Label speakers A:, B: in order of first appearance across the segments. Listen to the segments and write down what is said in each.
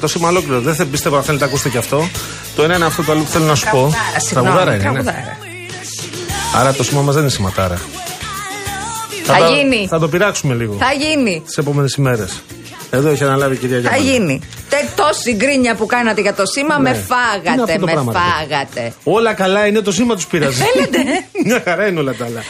A: το σήμα ολόκληρο. Δεν θα να θέλετε να ακούσετε κι αυτό. Το ένα είναι αυτό το άλλο που θέλω να σου πω.
B: Τραγουδάρα
A: είναι. Ναι. Άρα το σήμα μας δεν είναι σηματάρα.
B: Θα, γίνει.
A: Θα το πειράξουμε λίγο.
B: Θα γίνει.
A: Τι επόμενες ημέρες. Εδώ έχει αναλάβει η κυρία Γιάννη.
B: Θα γίνει. Τόση γκρίνια που κάνατε για το σήμα
A: ναι.
B: με φάγατε. Με φάγατε.
A: Όλα καλά είναι το σήμα τους πειράζει.
B: Θέλετε. Ε?
A: Μια χαρά είναι όλα τα άλλα.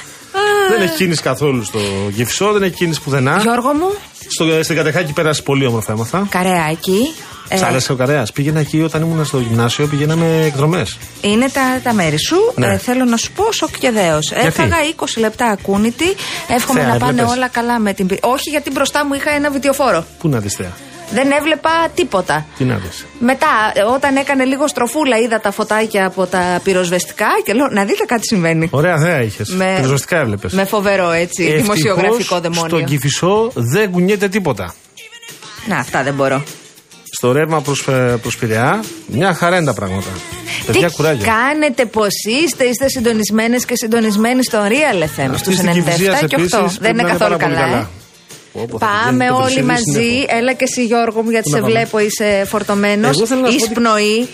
A: Δεν έχει κίνηση καθόλου στο Γυφισό, δεν έχει κίνηση πουθενά.
B: Γιώργο μου,
A: Στο, στην Κατεχάκη πέρασε πολύ όμορφα έμαθα.
B: καρεάκι. ε,
A: Σ' άρεσε ο Καρέας. Πήγαινα εκεί όταν ήμουν στο γυμνάσιο, πηγαίναμε εκδρομές.
B: Είναι τα, τα μέρη σου.
A: Ναι.
B: Ε, θέλω να σου πω σοκ και δέος. Έφαγα 20 λεπτά ακούνητη. Εύχομαι
A: Θέα,
B: να πάνε
A: έβλεπες;
B: όλα καλά με την. πι- Όχι, γιατί μπροστά μου είχα ένα βιτιοφόρο.
A: Πού να δεις θέα.
B: Δεν έβλεπα τίποτα.
A: Τι να δεις.
B: Μετά, ε, όταν έκανε λίγο στροφούλα, είδα τα φωτάκια από τα πυροσβεστικά και λέω να δείτε κάτι συμβαίνει.
A: Ωραία θέα είχες.
B: Με-
A: Πυροσβεστικά έβλεπες.
B: Με φοβερό έτσι, δημοσιογραφικό δαιμόνιο.
A: Στον Κυφισό δεν κουνιέται τίποτα.
B: Να, αυτά δεν μπορώ.
A: Στο ρεύμα προς, ε, προς Πειραιά, μια χαρά είναι τα πράγματα. Παιδιά,
B: Τι
A: κουράγιο.
B: κάνετε, πώς είστε, είστε συντονισμένες και συντονισμένοι στο Real FM
A: Αυτή
B: στους
A: στην
B: 97
A: Κηφισίας
B: και 8.
A: επίσης
B: Δεν
A: πρέπει
B: είναι
A: να
B: καθόλου
A: πάρα πολύ
B: καλά. ε;
A: Πω, πω, θα
B: Πάμε
A: πηγαίνει το
B: όλοι
A: Βρυσίδι
B: μαζί.
A: σύννεφο.
B: Έλα και εσύ, Γιώργο μου, γιατί
A: Πού
B: σε
A: να πάμε;
B: βλέπω, είσαι φορτωμένος.
A: Εγώ θέλω να σου πω ότι-
B: Εισπνοή.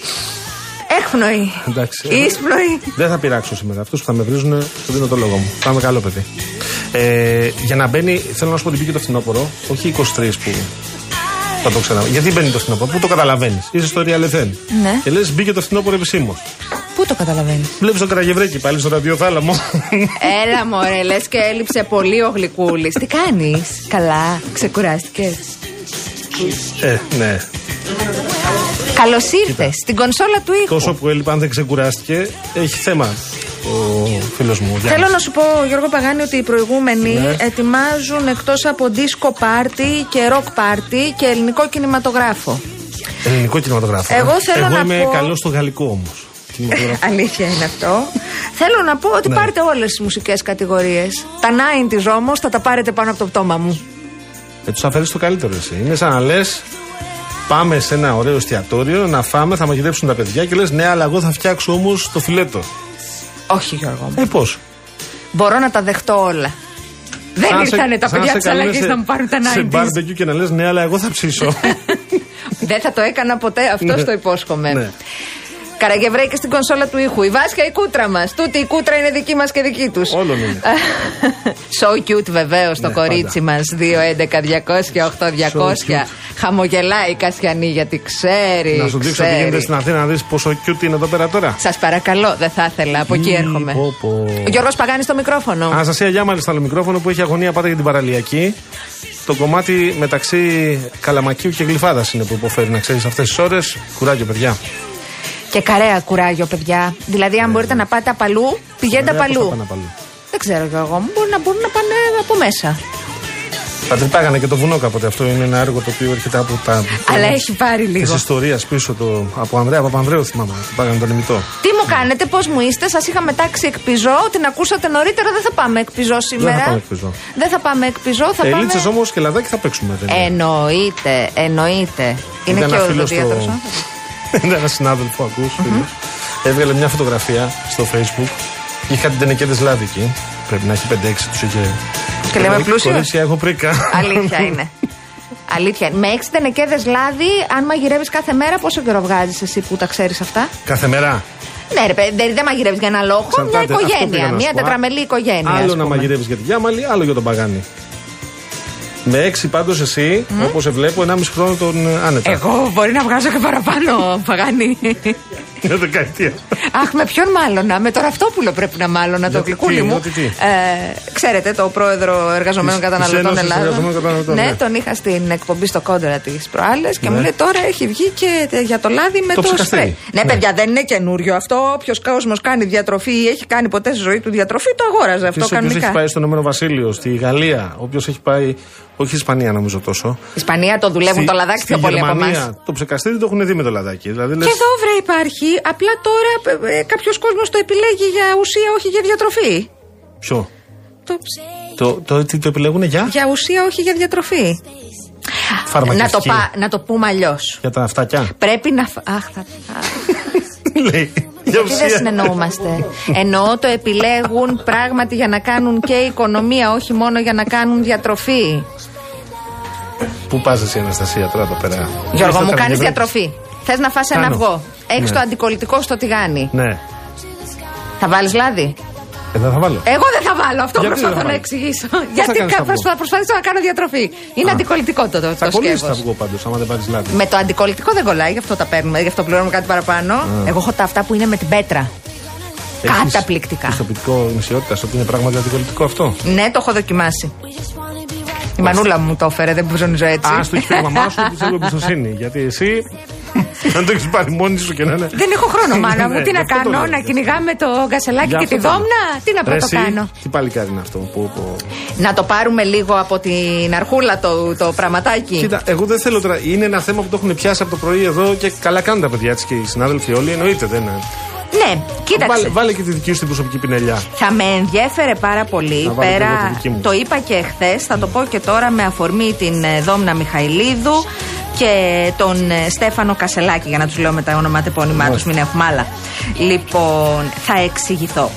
B: Εκπνοή.
A: Εντάξει. εγώ
B: Εισπνοή.
A: Δεν θα πειράξω σήμερα. Αυτούς που θα με βρίζουν, σου δίνω το λόγο μου. Θα είμαι καλό παιδί. Ε, για να μπαίνει, θέλω να σου πω ότι μπήκε το φθινόπωρο, όχι 23 που θα το ξανά. Γιατί μπαίνει το φθινόπωρο, πού το καταλαβαίνεις. Είσαι στο Real FM.
B: Ναι.
A: Και λες, μπήκε το φθινόπωρο επισήμως.
B: Πού το καταλαβαίνεις;
A: Βλέπεις τον Καραγευρέκη πάλι στο ραδιοθάλαμο.
B: Έλα μωρέ, λες και έλειψε πολύ ο γλυκούλης. Τι κάνεις, Καλά, ξεκουράστηκες;
A: ε, ναι.
B: Καλώς ήρθες στην κονσόλα του ήχου.
A: Τόσο που έλειπα, αν δεν ξεκουράστηκε, έχει θέμα ο φίλος μου. Γιάννης.
B: Θέλω να σου πω, Γιώργο Παγάνη, ότι οι προηγούμενοι
A: Ναι.
B: ετοιμάζουν εκτός από disco party και rock party και ελληνικό κινηματογράφο.
A: Ελληνικό κινηματογράφο.
B: Εγώ
A: ε.
B: θέλω
A: Εγώ
B: να
A: είμαι
B: πω-
A: καλός στο γαλλικό όμως.
B: Αλήθεια είναι αυτό. Θέλω να πω ότι
A: Ναι.
B: πάρετε όλες τις μουσικές κατηγορίες. Τα 90s όμω θα τα πάρετε πάνω από το πτώμα μου.
A: Ε, τους αφαιρείς το καλύτερο εσύ. Είναι σαν να λες, πάμε σε ένα ωραίο εστιατόριο να φάμε, θα μαγειρέψουν τα παιδιά και λες, ναι, αλλά εγώ θα φτιάξω όμως το φιλέτο.
B: Όχι, Γιώργο μου.
A: Ε, πώς;
B: Μπορώ να τα δεχτώ όλα. Δεν ήρθανε τα παιδιά της αλλαγής να μου πάρουν τα
A: Σε
B: 90s.
A: μπάρμπεκιου και να λες, ναι, αλλά εγώ θα ψήσω.
B: Δεν θα το έκανα ποτέ, αυτό
A: Ναι.
B: το υπόσχομαι.
A: Ναι.
B: Καραγευρέη και στην κονσόλα του ήχου. Η Βάσια η κούτρα μας. Τούτη η κούτρα είναι δική μας και δική τους.
A: Όλων είναι.
B: so cute βεβαίως το
A: Ναι,
B: κορίτσι μας. 2-11-200-8200.
A: cute.
B: Χαμογελάει η Κασιανή γιατί ξέρει.
A: να σου δείξω τι γίνεται στην Αθήνα, να δεις πόσο cute είναι εδώ πέρα τώρα.
B: Σας παρακαλώ, δεν θα ήθελα. Από εκεί
A: Μη,
B: έρχομαι.
A: πω, πω.
B: Ο Γιώργος Παγάνης στο μικρόφωνο.
A: Αναστασία Γιάμαλη στο άλλο μικρόφωνο που έχει αγωνία πάντα για την παραλιακή. Το κομμάτι μεταξύ Καλαμακίου και Γλυφάδας είναι που υποφέρει να ξέρεις αυτές τις ώρες. Κουράγιο, παιδιά.
B: Και καρέα κουράγιο, παιδιά. Δηλαδή, αν μπορείτε να πάτε απαλού, πηγαίνετε
A: Ωραία, πώς θα
B: απαλού.
A: πάνε απαλού.
B: Δεν ξέρω, Γιώργο μου. Μπορεί να μπορούν να πάνε από μέσα.
A: Τα τρυπάγανε και το βουνό κάποτε. Αυτό είναι ένα έργο το οποίο έρχεται από τα.
B: Αλλά έχει πάρει
A: Της
B: λίγο.
A: ιστορίας πίσω το, από Ανδρέα Παπανδρέου θυμάμαι. Του πάγανε τον ημιτό.
B: Τι μου κάνετε, πώς μου είστε, σας είχαμε τάξει εκπιζό, την ακούσατε νωρίτερα, δεν θα πάμε εκπιζό σήμερα.
A: θα πάμε εκπιζό.
B: Δεν θα πάμε εκπιζό, θα
A: Ελίτσες
B: πάμε.
A: όμως και λαδάκι θα παίξουμε. δεν είναι.
B: Εννοείται, εννοείται. Είναι
A: Ήταν
B: και
A: ένα
B: ο
A: φίλος στο-
B: οδοντίατρος άνθρωπος.
A: Είναι ένα συνάδελφο, ακούς, φίλος. Έβγαλε μια φωτογραφία στο facebook. Είχα την τενεκέδε λάδι εκεί. Πρέπει να έχει 5-6 τους είχε.
B: Και λέμε
A: Ε,
B: πλούσιος.
A: Κορίτσια, έχω πρίκα.
B: Αλήθεια είναι. Αλήθεια. είναι. Με έξι τενεκέδε λάδι, αν μαγειρεύεις κάθε μέρα, πόσο καιρό βγάζεις εσύ που τα ξέρεις αυτά;
A: Κάθε μέρα.
B: Ναι, ρε παιδί, δεν μαγειρεύεις για ένα λόγο, μια
A: Εξαρτάται. Αυτό πήγα
B: οικογένεια.
A: να
B: Μια
A: σου πω.
B: τετραμελή οικογένεια.
A: Άλλο
B: ας
A: να
B: πούμε.
A: μαγειρεύεις για τη Γιάμαλη, άλλο για τον Παγάνη. Με έξι πάντως εσύ, όπως σε βλέπω, 1,5 χρόνο τον ε, άνετα.
B: Εγώ μπορεί να βγάζω και παραπάνω, Παγάνη.
A: Μια δεκαετία.
B: Αχ, με ποιον μάλωνα. Με το Ραυτόπουλο πρέπει να μάλωνα το
A: Γιατί,
B: γλυκούλι
A: τι,
B: μου.
A: ότι τι;
B: Ε, ξέρετε, το πρόεδρο Εργαζομένων
A: Της- της
B: Καταναλωτών
A: Ένωσης
B: Ελλάδα.
A: Εργαζομένων Καταναλωτών,
B: Ναι,
A: ναι.
B: τον είχα στην εκπομπή στο κόντρα της προάλλες και
A: Ναι.
B: μου λέει τώρα έχει βγει και τε- για το λάδι με
A: Το
B: το,
A: ψεκαστήρι.
B: σπρέι. Ναι,
A: Ναι.
B: παιδιά, δεν είναι καινούριο αυτό. Όποιος κόσμος κάνει διατροφή ή έχει κάνει ποτέ στη ζωή του διατροφή, το αγόραζε αυτό
A: Όποιος έχει
B: κανονικά.
A: πάει στο Ηνωμένο Βασίλειο, στη Γαλλία, όποιος έχει πάει. Όχι Ισπανία νομίζω τόσο.
B: Ισπανία το δουλεύουν
A: Στη-
B: το λαδάκι
A: στη
B: πιο πολύ από
A: Γερμανία,
B: εμάς.
A: Το ψεκαστήρι το έχουν δει με το λαδάκι. Δηλαδή, λες,
B: Και εδώ βρε υπάρχει. Απλά τώρα κάποιος κόσμος το επιλέγει για ουσία, όχι για διατροφή.
A: Ποιο;
B: Το...
A: Το, το, τι το επιλέγουν για;
B: Για ουσία, όχι για διατροφή.
A: φαρμακευτική.
B: Να το, πα, να το πούμε αλλιώς.
A: Για τα αυτάκια.
B: Πρέπει να. φ- Αχ, θα.
A: Λέει. Για
B: Τι δεν
A: ουσία.
B: συνεννοούμαστε. Εννοώ το επιλέγουν πράγματι για να κάνουν και οικονομία, όχι μόνο για να κάνουν διατροφή.
A: Πού πας εσύ, Αναστασία, τώρα εδώ πέρα;
B: Γιώργο,
A: Ήρθε
B: μου
A: τα
B: κάνεις
A: γευρέ-
B: διατροφή. Θες να φας ένα
A: Κάνω.
B: αυγό. Έχεις
A: Ναι.
B: το αντικολλητικό στο τηγάνι.
A: Ναι.
B: Θα βάλεις λάδι;
A: Ε, δεν θα βάλω.
B: Εγώ δεν θα βάλω αυτό
A: Γιατί
B: προσπαθώ
A: δεν θα
B: να
A: βάλεις;
B: εξηγήσω.
A: θα
B: Γιατί
A: κάνεις
B: κα-
A: αυγό;
B: θα προσπαθήσω να κάνω διατροφή. Είναι αντικολλητικό το, το,
A: θα
B: το
A: κολλήσεις
B: σκεύος.
A: τα αυγό πάντως, άμα δεν πάρεις λάδι.
B: Με το αντικολλητικό δεν κολλάει, γι' αυτό τα παίρνουμε, γι' αυτό πληρώνουμε κάτι παραπάνω. Εγώ έχω τα αυτά που είναι με την πέτρα.
A: Έχεις
B: Καταπληκτικά.
A: Πιστοποιητικό νησιότητα, ότι είναι πράγματι αντικολλητικό αυτό;
B: Ναι, το έχω δοκιμάσει. Η μανούλα μου το έφερε, δεν ψωνίζω έτσι.
A: Α, το έχει πει η μαμά σου, τη έχω εμπιστοσύνη. Γιατί εσύ αν το έχεις πάρει μόνη σου και να είναι.
B: Δεν έχω χρόνο, μάνα μου.
A: Ναι,
B: Τι να
A: αυτό το
B: κάνω,
A: λέω.
B: να κυνηγάμε το γκασελάκι
A: Γι'
B: και
A: αυτό
B: τη
A: το λέω.
B: δόμνα. Τι να
A: Ρε,
B: πρώτο
A: εσύ,
B: κάνω;
A: Τι παλικάρι είναι αυτό που. που...
B: Να το πάρουμε λίγο από την αρχούλα το, το πραγματάκι.
A: Κοίτα, εγώ δεν θέλω τώρα. Είναι ένα θέμα που το έχουν πιάσει από το πρωί εδώ και καλά κάνουν τα παιδιά της και οι συνάδελφοι όλοι. Εννοείται, δεν είναι.
B: Ναι, κοίταξε.
A: Βάλε, βάλε και τη δική σου την προσωπική πινελιά.
B: Θα με ενδιέφερε πάρα πολύ.
A: Να βάλω και εγώ τη
B: Πέρα,
A: δική μου.
B: το είπα και χθες, θα το πω και τώρα με αφορμή την ε, Δόμνα Μιχαηλίδου και τον ε, Στέφανο Κασελάκη, για να τους λέω με τα ονοματεπώνυμά τους, μην έχουμε άλλα. Λοιπόν, θα εξηγηθώ.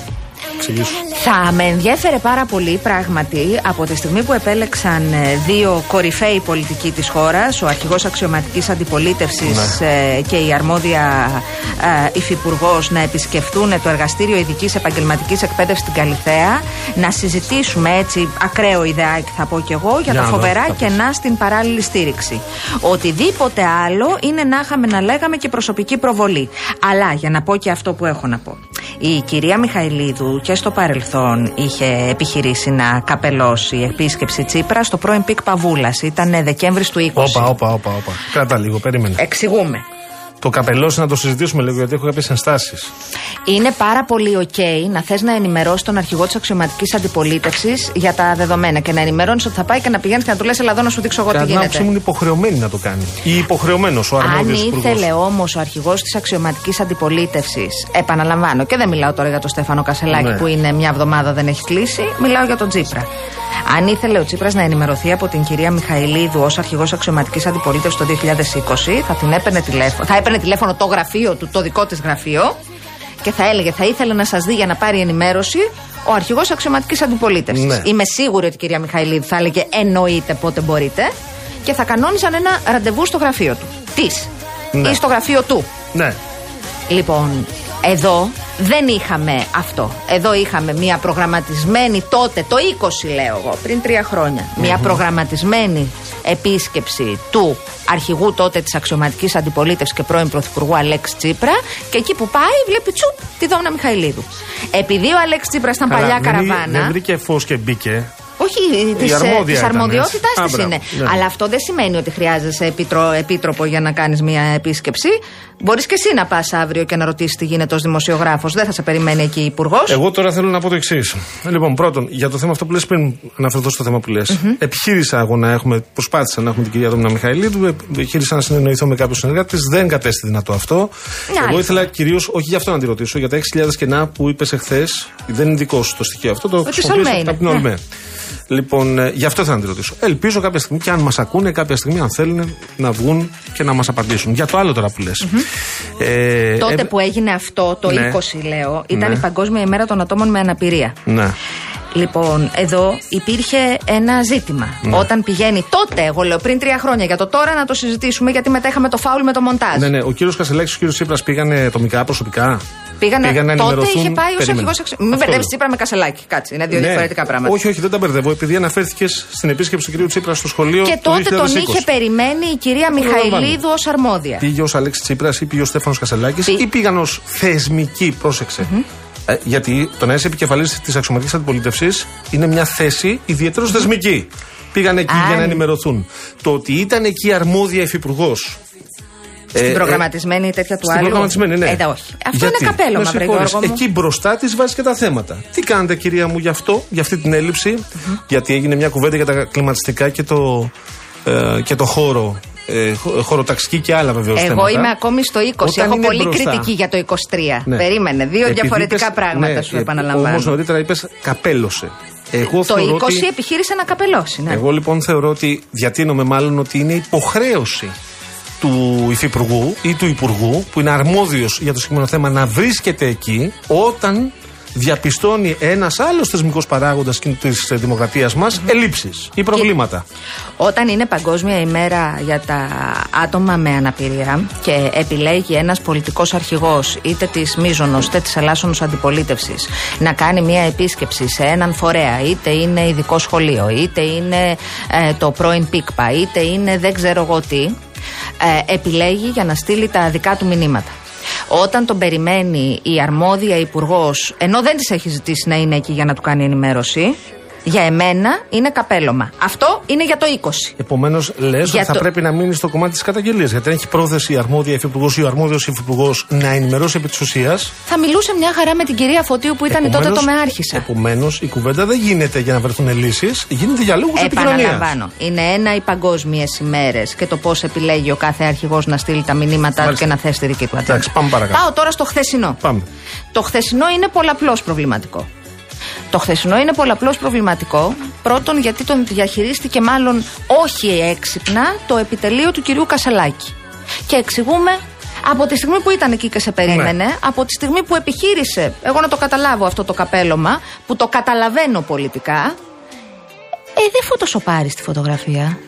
A: Εξηγήσου.
B: Θα με ενδιέφερε πάρα πολύ πράγματι από τη στιγμή που επέλεξαν ε, δύο κορυφαίοι πολιτικοί της χώρας, ο αρχηγός αξιωματικής αντιπολίτευσης ε, και η αρμόδια ε, υφυπουργός να επισκεφτούν το εργαστήριο ειδικής επαγγελματικής εκπαίδευσης στην Καλιθέα, να συζητήσουμε έτσι ακραίο ιδεάκι θα πω κι εγώ για,
A: Για
B: τα
A: να δω,
B: φοβερά
A: θα πεις.
B: κενά στην παράλληλη στήριξη. Οτιδήποτε άλλο είναι να είχαμε να λέγαμε και προσωπική προβολή. Αλλά για να πω και αυτό που έχω να πω. Η κυρία Μιχαηλίδου και στο παρελθόν είχε επιχειρήσει να καπελώσει επίσκεψη Τσίπρα στο πρώην ΠΙΚΠΑ Βούλας. Ήταν Δεκέμβρης του 20.
A: Όπα, όπα, όπα, όπα. Κράτα λίγο, περίμενε.
B: Εξηγούμε.
A: Το καπελώσει να το συζητήσουμε λίγο γιατί έχω κάποιες ενστάσεις.
B: Είναι πάρα πολύ οκ να θες να ενημερώσεις τον αρχηγό της αξιωματικής αντιπολίτευσης για τα δεδομένα και να ενημερώνεις ότι θα πάει και να πηγαίνει και να του λες: Έλα, εδώ να σου δείξω εγώ τι
A: Κατά την άποψή
B: γίνεται.
A: μου είναι υποχρεωμένη να το κάνει. Ή υποχρεωμένος ο
B: Αν
A: αρμόδιο υπουργός.
B: ήθελε όμως ο αρχηγός της αξιωματικής αντιπολίτευσης, επαναλαμβάνω, και δεν μιλάω τώρα για τον Στέφανο Κασελάκη
A: Ναι.
B: που είναι μια εβδομάδα δεν έχει κλείσει, μιλάω για τον Τσίπρα. Αν ήθελε ο Τσίπρας να ενημερωθεί από την κυρία Μιχαηλίδου ως αρχηγός αξιωματικής αντιπολίτευσης το 2020, θα την έπαιρνε τηλέφωνο, θα έπαιρνε τηλέφωνο το γραφείο του, το δικό της γραφείο, και θα έλεγε: Θα ήθελε να σας δει για να πάρει ενημέρωση ο αρχηγός αξιωματικής αντιπολίτευσης.
A: Ναι.
B: Είμαι σίγουρη ότι η κυρία Μιχαηλίδου θα έλεγε: Εννοείται πότε μπορείτε. Και θα κανόνιζαν ένα ραντεβού στο γραφείο του. Της.
A: Ναι.
B: Ή στο γραφείο του.
A: Ναι.
B: Λοιπόν, εδώ δεν είχαμε αυτό. Εδώ είχαμε μια προγραμματισμένη τότε, το 20 λέω εγώ, πριν τρία χρόνια. Μια προγραμματισμένη επίσκεψη του αρχηγού τότε της αξιωματικής αντιπολίτευσης και πρώην πρωθυπουργού Αλέξη Τσίπρα. Και εκεί που πάει, βλέπει τσουπ τη Δόμνα Μιχαηλίδου. Επειδή ο Αλέξη Τσίπρας ήταν
A: Καλά,
B: παλιά
A: δεν,
B: καραβάνα.
A: Δεν βρήκε φως και μπήκε.
B: Όχι, της
A: αρμόδια ήταν,
B: αρμοδιότητάς
A: έτσι. Α,
B: τη
A: μπράβο,
B: είναι.
A: ναι.
B: Αλλά αυτό δεν σημαίνει ότι χρειάζεσαι επίτρο, επίτροπο για να κάνεις μια επίσκεψη. Μπορείς και εσύ να πας αύριο και να ρωτήσεις τι γίνεται ως δημοσιογράφος. Δεν θα σε περιμένει εκεί υπουργός.
A: Εγώ τώρα θέλω να πω το εξής. Λοιπόν, πρώτον, για το θέμα αυτό που λες, πριν αναφερθώ στο θέμα που λες. Επιχείρησα εγώ να έχουμε, προσπάθησα να έχουμε την κυρία Δόμνα Μιχαηλίδου, επιχείρησα να συνεννοηθώ με κάποιους συνεργάτες. Δεν κατέστη δυνατό αυτό.
B: Ναι,
A: εγώ
B: αλήθεια.
A: ήθελα κυρίως, όχι για αυτό να τη ρωτήσω, για τα 6.000 κενά που είπες εχθές. Δεν είναι δικό σου το στοιχείο αυτό. Το
B: της
A: χρησιμοποιήσω
B: Ολμέ
A: από την
B: είναι,
A: Ολμέ. Λοιπόν, ε, γι' αυτό ήθελα να τη ρωτήσω. Ελπίζω κάποια στιγμή και αν μας ακούνε, κάποια στιγμή, αν θέλουν, να βγουν και να μας απαντήσουν. Για το άλλο τώρα που λες. Ε,
B: Τότε
A: ε,
B: που έγινε αυτό, το
A: ναι.
B: 20 λέω, ήταν
A: Ναι.
B: η Παγκόσμια ημέρα των ατόμων με αναπηρία.
A: Ναι.
B: Λοιπόν, εδώ υπήρχε ένα ζήτημα.
A: Ναι.
B: Όταν πηγαίνει τότε, εγώ λέω πριν τρία χρόνια, για το τώρα να το συζητήσουμε, γιατί μετά είχαμε το φάουλ με το μοντάζ.
A: Ναι, ναι. Ο κύριος Κασελάκης και ο κύριος Τσίπρας πήγανε ατομικά, προσωπικά;
B: Πήγανε,
A: Πήγαν να
B: τότε
A: ενημερωθούν;
B: είχε πάει ως
A: Περίμενε.
B: αρχηγός αξιωματική. Μην
A: Αυτό
B: μπερδεύεις
A: λέω.
B: Τσίπρα με Κασελάκη. Κάτσε, είναι δύο
A: Ναι.
B: διαφορετικά πράγματα.
A: Όχι, όχι, δεν τα μπερδεύω. Επειδή αναφέρθηκες στην επίσκεψη του κυρίου Τσίπρα στο σχολείο.
B: Και
A: το
B: τότε τον
A: 2020.
B: είχε περιμένει η κυρία
A: Προλαμβάνω.
B: Μιχαηλίδου ως αρμόδια.
A: Πήγε ως Αλέξη Τσίπρας ή πήγε ως Στέφανος Κασελάκης
B: Πή-
A: ή πήγαν ως θεσμική, πρόσεξε. Ε, γιατί το να είσαι επικεφαλής της αξιωματικής αντιπολίτευσης είναι μια θέση ιδιαίτερως θεσμική. Πήγαν εκεί
B: Α,
A: για να
B: ναι.
A: ενημερωθούν. Το ότι ήταν εκεί αρμόδια υφυπουργός.
B: Στην προγραμματισμένη τέτοια του
A: Στην
B: άλλου.
A: προγραμματισμένη, ναι.
B: Ε, δε, όχι. Αυτό
A: Γιατί;
B: είναι καπέλο,
A: Με
B: μα βρε
A: συγχωρείς.
B: Γιώργο μου.
A: Εκεί μπροστά της βάζει και τα θέματα. Τι κάνετε, κυρία μου, γι' αυτό, για αυτή την ελλειψη Γιατί έγινε μια κουβέντα για τα κλιματιστικά και το, ε, και το χώρο. Ε, χω- χωροταξική και άλλα βεβαίως
B: Εγώ
A: θέματα.
B: είμαι ακόμη στο 20.
A: Όταν
B: Έχω
A: είναι
B: πολύ
A: μπροστά.
B: κριτική για το 23.
A: Ναι.
B: Περίμενε. Δύο
A: Επειδή
B: διαφορετικά
A: είπες-
B: πράγματα
A: ναι,
B: σου
A: ε,
B: επαναλαμβάνω.
A: Όμως νωρίτερα είπες καπέλωσε. Εγώ
B: το 20
A: θεωρώ ότι,
B: επιχείρησε να καπελώσει. Ναι.
A: Εγώ λοιπόν θεωρώ ότι διατείνομαι μάλλον ότι είναι υποχρέωση του υφυπουργού ή του υπουργού που είναι αρμόδιος για το συγκεκριμένο θέμα να βρίσκεται εκεί όταν διαπιστώνει ένας άλλος θεσμικός παράγοντας της δημοκρατίας μας ελλείψεις ή προβλήματα.
B: Όταν είναι Παγκόσμια ημέρα για τα άτομα με αναπηρία και επιλέγει ένας πολιτικός αρχηγός είτε της Μίζωνος είτε της Ελλάσσονος Αντιπολίτευσης να κάνει μια επίσκεψη σε έναν φορέα είτε είναι ειδικό σχολείο είτε είναι ε, το πρώην ΠΙΚΠΑ είτε είναι δεν ξέρω εγώ τι ε, επιλέγει για να στείλει τα δικά του μηνύματα. Όταν τον περιμένει η αρμόδια υπουργός, ενώ δεν της έχει ζητήσει να είναι εκεί για να του κάνει ενημέρωση, για εμένα είναι καπέλωμα. Αυτό είναι για το 20.
A: Επομένως, λες ότι
B: Για
A: θα
B: το-
A: πρέπει να μείνει στο κομμάτι της καταγγελίας. Γιατί αν έχει πρόθεση η αρμόδια υφυπουργός ή ο αρμόδιος υφυπουργός να ενημερώσει επί της ουσίας.
B: Θα μιλούσε μια χαρά με την κυρία Φωτίου που ήταν τότε το με άρχισα.
A: Επομένως, η κουβέντα δεν γίνεται για να βρεθούν λύσεις, γίνεται για λόγους επικοινωνίας.
B: Επαναλαμβάνω. Είναι ένα οι παγκόσμιες ημέρες και το πώς επιλέγει ο κάθε αρχηγός να στείλει τα μηνύματά του
A: Μάλιστα.
B: και να θέσει τη δική του ατζέντα.
A: Εντάξει, πάμε παρακάτω.
B: Πάω τώρα στο χθεσινό.
A: Πάμε.
B: Το χθεσινό είναι πολλαπλώς προβληματικό. Το χθεσινό είναι πολλαπλώς προβληματικό. Πρώτον, γιατί τον διαχειρίστηκε μάλλον όχι έξυπνα το επιτελείο του κυρίου Κασελάκη. Και εξηγούμε από τη στιγμή που ήταν εκεί και σε περίμενε,
A: Ναι.
B: από τη στιγμή που επιχείρησε, εγώ να το καταλάβω αυτό το καπέλωμα, που το καταλαβαίνω πολιτικά, ε, δεν φωτοσοπάρει τη φωτογραφία.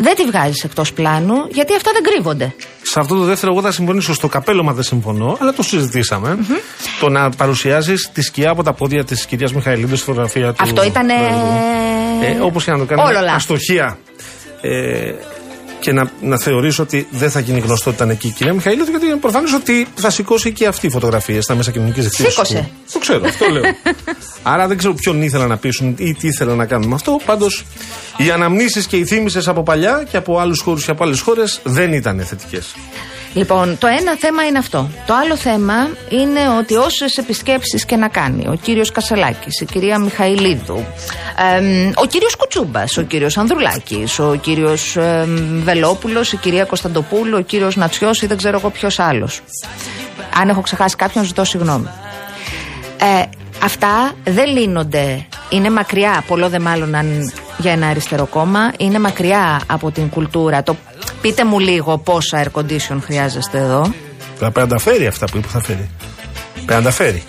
B: Δεν τη βγάζεις εκτός πλάνου, γιατί αυτά δεν κρύβονται.
A: Σε αυτό το δεύτερο, εγώ θα συμφωνήσω. Στο καπέλωμα δεν συμφωνώ, αλλά το συζητησαμε Το να παρουσιάζεις τη σκιά από τα πόδια της κυρίας Μιχαηλίδου στη φωτογραφία του.
B: Αυτό ήταν.
A: Ε, Όπως και να το
B: Όλο
A: κάνει.
B: λάθος.
A: Αστοχία. Ε, και να, να θεωρήσω ότι δεν θα γίνει γνωστό ότι ήταν εκεί η κυρία Μιχαηλίδου, γιατί είναι προφανέ ότι θα σηκώσει και αυτή φωτογραφίε στα μέσα κοινωνικής δικτύωσης.
B: Σήκωσε.
A: Το ξέρω, αυτό λέω. Άρα δεν ξέρω ποιον ήθελα να πείσουν ή τι ήθελα να κάνουν με αυτό. Πάντως οι αναμνήσεις και οι θύμησες από παλιά και από άλλους χώρους και από άλλες χώρες δεν ήταν θετικές.
B: Λοιπόν, το ένα θέμα είναι αυτό. Το άλλο θέμα είναι ότι όσες επισκέψεις και να κάνει ο κύριος Κασελάκης, η κυρία Μιχαηλίδου, εμ, ο κύριος Κουτσούμπας, ο κύριος Ανδρουλάκης, ο κύριος Βελόπουλος, η κυρία Κωνσταντοπούλου, ο κύριος Νατσιός ή δεν ξέρω εγώ ποιος άλλος. Αν έχω ξεχάσει κάποιον, ζητώ συγγνώμη. Ε, αυτά δεν λύνονται. Είναι μακριά, πολλό δε μάλλον αν για ένα αριστερό κόμμα, είναι μακριά από την κουλτούρα. Το, πείτε μου λίγο πόσα air condition χρειάζεστε εδώ.
A: Θα πρέπει να τα φέρει αυτά που είπε θα φέρει. Πρέπει να τα φέρει.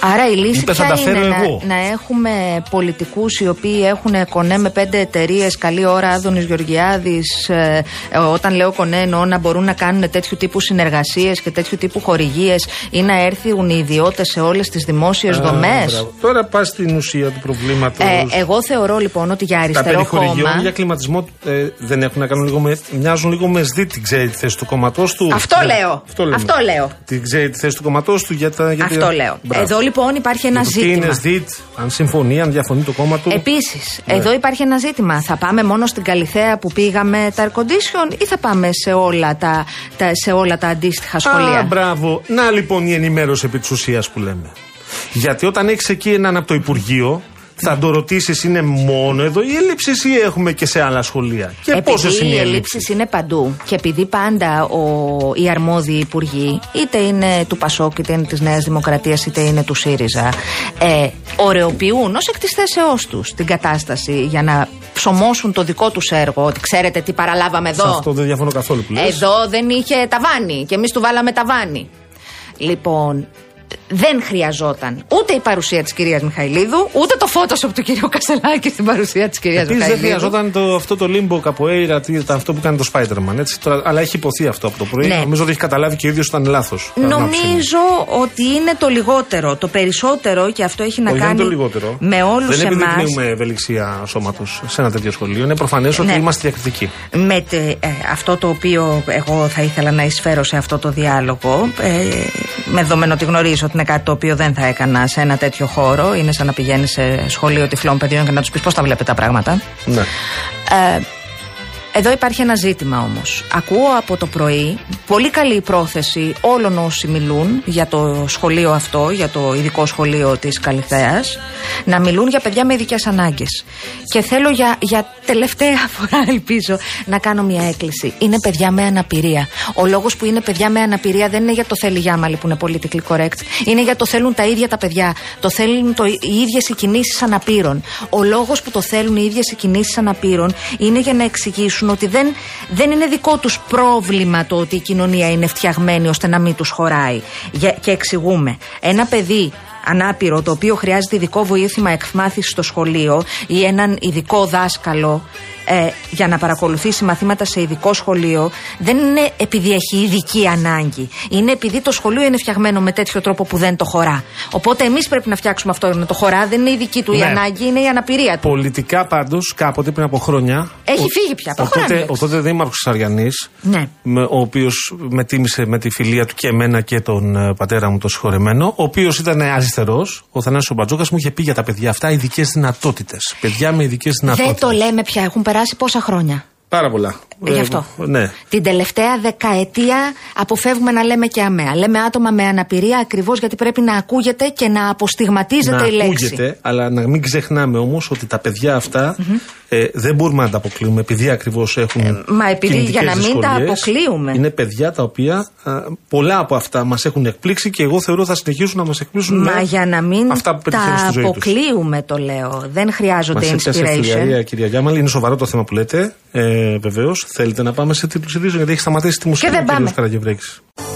B: Άρα η λύση
A: Είπε, θα
B: ποια
A: τα φέρω
B: είναι να,
A: εγώ.
B: να έχουμε πολιτικούς οι οποίοι έχουν κονέ με πέντε εταιρείες, καλή ώρα Άδωνης Γεωργιάδης, ε, ε, όταν λέω κονέ εννοώ να μπορούν να κάνουν τέτοιου τύπου συνεργασίες και τέτοιου τύπου χορηγίες ή να έρθουν οι ιδιώτες σε όλες τις δημόσιες
A: Α,
B: δομές.
A: μπράβο. Τώρα πας στην ουσία του προβλήματος.
B: Ε, εγώ θεωρώ λοιπόν ότι για
A: τα
B: αριστερό
A: περιχορηγιών
B: κόμμα.
A: για κλιματισμό ε, δεν έχουν να κάνουν λίγο με. Μοιάζουν λίγο με ΣΔΙΤ, την ξέρει τη θέση του κόμματός του.
B: Αυτό
A: Ναι,
B: λέω.
A: λέμε.
B: Αυτό λέω.
A: Την ξέρει τη θέση του κόμματός του για τα. Για
B: Αυτό
A: τα-
B: λέω.
A: Μπράβο.
B: Εδώ λοιπόν υπάρχει ένα
A: Για το Τι είναι
B: ζήτημα.
A: ΣΔΙΤ, αν συμφωνεί, αν διαφωνεί το κόμμα του.
B: Επίσης,
A: Ναι.
B: εδώ υπάρχει ένα ζήτημα. Θα πάμε μόνο στην Καλιθέα που πήγαμε τα air condition ή θα πάμε σε όλα τα, τα, σε όλα τα αντίστοιχα σχολεία;
A: Α, μπράβο. Να λοιπόν η ενημέρωση επί της ουσίας που λέμε. Γιατί όταν έχεις εκεί έναν από το Υπουργείο, θα το ρωτήσεις είναι μόνο εδώ η έλλειψη ή έχουμε και σε άλλα σχολεία; Και πόσες
B: Επειδή
A: είναι οι
B: οι
A: έλλειψεις;
B: ελλείψει είναι παντού και επειδή πάντα ο, οι αρμόδιοι υπουργοί, είτε είναι του Πασόκ, είτε είναι της Νέας Δημοκρατίας, είτε είναι του ΣΥΡΙΖΑ, ε, ωρεοποιούν ως εκ της θέσεώς τους την κατάσταση για να ψωμώσουν το δικό τους έργο. Ότι ξέρετε τι παραλάβαμε
A: Σε
B: εδώ.
A: αυτό δεν διαφωνώ καθόλου που λες.
B: Εδώ δεν είχε ταβάνι και εμείς του βάλαμε ταβάνι. Λοιπόν, δεν χρειαζόταν ούτε η παρουσία της κυρίας Μιχαηλίδου, ούτε το Photoshop του κυρίου Κασελάκη στην παρουσία της κυρίας
A: Επίσης
B: Μιχαηλίδου.
A: δεν χρειαζόταν το, αυτό το limbo capoeira, τι ήταν αυτό που κάνει το Spider-Man. Έτσι, τώρα, αλλά έχει υποθεί αυτό από το πρωί.
B: Ναι.
A: Νομίζω ότι έχει καταλάβει και ο ίδιος ότι ήταν λάθος.
B: Νομίζω ότι είναι το λιγότερο. Το περισσότερο και αυτό έχει να
A: Όχι, δεν
B: κάνει
A: είναι το λιγότερο.
B: με όλους
A: Δεν
B: εμάς.
A: επιδεικνύουμε ευελιξία σώματος σε ένα τέτοιο σχολείο. Είναι προφανές ότι
B: Ναι.
A: είμαστε διακριτικοί.
B: Με τε- ε, αυτό το οποίο εγώ θα ήθελα να εισφέρω σε αυτό το διάλογο, ε, με δεδομένο ότι γνωρίζω ότι είναι κάτι το οποίο δεν θα έκανα σε ένα τέτοιο χώρο, είναι σαν να πηγαίνεις σε σχολείο τυφλών παιδιών και να τους πεις πώς τα βλέπετε τα πράγματα.
A: Ναι.
B: Ε, εδώ υπάρχει ένα ζήτημα όμως. Ακούω από το πρωί πολύ καλή πρόθεση όλων όσοι μιλούν για το σχολείο αυτό, για το ειδικό σχολείο της Καλυθέας, να μιλούν για παιδιά με ειδικές ανάγκες. Και θέλω για, για τελευταία φορά, ελπίζω, να κάνω μια έκκληση. Είναι παιδιά με αναπηρία. Ο λόγος που είναι παιδιά με αναπηρία δεν είναι για το θέλει Γιάμαλη που είναι politically correct. Είναι για το θέλουν τα ίδια τα παιδιά. Το θέλουν το, οι ίδιες οι κινήσεις αναπήρων. Ο λόγος που το θέλουν οι ίδιες οι κινήσεις αναπήρων είναι για να εξηγήσουν ότι δεν, δεν είναι δικό τους πρόβλημα το ότι η κοινωνία είναι φτιαγμένη ώστε να μην τους χωράει. Για, και εξηγούμε. Ένα παιδί ανάπηρο το οποίο χρειάζεται ειδικό βοήθημα εκμάθησης στο σχολείο ή έναν ειδικό δάσκαλο ε, για να παρακολουθήσει μαθήματα σε ειδικό σχολείο δεν είναι επειδή έχει ειδική ανάγκη. Είναι επειδή το σχολείο είναι φτιαγμένο με τέτοιο τρόπο που δεν το χωρά. Οπότε εμείς πρέπει να φτιάξουμε αυτό να το χωρά. Δεν είναι η δική του η
A: Ναι.
B: ανάγκη, είναι η αναπηρία του.
A: Πολιτικά πάντως, κάποτε πριν από χρόνια.
B: Έχει
A: ο-
B: φύγει πια,
A: Ο
B: προχωράμε,
A: τότε,
B: λέξεις.
A: ο τότε Δήμαρχος Αριανή,
B: Ναι.
A: ο οποίος με τίμησε με τη φιλία του και εμένα και τον ε, πατέρα μου, το συγχωρεμένο, ο οποίος ήταν αριστερός, ο Θανάσης ο Μπατζόκα, μου είχε πει για τα παιδιά αυτά ειδικές δυνατότητες. Παιδιά με ειδικές δυνατότητε.
B: Δεν το λέμε πια, έχουν περάσει πόσα χρόνια;
A: Πάρα πολλά.
B: Ε, Γι' αυτό.
A: ναι.
B: Την τελευταία δεκαετία αποφεύγουμε να λέμε και αμαία. Λέμε άτομα με αναπηρία ακριβώς γιατί πρέπει να ακούγεται και να αποστιγματίζεται
A: να
B: η λέξη.
A: ακούγεται, αλλά να μην ξεχνάμε όμως ότι τα παιδιά αυτά ε, δεν μπορούμε να τα αποκλείουμε επειδή ακριβώς έχουν.
B: Ε, μα επειδή για να
A: κινητικές
B: μην τα
A: δυσκολίες,
B: αποκλείουμε.
A: Είναι παιδιά τα οποία α, πολλά από αυτά μας έχουν εκπλήξει και εγώ θεωρώ θα συνεχίσουν να μας εκπλήσουν.
B: Μα
A: με
B: για να μην
A: αυτά που πετυχαίνουν
B: τα
A: στη ζωή τους.
B: αποκλείουμε το λέω. Δεν
A: Μας
B: χρειάζονται
A: έπιασε
B: inspiration.
A: φιλιαρία, κυρία Γιάμαλη. Είναι σοβαρό το θέμα που λέτε. Ε, Βεβαίως. Θέλετε να πάμε σε τίτλους ειδήσεων γιατί έχει σταματήσει τη μουσική
B: δεν
A: ο κύριος
B: πάμε.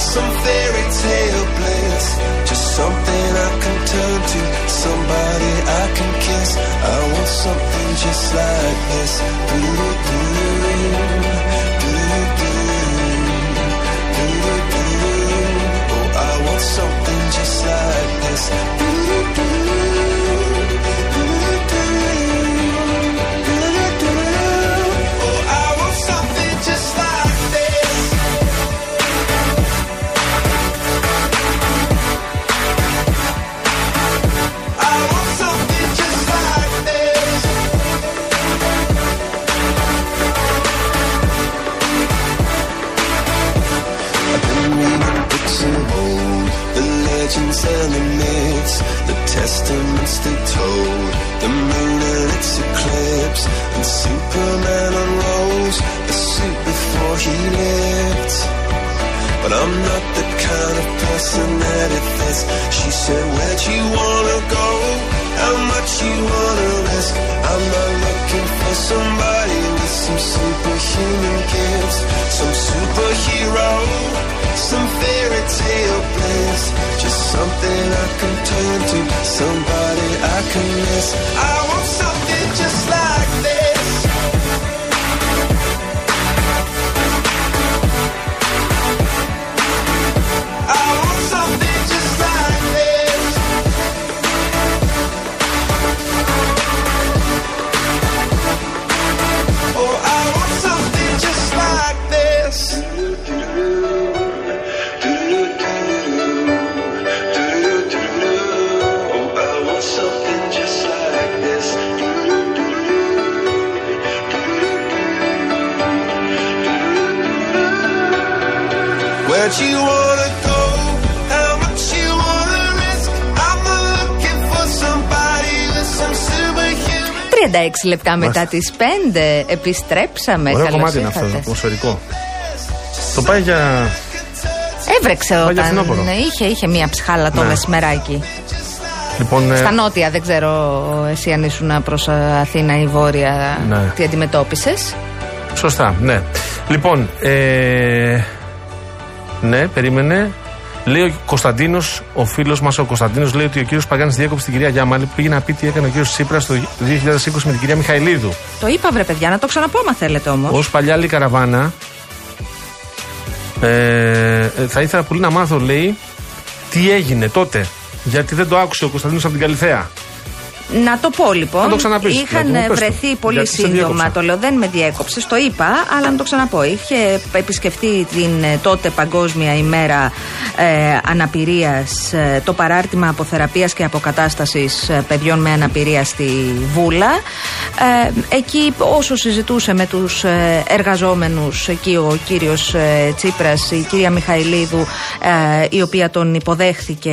C: some fairy tale bliss. Just something I can turn to, somebody I can kiss. I want something just like this. Do-do-do. Oh, I want something just like this. Oh, legends and the myths, the testaments they told, the moon and its eclipse, and Superman unrolls the suit before he lived. But I'm not the kind of person that it fits. She said, Where'd you wanna go? How much you wanna risk? I'm not looking for somebody with some superhuman gifts, some superhero, some fairy tale bliss. Just something I can turn to, somebody I can miss. I want
B: λεπτά μετά τις 5 επιστρέψαμε.
A: Ωραίο
B: Καλώς
A: κομμάτι είναι αυτό,
B: ήρθατε.
A: ατμοσφαιρικό. Το πάει για.
B: Έβρεξε
A: για
B: όταν
A: φθινόπωρο.
B: είχε, είχε μία ψυχάλα το
A: Ναι.
B: μεσημεράκι.
A: Λοιπόν, ε,
B: Στα νότια, δεν ξέρω εσύ αν ήσουν προς Αθήνα ή Βόρεια,
A: Ναι.
B: τι αντιμετώπισες.
A: Σωστά, ναι. Λοιπόν, ε, ναι, περίμενε. Λέει ο Κωνσταντίνος, ο φίλος μας ο Κωνσταντίνος, λέει ότι ο κύριος Παγάνη διέκοψε την κυρία Γιάμαλη που πήγε να πει τι έκανε ο κύριος Τσίπρας το 2020 με την κυρία Μιχαηλίδου.
B: Το είπα, βρε παιδιά, να το ξαναπώ, άμα θέλετε όμως.
A: Ω παλιά άλλη καραβάνα, ε, ε, θα ήθελα πολύ να μάθω, λέει, τι έγινε τότε. Γιατί δεν το άκουσε ο Κωνσταντίνος από την Καλυθέα.
B: Να το πω λοιπόν.
A: Να το ξαναπείς,
B: Είχαν
A: δηλαδή, μου πες το.
B: βρεθεί πολύ
A: Γιατί σε
B: σύντομα.
A: διέκοψα.
B: Το λέω, δεν με διέκοψε. Το είπα, αλλά να το ξαναπώ. Είχε επισκεφτεί την ε, τότε Παγκόσμια ημέρα ε, αναπηρίας το παράρτημα αποθεραπείας και αποκατάστασης ε, παιδιών με αναπηρία στη Βούλα. Ε, εκεί όσο συζητούσε με τους ε, εργαζόμενους εκεί ο κύριος ε, Τσίπρας, η κυρία Μιχαηλίδου ε, η οποία τον υποδέχθηκε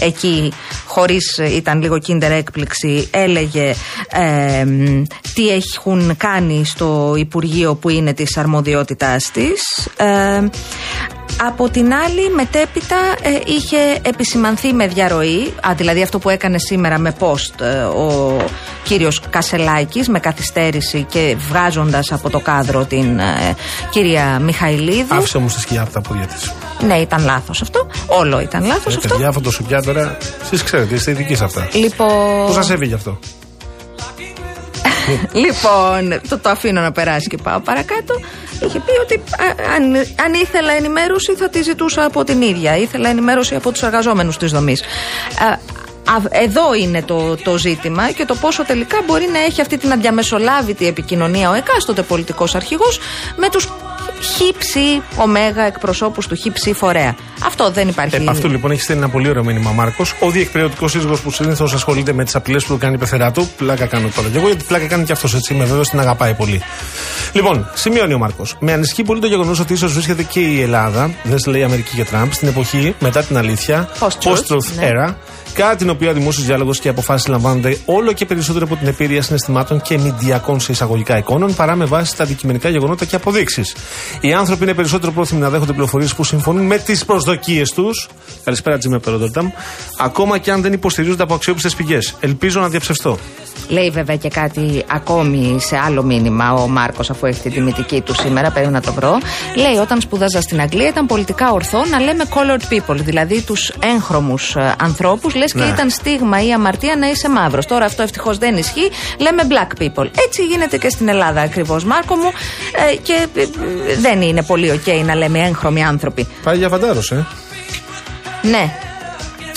B: εκεί χωρίς ε, ήταν λίγο κίντερ έκπληξη έλεγε ε, μ, τι έχουν κάνει στο Υπουργείο που είναι της αρμοδιότητάς της. Ε, από την άλλη, μετέπειτα ε, είχε επισημανθεί με διαρροή, α, δηλαδή αυτό που έκανε σήμερα με post ε, ο κύριος Κασελάκης με καθυστέρηση και βγάζοντας από το κάδρο την ε, κυρία Μιχαηλίδου.
A: Άφησε όμως τη σκιά από τα πόδια της.
B: Ναι, ήταν λάθος αυτό. Όλο ήταν λάθος αυτό.
A: Παιδιά, αυτό το σουπιά τώρα, εσείς ξέρετε, είστε ειδικοί σε αυτά.
B: Λοιπόν,
A: Πώς σας έβγε αυτό;
B: Λοιπόν, το, το αφήνω να περάσει και πάω παρακάτω. Είχε πει ότι α, αν, αν ήθελα ενημέρωση θα τη ζητούσα από την ίδια. Ήθελα ενημέρωση από τους εργαζόμενους της δομής. Α, α, εδώ είναι το, το ζήτημα και το πόσο τελικά μπορεί να έχει αυτή την αδιαμεσολάβητη επικοινωνία ο εκάστοτε πολιτικός αρχηγός με τους χύψη ωμέγα εκπροσώπους του χύψη φορέα. Αυτό δεν υπάρχει.
A: Επ' αυτού λοιπόν έχεις στείλει ένα πολύ ωραίο μήνυμα Μάρκος. Ο διεκπαιρεωτικό σύζυγος που συνήθως ασχολείται με τις απειλές που του κάνει η πεθερά του. Πλάκα κάνω τώρα και εγώ, γιατί πλάκα κάνει και αυτός έτσι. Είμαι βέβαιος την αγαπάει πολύ. Λοιπόν, σημειώνει ο Μάρκος. Με ανησυχεί πολύ το γεγονός ότι ίσως βρίσκεται και η Ελλάδα, δεν σε λέει Αμερική και Τραμπ, στην εποχή μετά την αλήθεια,
B: Post-truth, ναι.
A: era, κατά την οποία ο δημόσιος διάλογος και οι αποφάσεις λαμβάνονται όλο και περισσότερο από την επίρρεια συναισθημάτων και μηντιακών σε εισαγωγικά εικόνων παρά με βάση τα αντικειμενικά γεγονότα και αποδείξεις. Οι άνθρωποι είναι περισσότερο πρόθυμοι να δέχονται πληροφορίες που συμφωνούν με τις προσδοκίες τους. Καλησπέρα, Τζιμέ Περοντορταμ. Ακόμα και αν δεν υποστηρίζονται από αξιόπιστες πηγές. Ελπίζω να διαψευστώ.
B: Λέει βέβαια και κάτι ακόμη σε άλλο μήνυμα ο Μάρκος, αφού έχει την τιμητική του σήμερα. Πρέπει να το βρω. Λέει: Όταν σπούδαζα στην Αγγλία ήταν πολιτικά ορθό να λέμε colored people, δηλαδή τους έγχρωμους ανθρώπους, λες και
A: Ναι.
B: ήταν στίγμα ή αμαρτία να είσαι μαύρος. Τώρα αυτό ευτυχώς δεν ισχύει. Λέμε black people. Έτσι γίνεται και στην Ελλάδα ακριβώς, Μάρκο μου. Ε, και ε, ε, δεν είναι πολύ OK να λέμε έγχρωμοι άνθρωποι.
A: Πάει για φαντάρος, ε.
B: Ναι.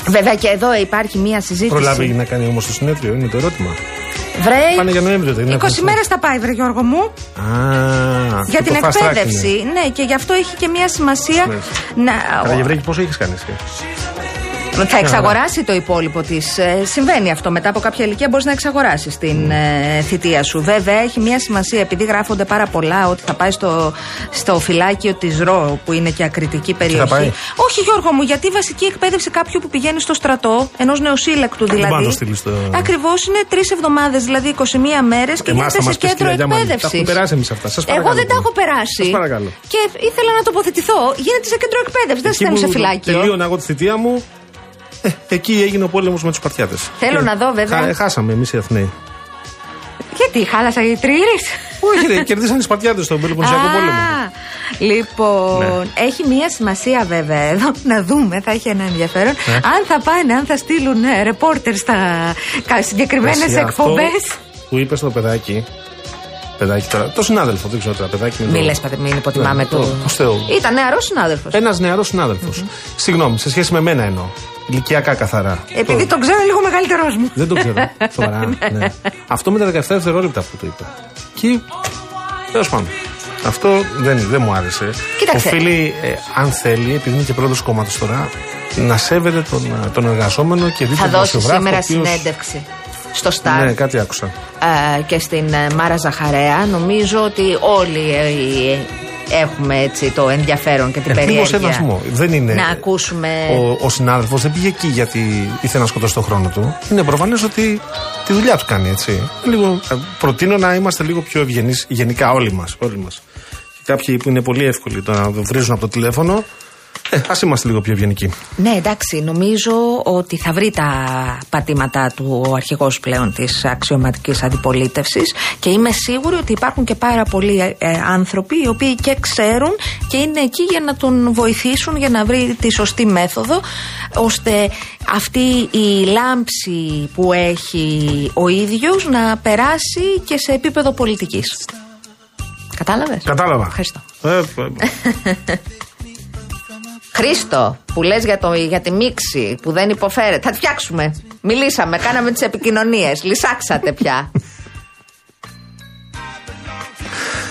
B: Βέβαια και εδώ υπάρχει μία συζήτηση.
A: Προλάβει να κάνει όμως το συνέδριο, είναι το ερώτημα.
B: Βρε,
A: Πάνε για Νοέμβριο, δεν είναι
B: 20
A: αυτό.
B: μέρες θα πάει, βρε Γιώργο μου.
A: Α,
B: Για
A: και
B: την
A: το fast track
B: εκπαίδευση.
A: είναι.
B: Ναι, και γι' αυτό έχει και μία σημασία.
A: Ναι.
B: Να...
A: Καραγευρέκη, πόσο έχει κάνει εσύ.
B: Θα εξαγοράσει το υπόλοιπο της. συμβαίνει αυτό. Μετά από κάποια ηλικία μπορείς να εξαγοράσεις την ε, θητεία σου. Βέβαια, έχει μία σημασία επειδή γράφονται πάρα πολλά ότι θα πάει στο, στο φυλάκιο της ΡΟ, που είναι και ακριτική περιοχή.
A: πάει;
B: Όχι, Γιώργο μου, γιατί η βασική εκπαίδευση κάποιου που πηγαίνει στο στρατό, ενός νεοσύλλεκτου
A: Δεν
B: δηλαδή.
A: πάει να το στείλεις στο-
B: Ακριβώς είναι τρεις εβδομάδες, δηλαδή 21 μέρες και
A: Εμάς θα
B: γίνεται σε
A: μας πεις,
B: κέντρο
A: κυρία Γιάμαλη. Τα
B: εκπαίδευσης.
A: έχουμε περάσει εμείς αυτά. Σας
B: Εγώ
A: παρακαλώ
B: δεν τα
A: πολύ.
B: έχω περάσει.
A: Σας παρακαλώ.
B: Και ήθελα να τοποθετηθώ. Γίνεται σε κέντρο εκπαίδευσης, δεν
A: Εκεί
B: στέλνει σε
A: που
B: φυλάκιο.
A: Τελείωνα εγώ τη θητεία μου. Ε, εκεί έγινε ο πόλεμος με τους Σπαρτιάτε.
B: Θέλω να δω, βέβαια.
A: χάσαμε εμείς οι Αθηναίοι.
B: Γιατί χάλασα οι τρύρι.
A: Όχι, ρε, κερδίσαν οι Σπαρτιάτε στον Πελοποννησιακό πόλεμο.
B: Λοιπόν, έχει μία σημασία βέβαια εδώ να δούμε, θα έχει ένα ενδιαφέρον.
A: Ναι.
B: Αν θα πάνε, αν θα στείλουν ε, ρεπόρτερ στα συγκεκριμένες
A: Εσύ, αυτό
B: εκπομπές.
A: Που είπες στο παιδάκι. Παιδάκι τώρα. Το συνάδελφο, δεν ξέρω τώρα. Παιδάκι με
B: Μη
A: το-
B: λες, πατέ, μην υποτιμάμε
A: Ναι,
B: του.
A: το- ως Θεού.
B: Ήταν νεαρός συνάδελφος.
A: Ένας νεαρός Συγγνώμη, σε σχέση με μένα εννοώ. Ηλικιακά καθαρά.
B: Επειδή
A: Το-
B: τον ξέρω λίγο μεγαλύτερός μου.
A: Δεν το ξέρω. Σοβαρά. ναι. Αυτό με τα 17 δευτερόλεπτα που το είπε. Και. Τέλος πάντων. Αυτό δεν, δεν μου άρεσε.
B: Κοίταξε.
A: Οφείλει, ε, αν θέλει, επειδή είναι και πρόεδρος κόμματος τώρα, να σέβεται τον, ε, τον εργαζόμενο και δει
B: Θα
A: τον
B: δώσει
A: δημοσιογράφο,
B: σήμερα
A: ο οποίος-
B: συνέντευξη στο Σταρ.
A: Ναι, κάτι άκουσα.
B: ε, και στην ε, Μάρα Ζαχαρέα. Νομίζω ότι όλοι ε, έχουμε έτσι το ενδιαφέρον και την
A: Ε, λίγο
B: περιέργεια.
A: σεβασμό. Δεν είναι.
B: Να ακούσουμε.
A: Ο, ο συνάδελφος δεν πήγε εκεί γιατί ήθελε να σκοτώσει τον χρόνο του. Είναι προφανές ότι τη δουλειά του κάνει έτσι. Λίγο, ε, προτείνω να είμαστε λίγο πιο ευγενείς γενικά όλοι μας. Όλοι μας. Και κάποιοι που είναι πολύ εύκολοι το να βρίζουν από το τηλέφωνο, ε, ας είμαστε λίγο πιο ευγενικοί.
B: Ναι, εντάξει, νομίζω ότι θα βρει τα πατήματά του ο αρχηγός πλέον της αξιωματικής αντιπολίτευσης και είμαι σίγουρη ότι υπάρχουν και πάρα πολλοί ε, ε, άνθρωποι οι οποίοι και ξέρουν και είναι εκεί για να τον βοηθήσουν για να βρει τη σωστή μέθοδο ώστε αυτή η λάμψη που έχει ο ίδιος να περάσει και σε επίπεδο πολιτικής. Κατάλαβες;
A: Κατάλαβα.
B: Ευχαριστώ.
A: Ε, ε,
B: Χρήστο, που λες για, το, για τη μίξη που δεν υποφέρεται. Θα τη φτιάξουμε. Μιλήσαμε, κάναμε τις επικοινωνίες. Λυσάξατε πια.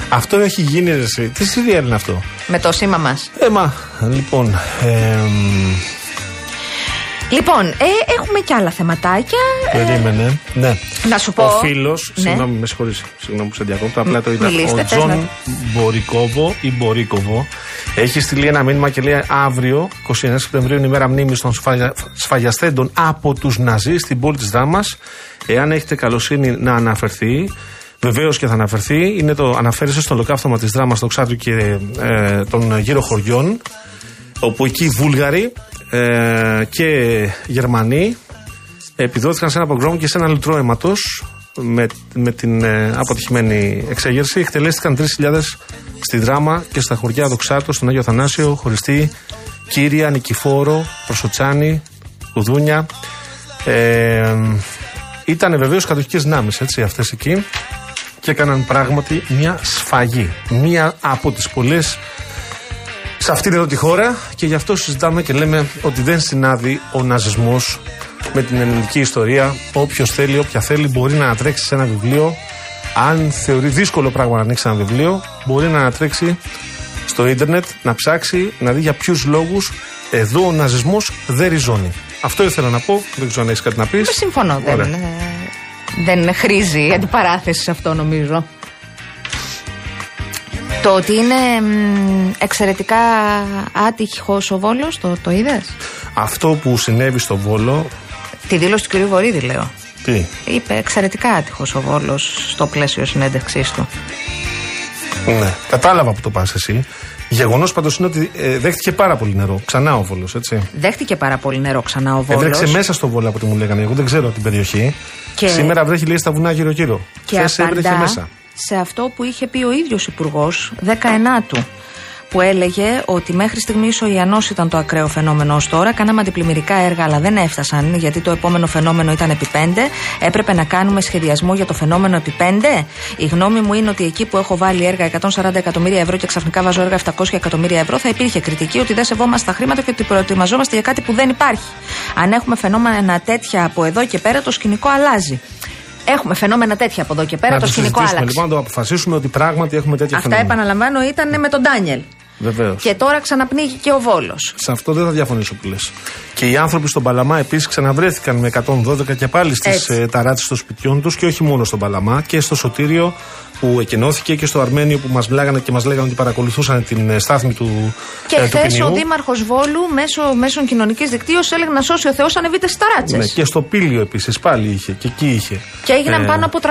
A: Αυτό έχει γίνει ρε, εσύ. Τι serial είναι αυτό;
B: με το σήμα μας.
A: Ε, μα, λοιπόν. εμ,
B: Λοιπόν, ε, έχουμε και άλλα θεματάκια. Ε,
A: περίμενε. Ναι.
B: Να σου πω.
A: Ο φίλος,
B: Ναι.
A: συγγνώμη, με συγχωρείς, συγγνώμη που σε διακόπτω, απλά το είδα.
B: Μιλήστε,
A: ο
B: πες
A: Τζον
B: να-
A: Μπορικόβο ή Μπορίκοβο έχει στείλει ένα μήνυμα και λέει αύριο, 29 Σεπτεμβρίου, είναι η μέρα μνήμης των σφαγια... σφαγιαστέντων από τους Ναζί στην πόλη της Δάμας. Εάν έχετε καλοσύνη να αναφερθεί, Βεβαίως και θα αναφερθεί. Είναι το, αναφέρεσε στο ολοκαύτωμα της δράμα στο Ξάδριο και ε, των γύρω χωριών. Όπου εκεί οι Βούλγαροι ε, και Γερμανοί επιδόθηκαν σε ένα πογκρόμ και σε ένα λουτρό αίματος με, με την ε, αποτυχημένη εξέγερση. Εκτελέστηκαν 3.000 στη δράμα και στα χωριά Δοξάτο, στον Άγιο Θανάσιο, Χωριστή, Κύρια, Νικηφόρο, Προσοτσάνη, Κουδούνια. Ε, ήταν βεβαίως κατοχικές δυνάμεις, έτσι, αυτές εκεί. Και έκαναν πράγματι μια σφαγή. Μια από τις πολλές σε αυτήν εδώ τη χώρα και γι' αυτό συζητάμε και λέμε ότι δεν συνάδει ο ναζισμός με την ελληνική ιστορία. Όποιος θέλει, όποια θέλει, μπορεί να ανατρέξει σε ένα βιβλίο. Αν θεωρεί δύσκολο πράγμα να ανοίξει ένα βιβλίο, μπορεί να ανατρέξει στο ίντερνετ, να ψάξει, να δει για ποιους λόγους εδώ ο ναζισμός δεν ριζώνει. Αυτό ήθελα να πω. Δεν ξέρω αν έχεις κάτι να πεις.
B: Ε, Συμφωνώ. Δεν,
A: Ωραία.
B: ε, δεν χρήζει αντιπαράθεση σε αυτό νομίζω. Το ότι είναι μ, εξαιρετικά άτυχος ο Βόλος, το, το είδες;
A: Αυτό που συνέβη στο Βόλο.
B: Τη δήλωση του κ. Βορύδη λέω.
A: Τι;
B: Είπε εξαιρετικά άτυχος ο Βόλος στο πλαίσιο συνέντευξής του.
A: Ναι, κατάλαβα που το πας εσύ. Γεγονός πάντως είναι ότι ε, δέχτηκε πάρα πολύ νερό. Ξανά ο Βόλος, έτσι.
B: Δέχτηκε πάρα πολύ νερό ξανά ο Βόλος.
A: Έβρεξε μέσα στο Βόλο από ό,τι μου λέγανε. Εγώ δεν ξέρω την περιοχή.
B: Και-
A: Σήμερα βρέχει λέει στα βουνά γύρω-γύρω.
B: και
A: Χθες έβρεχε
B: απαντά
A: μέσα.
B: Σε αυτό που είχε πει ο ίδιος υπουργός 19 που έλεγε ότι μέχρι στιγμή ο Ιαννός ήταν το ακραίο φαινόμενο ως τώρα. Κάναμε αντιπλημμυρικά έργα, αλλά δεν έφτασαν γιατί το επόμενο φαινόμενο ήταν επί 5. Έπρεπε να κάνουμε σχεδιασμό για το φαινόμενο επί 5. Η γνώμη μου είναι ότι εκεί που έχω βάλει έργα 140 εκατομμύρια ευρώ και ξαφνικά βάζω έργα 700 εκατομμύρια ευρώ, θα υπήρχε κριτική ότι δεν σεβόμαστε τα χρήματα και ότι προετοιμαζόμαστε για κάτι που δεν υπάρχει. Αν έχουμε φαινόμενα τέτοια από εδώ και πέρα, το σκηνικό αλλάζει. Έχουμε φαινόμενα τέτοια από εδώ και πέρα,
A: να
B: το
A: το
B: σκηνικό
A: συζητήσουμε
B: άλλαξε.
A: λοιπόν, να το αποφασίσουμε ότι πράγματι έχουμε τέτοια
B: Αυτά
A: φαινόμενα.
B: επαναλαμβάνω ήταν με τον Ντάνιελ.
A: Βεβαίως.
B: Και τώρα ξαναπνίγει και ο Βόλος.
A: Σε αυτό δεν θα διαφωνήσω που λες. Και οι άνθρωποι στον Παλαμά επίσης ξαναβρέθηκαν με 112 και πάλι στις
B: Έτσι.
A: ε, ταράτσε των σπιτιών τους και όχι μόνο στον Παλαμά και στο Σωτήριο που εκενώθηκε και στο Αρμένιο που μας μιλάγανε και μας λέγανε ότι παρακολουθούσαν την ε, στάθμη του,
B: Και
A: ε, του
B: χθες
A: ποινιού.
B: ο Δήμαρχος Βόλου μέσω μέσων κοινωνικής δικτύωσης έλεγε να σώσει ο Θεός, ανεβείτε στις ταράτσες.
A: Ναι, και στο Πήλιο επίσης πάλι είχε και εκεί είχε.
B: Και έγιναν
A: Ε,
B: πάνω από 300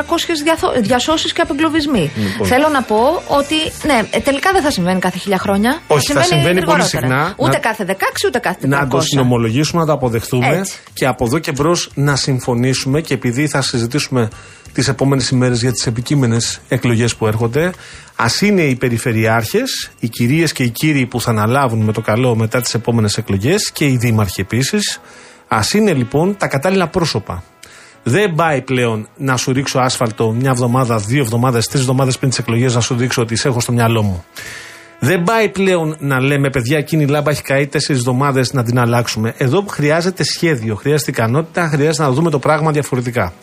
B: διασώσεις και απεγκλωβισμοί.
A: Λοιπόν.
B: Θέλω να πω ότι ναι, ε, τελικά δεν θα συμβαίνει κάθε χίλια χρόνια.
A: Όχι, θα συμβαίνει πολύ
B: γρηγορότερα.
A: συχνά.
B: Ούτε
A: Να-
B: κάθε 16, ούτε κάθε 400.
A: Να το συνομολογήσουμε, να το αποδεχτούμε
B: Έτσι.
A: και από εδώ και μπρος να συμφωνήσουμε και επειδή θα συζητήσουμε τις επόμενες ημέρες για τις επικείμενες εκλογές που έρχονται, ας είναι οι περιφερειάρχες, οι κυρίες και οι κύριοι που θα αναλάβουν με το καλό μετά τις επόμενες εκλογές και οι δήμαρχοι επίσης, ας είναι λοιπόν τα κατάλληλα πρόσωπα. Δεν πάει πλέον να σου ρίξω άσφαλτο μια εβδομάδα, δύο εβδομάδες, τρεις εβδομάδες πριν τις εκλογές να σου δείξω ότι σε έχω στο μυαλό μου. Δεν πάει πλέον να λέμε, παιδιά, εκείνη η λάμπα έχει καεί τέσσερις εβδομάδες να την αλλάξουμε. Εδώ χρειάζεται σχέδιο, χρειάζεται ικανότητα, χρειάζεται να δούμε το πράγμα διαφορετικά.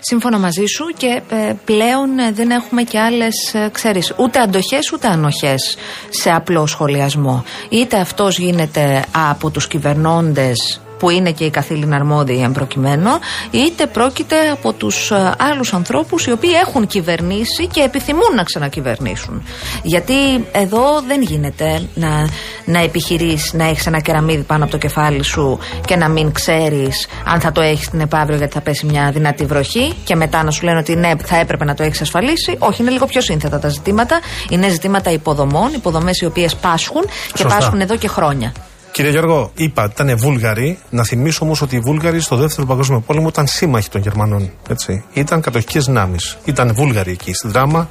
B: Σύμφωνα μαζί σου και ε, πλέον ε, δεν έχουμε και άλλες, ε, ξέρεις, ούτε αντοχές ούτε ανοχές σε απλό σχολιασμό. Είτε αυτός γίνεται από τους κυβερνώντες που είναι και οι καθήλυνα αρμόδιοι εν προκειμένου, είτε πρόκειται από τους ε, άλλους ανθρώπους οι οποίοι έχουν κυβερνήσει και επιθυμούν να ξανακυβερνήσουν. Γιατί εδώ δεν γίνεται να, να επιχειρείς να έχεις ένα κεραμίδι πάνω από το κεφάλι σου και να μην ξέρεις αν θα το έχεις την επαύριο γιατί θα πέσει μια δυνατή βροχή και μετά να σου λένε ότι ναι θα έπρεπε να το έχεις ασφαλίσει. Όχι, είναι λίγο πιο σύνθετα τα ζητήματα. Είναι ζητήματα υποδομών, υποδομές οι οποίες πάσχουν και
A: Σωστά.
B: πάσχουν εδώ και χρόνια.
A: Κύριε Γιώργο, είπα ότι ήταν Βούλγαροι. Να θυμίσω όμως ότι οι Βούλγαροι στο δεύτερο Παγκόσμιο Πόλεμο ήταν σύμμαχοι των Γερμανών. Έτσι. Ήταν κατοχικέ δυνάμει. Ήταν Βούλγαροι εκεί στη δράμα,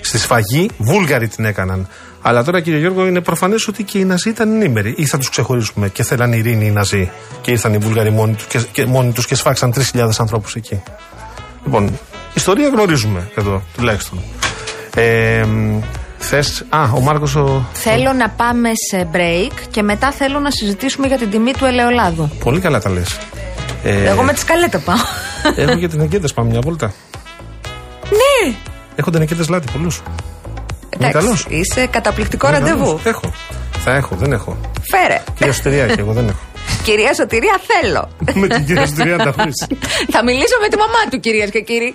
A: στη σφαγή. Βούλγαροι την έκαναν. Αλλά τώρα, κύριε Γιώργο, είναι προφανές ότι και οι Ναζί ήταν ενήμεροι. Ή θα τους ξεχωρίσουμε και θέλαν ειρήνη οι Ναζί. Και ήρθαν οι Βούλγαροι μόνοι τους και, και, μόνοι τους και σφάξαν 3.000 ανθρώπους εκεί. Λοιπόν, ιστορία γνωρίζουμε εδώ τουλάχιστον. Ε, θες, α, ο Μάρκος. Ο...
B: Θέλω να πάμε σε break και μετά θέλω να συζητήσουμε για την τιμή του ελαιολάδου.
A: Πολύ καλά τα λες. Ε,
B: Εγώ με τη σκαλέτα πάω.
A: Έχω και τενεκέτε, πάμε μια βόλτα.
B: ναι.
A: Έχω τενεκέτε λάτι, πολλούς. Είναι
B: Εντάξει,
A: καλός.
B: είσαι καταπληκτικό
A: Είναι
B: ραντεβού.
A: καλός. Έχω. Θα έχω, δεν έχω.
B: Φέρε.
A: Κυρία Σωτηρία και εγώ δεν έχω.
B: Κυρία Σωτηρία, θέλω.
A: με την κυρία Σωτηρία να τα βρεις.
B: Θα μιλήσω με τη μαμά του, κυρίες και κύριοι.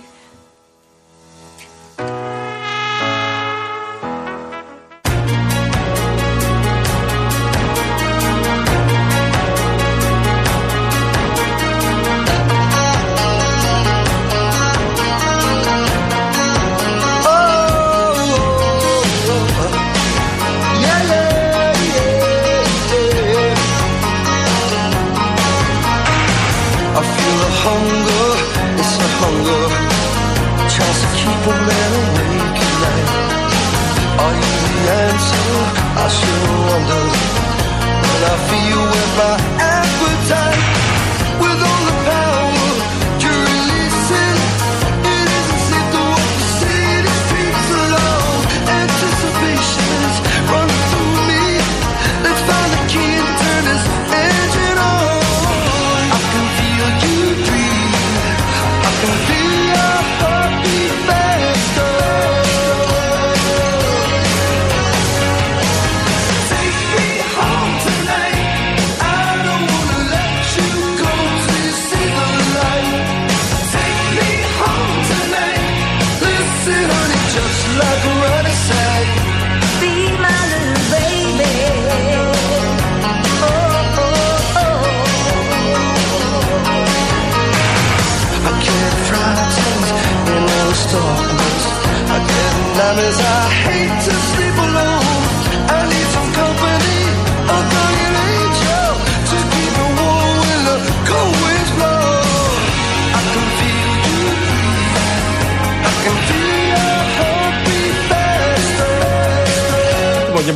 C: Sure wonder. When I feel with my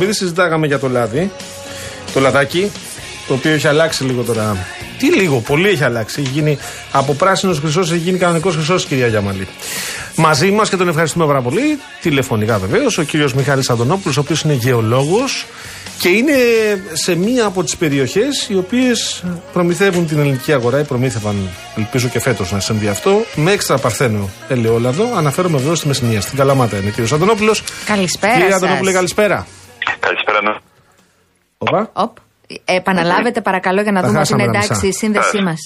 A: επειδή συζητάγαμε για το λάδι, το λαδάκι, το οποίο έχει αλλάξει λίγο τώρα. Τι λίγο, πολύ έχει αλλάξει. Έχει γίνει από πράσινος χρυσός, έχει γίνει κανονικός χρυσός, κυρία Γιαμαλή. Μαζί μας και τον ευχαριστούμε πάρα πολύ, τηλεφωνικά βεβαίως, ο κύριος Μιχάλης Αντωνόπουλος, ο οποίος είναι γεωλόγος και είναι σε μία από τις περιοχές οι οποίες προμηθεύουν την ελληνική αγορά ή προμήθευαν, ελπίζω και φέτος να συμβεί αυτό, με έξτρα παρθένο ελαιόλαδο. Αναφέρομαι βεβαίως στη Μεσσηνία, στην Καλαμάτα είναι ο κύριος Αντωνόπουλος.
B: Καλησπέρα
A: Κύριε
B: σας.
A: Αντωνόπουλε, καλησπέρα.
D: Καλησπέρα. ναι.
A: Οπα.
B: Οπ. Επαναλάβετε παρακαλώ για να
A: Τα
B: δούμε ότι είναι
A: χάσαμε τα
B: εντάξει η
A: μισά.
B: σύνδεσή μας.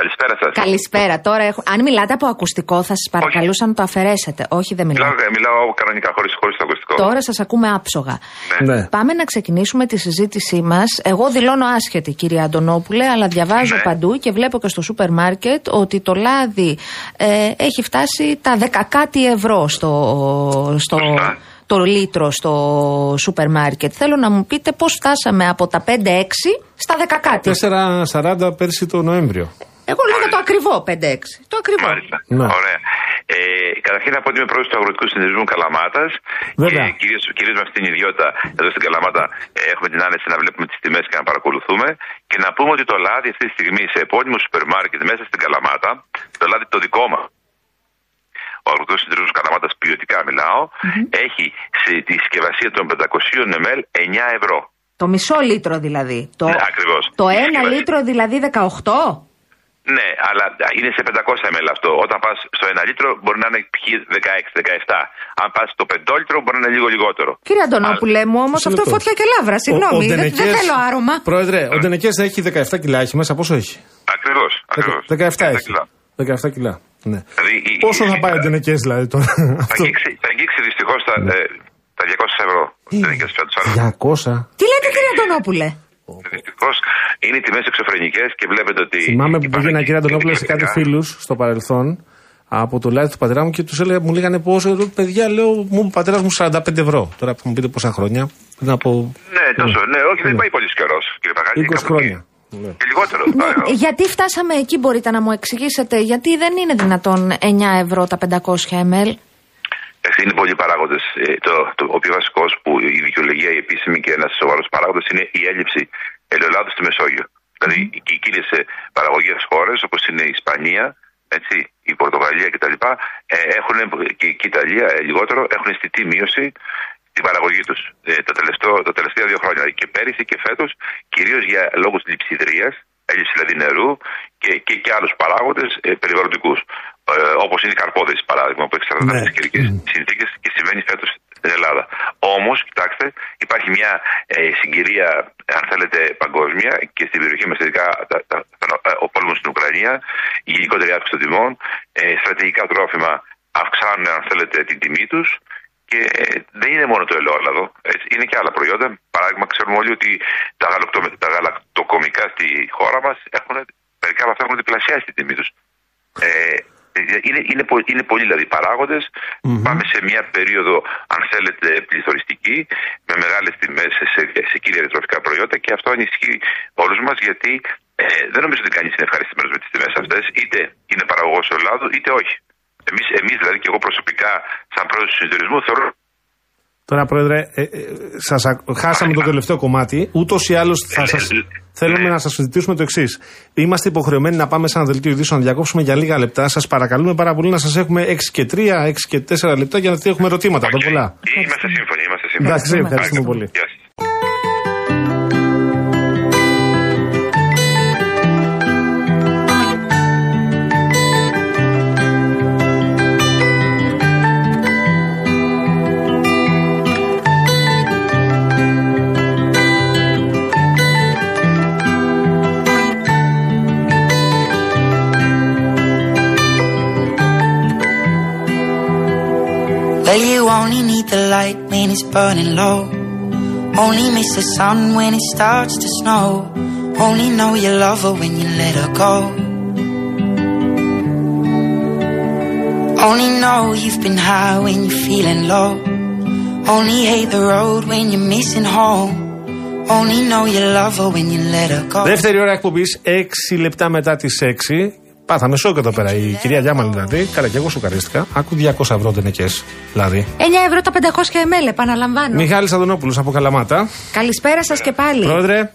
D: Καλησπέρα σας.
B: Καλησπέρα. Τώρα έχω... Αν μιλάτε από ακουστικό, θα σας παρακαλούσα να το αφαιρέσετε. Όχι, δεν
D: Μιλάω,
B: μιλάω.
D: ε, μιλάω κανονικά, χωρί χωρίς το ακουστικό.
B: Τώρα σας ακούμε άψογα.
A: Ναι.
B: Πάμε να ξεκινήσουμε τη συζήτησή μας. Εγώ δηλώνω άσχετη, κυρία Αντωνόπουλε, αλλά διαβάζω
D: Ναι.
B: παντού και βλέπω και στο σούπερ μάρκετ ότι το λάδι ε, έχει φτάσει τα δεκακάτι ευρώ στο, στο,
D: Σωστά.
B: Το λίτρο στο σούπερ μάρκετ. Θέλω να μου πείτε πώς φτάσαμε από τα 5-6 στα δεκακάτι.
A: 4,40 πέρσι το Νοέμβριο.
B: Εγώ λέω για το ακριβό 5-6. Το ακριβό.
D: Μάλιστα.
A: Ναι.
D: Ωραία. Ε, καταρχήν να πω ότι είμαι πρόεδρος του Αγροτικού Συνδεσμού Καλαμάτας.
A: Βέβαια.
D: Και κυρίως κυρίως με αυτήν την ιδιότητα εδώ στην Καλαμάτα ε, έχουμε την άνεση να βλέπουμε τις τιμές και να παρακολουθούμε. Και να πούμε ότι το λάδι αυτή τη στιγμή σε επώνυμο σούπερ μάρκετ μέσα στην Καλαμάτα, το λάδι το δικό μας, ο Αγροτικό Συνδεσμό Καλαμάτα, ποιοτικά μιλάω, έχει σε τη συσκευασία των 500 ml 9 ευρώ.
B: Το μισό λίτρο δηλαδή. Το,
D: Ναι, ακριβώς.
B: το
D: Η
B: ένα
D: συσκευασία.
B: λίτρο δηλαδή 18.
D: Ναι, αλλά είναι σε 500 ml αυτό. Όταν πας στο 1 λίτρο μπορεί να είναι π.χ. 16-17. Αν πας στο 5 λίτρο μπορεί να είναι λίγο λιγότερο.
B: Κύριε Αντωνόπουλε μου, όμως
A: Μισό
B: αυτό
A: λεπτό.
B: φωτιά και λάβρα. Συγγνώμη, δεν, δεν
A: Ντενεκές-
B: θέλω άρωμα.
A: Πρόεδρε, ο Ντενεκές έχει 17 κιλά, έχει μέσα. Πόσο έχει;
D: Ακριβώς.
A: 17 έχει. 17 κιλά. Ναι.
D: Δηλαδή, η-
A: Πόσο
D: η-
A: θα πάει ο Ντενεκέ δηλαδή τώρα.
D: Θα
A: αυτό;
D: αγγίξει, θα αγγίξει δυστυχώς τα, ε, τα 200 ευρώ. Δεν είναι; Και φέτος, αλλά
A: 200.
B: Τι λέτε, κύριε Αντωνόπουλε;
D: Δυστυχώς είναι τιμές εξωφρενικές και βλέπετε ότι.
A: Θυμάμαι που
D: υπάρχουν
A: πήγαινα
D: και-
A: κύριε Αντωνόπουλο
D: και
A: σε κάτι
D: διαφορετικά.
A: φίλους στο παρελθόν από το λάδι του πατέρα μου και τους έλεγα, μου λέγανε πόσο. Λέω, παιδιά, λέω, μου είπε ο πατέρας μου 45 ευρώ. Τώρα που μου πείτε πόσα χρόνια. Πριν από.
D: Ναι, τόσο. Ναι, όχι, δεν πάει πολύς καιρός, κύριε Παγάλη.
A: 20
D: κάπου
A: χρόνια.
D: Εκεί.
A: Ναι.
D: Και λιγότερο.
B: Ναι,
D: Α, ε,
B: γιατί φτάσαμε εκεί, μπορείτε να μου εξηγήσετε, γιατί δεν είναι δυνατόν 9 ευρώ τα 500 ml;
D: Εντάξει, Είναι πολλοί παράγοντες. Το, το, ο πιο βασικός που η δικαιολογία, η επίσημη και ένας σοβαρός παράγοντας είναι η έλλειψη ελαιολάδου στη Μεσόγειο. Δηλαδή και οι κύριες παραγωγές χώρες όπως είναι η Ισπανία, έτσι, η Πορτογαλία κτλ. Ε, έχουν, και, και η Ιταλία ε, λιγότερο έχουν αισθητή μείωση στην παραγωγή τους ε, τα, τελευταίο, τα τελευταία δύο χρόνια. Δηλαδή και πέρυσι και φέτος, κυρίως για λόγους λειψιδρίας, έλλειψη δηλαδή νερού και, και, και άλλους παράγοντες ε, περιβαλλοντικούς. Ε, Όπως είναι η καρπόδηση, παράδειγμα, που εξαρτάται
A: Ναι.
D: από τις καιρικές συνθήκες και συμβαίνει φέτος στην Ελλάδα. Όμως, κοιτάξτε, υπάρχει μια ε, συγκυρία, αν θέλετε, παγκόσμια και στην περιοχή μας, ειδικά τα, τα, τα- ε, ο πόλεμος στην Ουκρανία, η γενικότερη αύξηση των τιμών, ε, στρατηγικά τρόφιμα αυξάνουν, αν θέλετε, την τιμή τους. Και ε, δεν είναι μόνο το ελαιόλαδο, έτσι, είναι και άλλα προϊόντα. Παράδειγμα, ξέρουμε όλοι ότι τα, γαλακτο- τα γαλακτοκομικά στη χώρα μας έχουν, μερικά από αυτά έχουν διπλασιάσει την τιμή τους. Ε, είναι, είναι, πο- είναι πολλοί δηλαδή παράγοντες. Πάμε σε μια περίοδο, αν θέλετε, πληθωριστική, με μεγάλες τιμές σε, σε, σε κύρια τροφικά προϊόντα και αυτό ανησυχεί όλους μας γιατί ε, δεν νομίζω ότι κανείς είναι ευχαριστημένος με τις τιμές αυτές, είτε είναι παραγωγός ελαιολάδου είτε όχι. Εμείς, εμείς, δηλαδή και εγώ προσωπικά, σαν πρόεδρος του συνεταιρισμού, θεωρώ
A: Τώρα, Πρόεδρε, ε, ε, σας α- χάσαμε το τελευταίο κομμάτι. Ούτως ή άλλως θα σας... θέλουμε να σας ζητήσουμε το εξής. Είμαστε υποχρεωμένοι να πάμε σε ένα δελτίο ειδήσεων να διακόψουμε για λίγα λεπτά. Σας παρακαλούμε πάρα πολύ να σας έχουμε 6 και 3, 6 και 4 λεπτά για να έχουμε ερωτήματα. Το
D: Οκ.
A: πολλά.
D: Είμαστε σύμφωνοι, είμαστε σύμφωνοι.
A: Εντάξει, ευχαριστούμε πολύ.
E: the light when it's burning low. Only miss the sun when it starts to snow. Only know you love her when you let her go. Only know you've been high when you're feeling low. Only hate the road when you're missing home. Only know you love her when you let her go.
A: Δεύτερη ώρα εκπομπή, 6 λεπτά μετά τι 6. Πάθαμε σοκ εδώ πέρα. Η κυρία Γιάμαλη δηλαδή. Καλά, και εγώ σοκαρίστηκα. Άκου 200 ευρώ τενεκές. Δηλαδή.
B: 9 ευρώ τα 500 ml, επαναλαμβάνω.
A: Μιχάλης Αδωνόπουλος από Καλαμάτα.
B: Καλησπέρα σας και πάλι.
A: Πρόεδρε,
D: Να είστε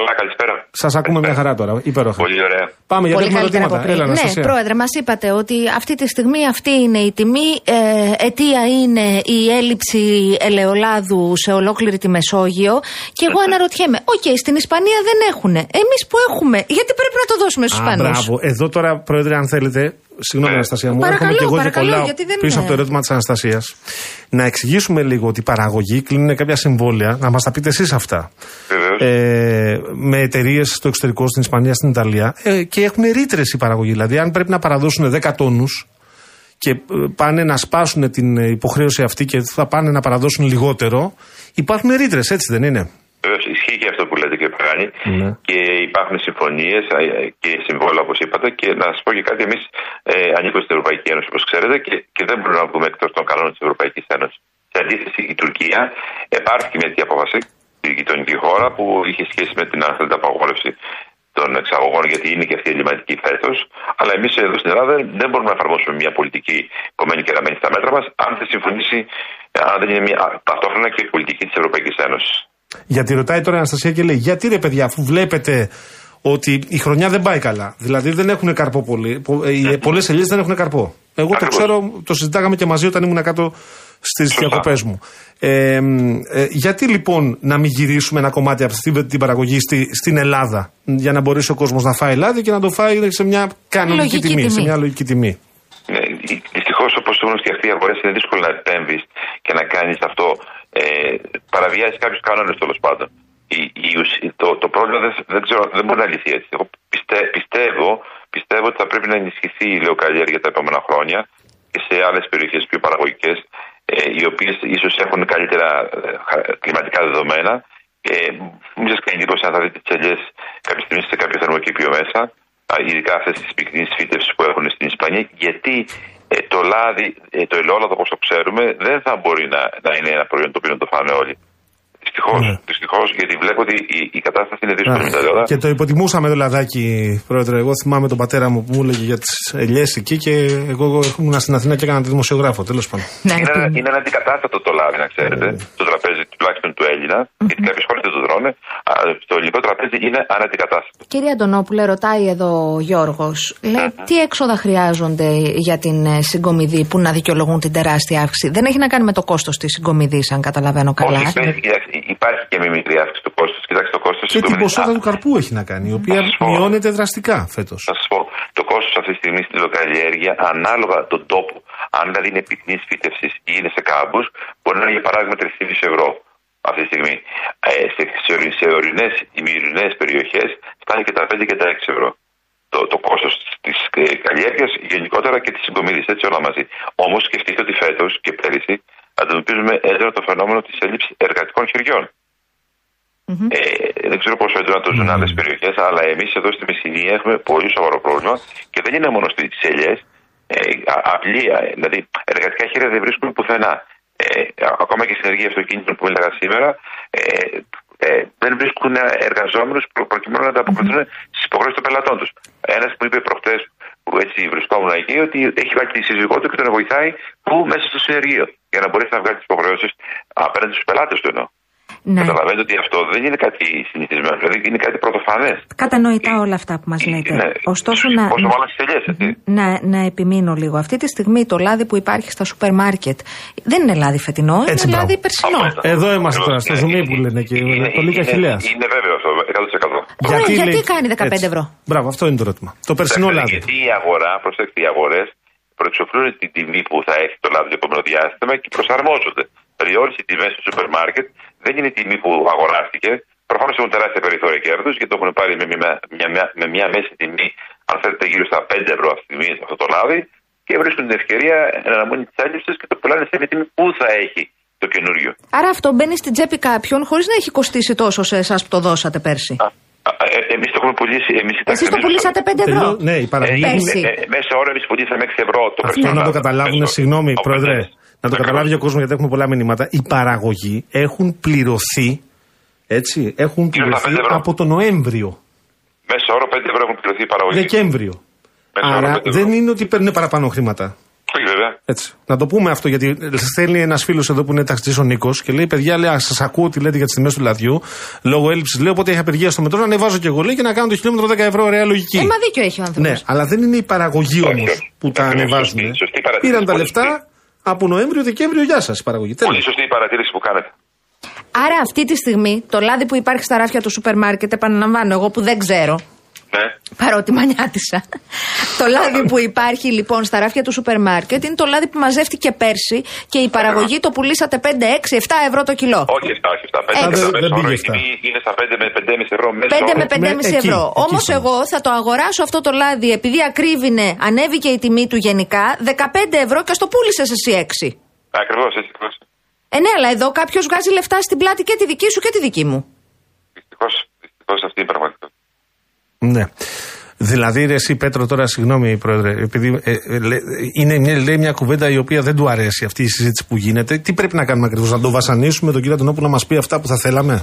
D: καλά, καλησπέρα.
A: σας ακούμε μια χαρά τώρα. Υπέροχα.
D: Πολύ ωραία.
A: Πάμε για
B: Πολύ
A: έχουμε
B: καλύτερα από
A: ερωτήματα.
B: πριν.
A: Έλα,
B: ναι,
A: Αναστασία.
B: πρόεδρε, μας είπατε ότι αυτή τη στιγμή αυτή είναι η τιμή. Ε, αιτία είναι η έλλειψη ελαιολάδου σε ολόκληρη τη Μεσόγειο. Και εγώ αναρωτιέμαι, οκ, στην Ισπανία δεν έχουν. Εμείς που έχουμε, γιατί πρέπει να το δώσουμε στους
A: Α,
B: Ισπανούς;
A: μπράβο. Εδώ τώρα, Πρόεδρε, αν θέλετε. Συγγνώμη,
D: Ναι.
A: Αναστασία μου.
B: Παρακαλώ,
A: έρχομαι και εγώ και
B: παρακαλώ,
A: κολλάω
B: γιατί δεν
A: πίσω
B: είναι.
A: από το ερώτημα της Αναστασίας. Να εξηγήσουμε λίγο ότι οι παραγωγοί κλείνουν κάποια συμβόλαια. Να μας τα πείτε εσείς αυτά.
D: Βεβαίως.
A: Ε, με εταιρείες στο εξωτερικό, στην Ισπανία, στην Ιταλία. Ε, και έχουν ρήτρες οι παραγωγοί. Δηλαδή, αν πρέπει να παραδώσουν 10 τόνους και ε, πάνε να σπάσουν την ε, υποχρέωση αυτή και θα πάνε να παραδώσουν λιγότερο, υπάρχουν ρήτρες, έτσι δεν είναι;
D: Βεβαίως, ισχύει και αυτό που λέτε και Παγάνη.
A: Ναι.
D: Και υπάρχουν συμφωνίες και συμβόλαια όπως είπατε. Και να σας πω και κάτι, εμείς ε, ανήκουμε στην Ευρωπαϊκή Ένωση όπως ξέρετε και, και δεν μπορούμε να βγούμε εκτός των κανόνων της Ευρωπαϊκής Ένωσης. Σε αντίθεση, η Τουρκία υπάρχει μια τέτοια απόφαση, η γειτονική χώρα που είχε σχέση με την αν θέλετε, απαγόρευση των εξαγωγών, γιατί είναι και αυτή η ελληματική φέτος. Αλλά εμείς εδώ στην Ελλάδα δεν- δεν μπορούμε να εφαρμόσουμε μια πολιτική κομμένη και ραμμένη στα μέτρα μας, αν δεν συμφωνήσει, αν δεν είναι μια, ταυτόχρονα και η πολιτική της Ευρωπαϊκής Ένωσης.
A: Γιατί ρωτάει τώρα η Αναστασία και λέει: Γιατί ρε παιδιά, αφού βλέπετε ότι η χρονιά δεν πάει καλά. Δηλαδή δεν έχουν καρπό πολύ. Πολλές ελιές δεν έχουν καρπό. Εγώ το
D: Ακριβώς.
A: ξέρω, το συζητάγαμε και μαζί όταν ήμουν κάτω στις
D: Σωστά.
A: διακοπές μου. Ε, μ, ε, γιατί λοιπόν να μην γυρίσουμε ένα κομμάτι από αυτή την παραγωγή στη, στην Ελλάδα, για να μπορέσει ο κόσμος να φάει λάδι και να το φάει σε μια κανονική
B: Λογική
A: τιμή,
B: τιμή.
A: σε μια λογική τιμή.
D: Ναι, Δυστυχώς, όπως το έχουν φτιαχτεί οι αγορέ, είναι δύσκολο να επέμβεις και να κάνεις αυτό. Ε, παραβιάζει κάποιους κανόνες τέλος πάντων. Η, η, ουσ- το, το πρόβλημα δεν, δεν, ξέρω, δεν μπορεί να λυθεί έτσι. Εγώ πιστε, πιστεύω, πιστεύω ότι θα πρέπει να ενισχυθεί η λεοκαλλιέργεια τα επόμενα χρόνια και σε άλλες περιοχές πιο παραγωγικές, ε, οι οποίες ίσως έχουν καλύτερα ε, χα- κλιματικά δεδομένα. Ε, μην σας κάνει εντύπωση αν θα δείτε τι ελιέ κάποια στιγμή σε κάποιο θερμοκήπιο μέσα, α, ειδικά αυτές τις πυκνή φύτευσης που έχουν στην Ισπανία, γιατί ε, το λάδι, ε, το ελαιόλαδο όπως το ξέρουμε, δεν θα μπορεί να, να είναι ένα προϊόν το οποίο να το φάνε όλοι. Δυστυχώς,
A: Ναι.
D: δυστυχώς, γιατί βλέπω ότι η, η κατάσταση είναι δύσκολη με τα ελαιόλαδα.
A: Και το υποτιμούσαμε το λαδάκι, πρόεδρε. Εγώ θυμάμαι τον πατέρα μου που μου έλεγε για τις ελιές εκεί και εγώ ήμουν στην Αθήνα και έκανα τη δημοσιογράφο, τέλος πάντων.
B: Ναι,
D: Είναι,
B: τι-
D: ένα- είναι ένα αντικατάστατο το λάδι, να ξέρετε,
A: Ναι.
D: το τραπέζι τουλάχιστον του Έλληνα. βενζίνα, γιατί κάποιες χώρες δεν το τρώνε. Α, Το ελληνικό τραπέζι είναι αναντικατάστατο.
B: Κύριε Αντωνόπουλε, ρωτάει εδώ ο Γιώργος, λέει τι έξοδα χρειάζονται για την ε, συγκομιδή που να δικαιολογούν την τεράστια αύξηση; Δεν έχει να κάνει με το κόστος της συγκομιδής, αν καταλαβαίνω καλά.
D: Όχι, υπάρχει, κοιτάξτε, υπάρχει και μια μικρή αύξηση του κόστους. Κοιτάξτε, το κόστος
A: Και την ποσότητα του καρπού έχει να κάνει, η οποία
D: σας πω.
A: μειώνεται δραστικά φέτος.
D: Θα σας πω, το κόστος αυτή τη στιγμή στην λοκαλλιέργεια, ανάλογα τον τόπο, αν δηλαδή είναι πυκνής φύτευσης ή είναι σε κάμπους, μπορεί να είναι για παράδειγμα 3,5 ευρώ αυτή τη στιγμή. Ε, σε, σε, ορει- σε ορεινές ή μυρινέ περιοχές φτάνει και τα 5 και τα 6 ευρώ. Το, το κόστος της ε, καλλιέργειας γενικότερα και της συγκομιδή, έτσι όλα μαζί. Όμως σκεφτείτε ότι φέτος και πέρυσι αντιμετωπίζουμε έντονα το φαινόμενο της έλλειψης εργατικών χεριών. Ε, δεν ξέρω πόσο έντονα το ζουν άλλες περιοχές, αλλά εμείς εδώ στη Μεσσηνία έχουμε πολύ σοβαρό πρόβλημα και δεν είναι μόνο στις ελιέ. Ε, α- απλή, ε, δηλαδή εργατικά χέρια δεν βρίσκουμε πουθενά. Ε, α- ακόμα και στην ενεργεία αυτοκίνητων που έλεγα σήμερα, ε, ε, δεν βρίσκουν εργαζόμενους προ, προκειμένου να ανταποκριθούν στις υποχρεώσεις των πελατών τους. Ένας που είπε προχτές, που έτσι βρισκόμουν εκεί, ότι έχει βάλει τη σύζυγό του και τον βοηθάει που μέσα στο συνεργείο για να μπορέσει να βγάλει τις υποχρεώσεις απέναντι στους πελάτες του εννοώ.
B: Ναι.
D: Καταλαβαίνετε ότι αυτό δεν είναι κάτι συνηθισμένο, δηλαδή είναι κάτι πρωτοφανές.
B: Κατανοητά όλα αυτά που μας λέτε.
D: Ναι.
B: Ωστόσο, να,
D: Πόσο μάλλον στι ελιέ, έτσι.
B: να, να επιμείνω λίγο. Αυτή τη στιγμή το λάδι που υπάρχει στα σούπερ μάρκετ δεν είναι λάδι φετινό,
A: Έτσι,
B: είναι λάδι
A: μπράβο.
B: περσινό.
D: Απόλυτα.
A: Εδώ είμαστε τώρα, στο
D: Ναι,
A: ζουμί
D: είναι-
A: που λένε και
D: είναι-
A: πολύ
D: είναι-
A: καχηλέα.
D: Είναι βέβαιος αυτό, 100%.
B: Ωραία,
A: Γιατί,
B: γιατί
A: λέει-
B: κάνει 15
A: Έτσι.
B: ευρώ.
A: Μπράβο, αυτό είναι το ερώτημα. Το περσινό
D: Κοιτάξτε,
A: λάδι.
D: Γιατί η αγορά, προσέξτε, οι αγορές προεξοφλούν την τιμή που θα έχει το λάδι το επόμενο διάστημα και προσαρμόζονται. Δηλαδή, όλε οι τιμέ του σούπερ μάρκετ δεν είναι η τιμή που αγοράστηκε. Προφανώς έχουν τεράστια περιθώρια κέρδους γιατί το έχουν πάρει με μια, μια, μια, με μια μέση τιμή, αν θέλετε, γύρω στα 5 ευρώ αυτή τη στιγμή αυτό το λάδι και βρίσκουν την ευκαιρία εν αναμονή της έλλειψη και το πουλάνε σε μια τιμή που θα έχει το καινούριο.
B: Άρα αυτό μπαίνει στην τσέπη κάποιον χωρίς να έχει κοστίσει τόσο σε εσάς που το δώσατε πέρσι.
D: Εμείς το έχουμε πουλήσει. Εμείς,
B: Εσείς το πουλήσατε 5 ευρώ;
A: Τελειώ- Ναι, η παραγωγή.
B: Πέρσι.
D: μέσα ώρα εμείς πουλήσαμε 6 ευρώ το
A: Αυτό
D: περσινό
A: να το
D: λάδι.
A: καταλάβουν,
D: Μέσο-
A: συγγνώμη,
D: ο
A: Πρόεδρε.
D: πεντές.
A: Να το
D: Ακριβώς.
A: καταλάβει ο κόσμος γιατί έχουμε πολλά μηνύματα. Οι παραγωγοί έχουν πληρωθεί. Έτσι, έχουν
D: Γύρω στα
A: πληρωθεί
D: πέντε ευρώ.
A: από τον Νοέμβριο,
D: Μέσο όρο 5 ευρώ έχουν πληρωθεί η παραγωγή.
A: Δεκέμβριο.
D: Μέσα όρο
A: Άρα
D: πέντε ευρώ.
A: δεν είναι ότι παίρνουν παραπάνω χρήματα.
D: Όχι βέβαια.
A: Έτσι. Να το πούμε αυτό, γιατί στέλνει ένας φίλος εδώ που είναι ταξιτζής ο Νίκος και λέει: Παιδιά, λέει, σας ακούω τι λέτε για τις τιμές του λαδιού. Λόγω έλλειψης, λέω, οπότε έχει απεργία στο μετρό να ανεβάζω και εγώ λέει και να κάνω το χιλιόμετρο 10 ευρώ, ωραία λογική.
B: Ε, μα δίκιο έχει ο άνθρωπος.
A: ναι, αλλά δεν είναι η παραγωγή
D: Όχι,
A: όμως
D: όχι.
A: που τα
D: Ακριβώς,
A: ανεβάζουν.
D: σωστή, σωστή παρατήρηση.
A: Πήραν τα
D: Πολύ
A: λεφτά
D: σωστή.
A: από Νοέμβριο, Δεκέμβριο, γεια σας η παραγωγή.
D: Πολύ
A: Τέλος.
D: σωστή η παρατήρηση που κάνετε.
B: Άρα αυτή τη στιγμή το λάδι που υπάρχει στα ράφια του σούπερ μάρκετ, επαναλαμβάνω, εγώ που δεν ξέρω,
D: Ναι.
B: παρότι μανιάτισα. το λάδι που υπάρχει λοιπόν στα ράφια του σούπερ μάρκετ είναι το λάδι που μαζεύτηκε πέρσι και η παραγωγή το πουλήσατε 5, 6, 7 ευρώ το κιλό.
D: Όχι, αυτά, όχι, αυτά.
B: Ε,
D: Πέντε
A: δεν-
D: μέσο
A: δεν
D: όρο,
A: πήγε
D: η
A: αυτά.
D: τιμή Είναι στα 5 με 5,5 ευρώ μέσο
B: 5 με
D: όρο.
B: 5,5
A: εκεί,
B: ευρώ.
A: εκεί
B: Όμως
A: είμαστε.
B: εγώ θα το αγοράσω αυτό το λάδι επειδή ακρίβεινε, ανέβηκε η τιμή του γενικά 15 ευρώ και στο πούλησες εσύ 6.
D: Ακριβώς, έτσι. ακριβώς.
B: Ε, ναι, αλλά εδώ κάποιος βγάζει λεφτά στην πλάτη και τη δική σου και τη δική μου.
D: Δυστυχώς, δυστυχώς αυτή είναι η πραγματικότητα.
A: Ναι. Δηλαδή, ρε, εσύ Πέτρο, τώρα συγγνώμη, Πρόεδρε, επειδή ε, ε, λέ- είναι μια, λέει μια κουβέντα η οποία δεν του αρέσει αυτή η συζήτηση που γίνεται. Τι πρέπει να κάνουμε ακριβώς, να τον βασανίσουμε τον κύριο Αντωνόπουλο να μας πει αυτά που θα θέλαμε;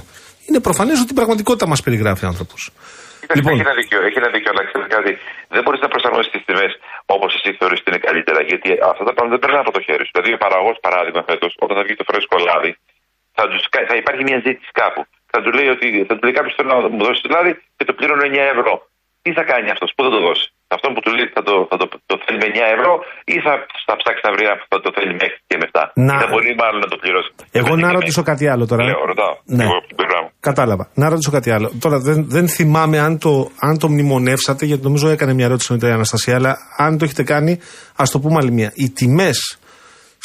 A: Είναι προφανές ότι την πραγματικότητα μας περιγράφει ο άνθρωπος.
D: Κοιτάξτε,
A: Λοιπόν.
D: έχει ένα δίκιο, έχει ένα δίκιο, αλλά ξέρετε κάτι. Δεν μπορείς να προσαρμόσει τι τιμές όπως εσύ θεωρείς ότι είναι καλύτερα. Γιατί αυτά τα πράγματα δεν περνάνε από το χέρι σου. Δηλαδή, ο παραγωγός, παράδειγμα, φέτος, όταν θα βγει το φρέσκο λάδι, θα, τους, κα- θα υπάρχει μια ζήτηση κάπου. Θα του λέει ότι θα του λέει κάποιος θέλω να μου δώσει το λάδι και το πληρώνω 9 ευρώ. Τι θα κάνει αυτός, πού θα το δώσει; Αυτό που του λέει θα το, θα το, το θέλει με 9 ευρώ ή θα, θα ψάξει να βρει ένα που θα το θέλει με 6 και με 7.
A: Να-
D: Ή θα μπορεί μάλλον να το πληρώσει.
A: Εγώ
D: Με
A: να
D: την
A: ρωτήσω
D: τιμή.
A: κάτι άλλο τώρα.
D: Λέω, ρωτάω.
A: Ναι.
D: Εγώ από την πλευρά μου.
A: Κατάλαβα. Να ρωτήσω κάτι άλλο. Τώρα δεν, δεν θυμάμαι αν το, αν το μνημονεύσατε, γιατί νομίζω έκανε μια ερώτηση μετά η Αναστασία, αλλά αν το έχετε κάνει, ας το πούμε άλλη μία. Οι τιμές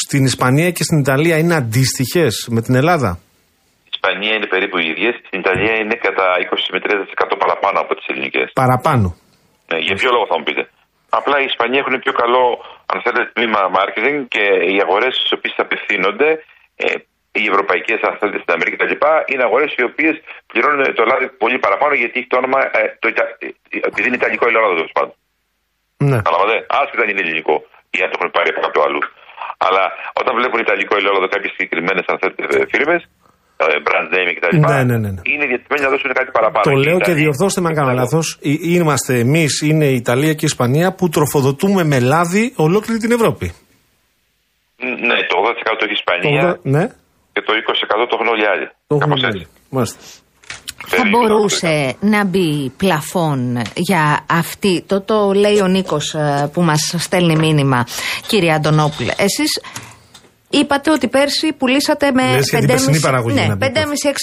A: στην Ισπανία και στην Ιταλία είναι αντίστοιχες με την Ελλάδα;
D: Η Ισπανία είναι περίπου οι ίδιες. Στην Ιταλία είναι κατά 20 με 30% παραπάνω από τις ελληνικές.
A: Παραπάνω.
D: Ναι, για ποιο λόγο θα μου πείτε. Απλά οι Ισπανοί έχουν πιο καλό, αν θέλετε, τμήμα marketing και οι αγορές στις οποίες απευθύνονται, ε, οι ευρωπαϊκές, αν θέλετε, στην Αμερική κτλ., είναι αγορές οι οποίες πληρώνουν το λάδι πολύ παραπάνω γιατί έχει το όνομα. Ε, το, Ιτα- ε, επειδή είναι ιταλικό ελαιόλαδο τέλος πάντων.
A: Ναι.
D: Καταλαβαίνετε. Άσχετα αν είναι ελληνικό ή αν το έχουν πάρει από κάποιο αλλού. Αλλά όταν βλέπουν ιταλικό ελαιόλαδο κάποιες συγκεκριμένες, αν θέλετε, φίρμες, brand name κτλ.
A: Ναι, ναι, ναι, ναι.
D: Είναι διατεθειμένοι να δώσουν κάτι παραπάνω.
A: Το
D: Και
A: λέω
D: οι
A: και
D: Ιταλοί-
A: διορθώστε με αν κάνω λάθος. Είμαστε εμείς, είναι η Ιταλία και η Ισπανία που τροφοδοτούμε με λάδι ολόκληρη την Ευρώπη.
D: Ναι, το 80% έχει η Ισπανία.
A: Το- ναι.
D: και το 20% το έχουν όλοι οι άλλοι.
A: Το
D: Κάπως
A: έχουμε
D: έτσι.
A: όλοι. Μάλιστα.
B: Θα
D: Περίπου
B: μπορούσε να μπει πλαφόν για αυτή. Το, το λέει ο Νίκος ε, που μας στέλνει μήνυμα, κύριε Αντωνόπουλε. Εσείς είπατε ότι πέρσι πουλήσατε με
A: Λες για την περσινή παραγωγή
B: ναι,
A: να μπει
B: 5,5-6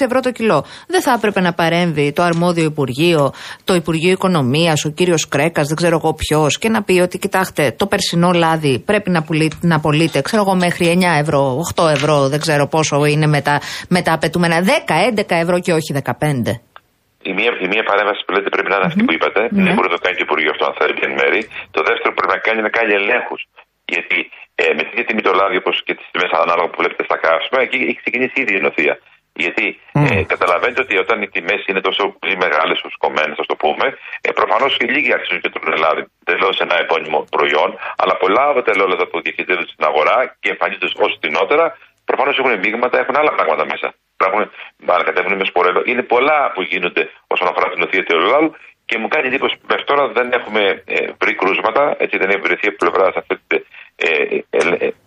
B: ευρώ το κιλό. Δεν θα έπρεπε να παρέμβει το αρμόδιο Υπουργείο, το Υπουργείο Οικονομίας, ο κύριος Κρέκας, δεν ξέρω εγώ ποιος, και να πει ότι κοιτάξτε, το περσινό λάδι πρέπει να, πουλεί, να πωλείται, ξέρω εγώ, μέχρι 9 ευρώ, 8 ευρώ, δεν ξέρω πόσο είναι με τα, με τα απαιτούμενα. 10-11 ευρώ και όχι 15.
D: Η μία, η μία παρέμβαση που λέτε πρέπει να είναι αυτή που είπατε.
B: Ναι.
D: Δεν μπορεί να το κάνει το Υπουργείο αυτό, αν θέλει εν μέρη. Το δεύτερο που πρέπει να κάνει είναι να κάνει ελέγχους. Γιατί ε, με την τιμή το λάδι, όπως και τις τιμές ανάλογα που βλέπετε στα καύσιμα, εκεί έχει ξεκινήσει ήδη η νοθεία. Γιατί ε, καταλαβαίνετε ότι όταν οι τιμές είναι τόσο πολύ μεγάλες, κομμένες, ας το πούμε, ε, προφανώς και λίγοι αρχίζουν και τρώνε λάδι. Τελώ σε ένα επώνυμο προϊόν, αλλά πολλά από τα ελαιόλαδα που διαχειρίζονται στην αγορά και εμφανίζονται ως φτηνότερα, προφανώς έχουν μείγματα, έχουν άλλα πράγματα μέσα. Υπάρχουν, μάλλον κατέβουν με σπορέλο. Είναι πολλά που γίνονται όσον αφορά την νοθεία του ελαιόλαδου και μου κάνει εντύπωση που μέχρι τώρα δεν έχουμε ε, βρει κρούσματα, έτσι δεν έχει βρεθεί από πλευρά ε, ε, ε,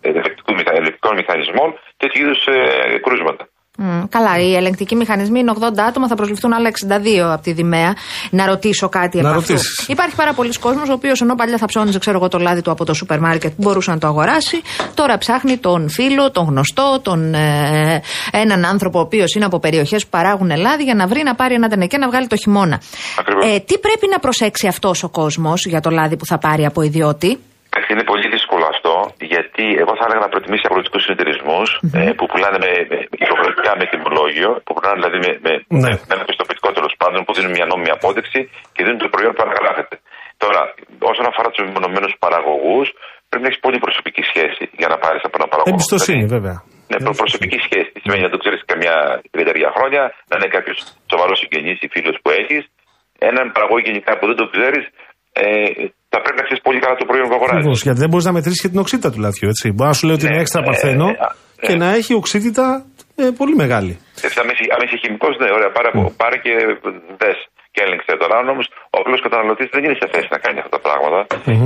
D: ελεκτικών μηχανισμών τέτοιου είδους ε, κρούσματα.
B: Μμ, καλά, οι ελεγκτικοί μηχανισμοί είναι 80 άτομα, θα προσληφθούν άλλα 62 από τη Δημαία. Να ρωτήσω κάτι
A: Να
B: από αυτού.
A: ρωτήσεις.
B: Υπάρχει πάρα πολλοί κόσμος, ο οποίος ενώ παλιά θα ψώνιζε, ξέρω εγώ, το λάδι του από το σούπερ μάρκετ που μπορούσε να το αγοράσει, τώρα ψάχνει τον φίλο, τον γνωστό, τον, ε, έναν άνθρωπο ο οποίος είναι από περιοχές που παράγουν λάδι για να βρει να πάρει ένα τενεκέ να βγάλει το χειμώνα.
D: Ακριβώς.
B: Ε, τι πρέπει να προσέξει αυτός ο κόσμος για το λάδι που θα πάρει από ιδιώτη;
D: Είναι πολύ δύσκολο αυτό, γιατί εγώ θα έλεγα να προτιμήσει αγροτικού συνεταιρισμού ε, που πουλάνε με, με, υποχρεωτικά με τιμολόγιο, που πουλάνε δηλαδή με, με,
A: Ναι.
D: με ένα πιστοποιητικό τέλος πάντων, που δίνουν μια νόμιμη απόδειξη και δίνουν το προϊόν που ανακαλάθεται. Τώρα, όσον αφορά τους μεμονωμένους παραγωγούς, πρέπει να έχεις πολύ προσωπική σχέση για να πάρεις από ένα παραγωγό.
A: Εμπιστοσύνη,
D: Δηλαδή,
A: βέβαια.
D: Ναι, προ- προσωπική σχέση. Τι σημαίνει να το ξέρεις καμιά τριεταριά χρόνια, να είναι κάποιος σοβαρός συγγενής ή φίλος που έχεις. Έναν παραγωγό γενικά που δεν το ξέρεις, ε, θα πρέπει να ξέρεις πολύ καλά το προϊόν που αγοράζεις.
A: Ακριβώς. Γιατί δεν μπορείς να μετρήσεις και την οξύτητα του λαδιού, έτσι. Μπορεί να σου λέει ότι
D: Ναι,
A: είναι έξτρα
D: ε,
A: παρθένο
D: ε, ε,
A: και
D: ε.
A: να έχει οξύτητα ε, πολύ μεγάλη.
D: Ε, Αν είσαι, αν είσαι χημικός, ναι, ωραία, πάρε, πάρε και δες και έλεγξε τώρα. Αν όμως ο απλός καταναλωτής δεν είναι σε θέση να κάνει αυτά τα πράγματα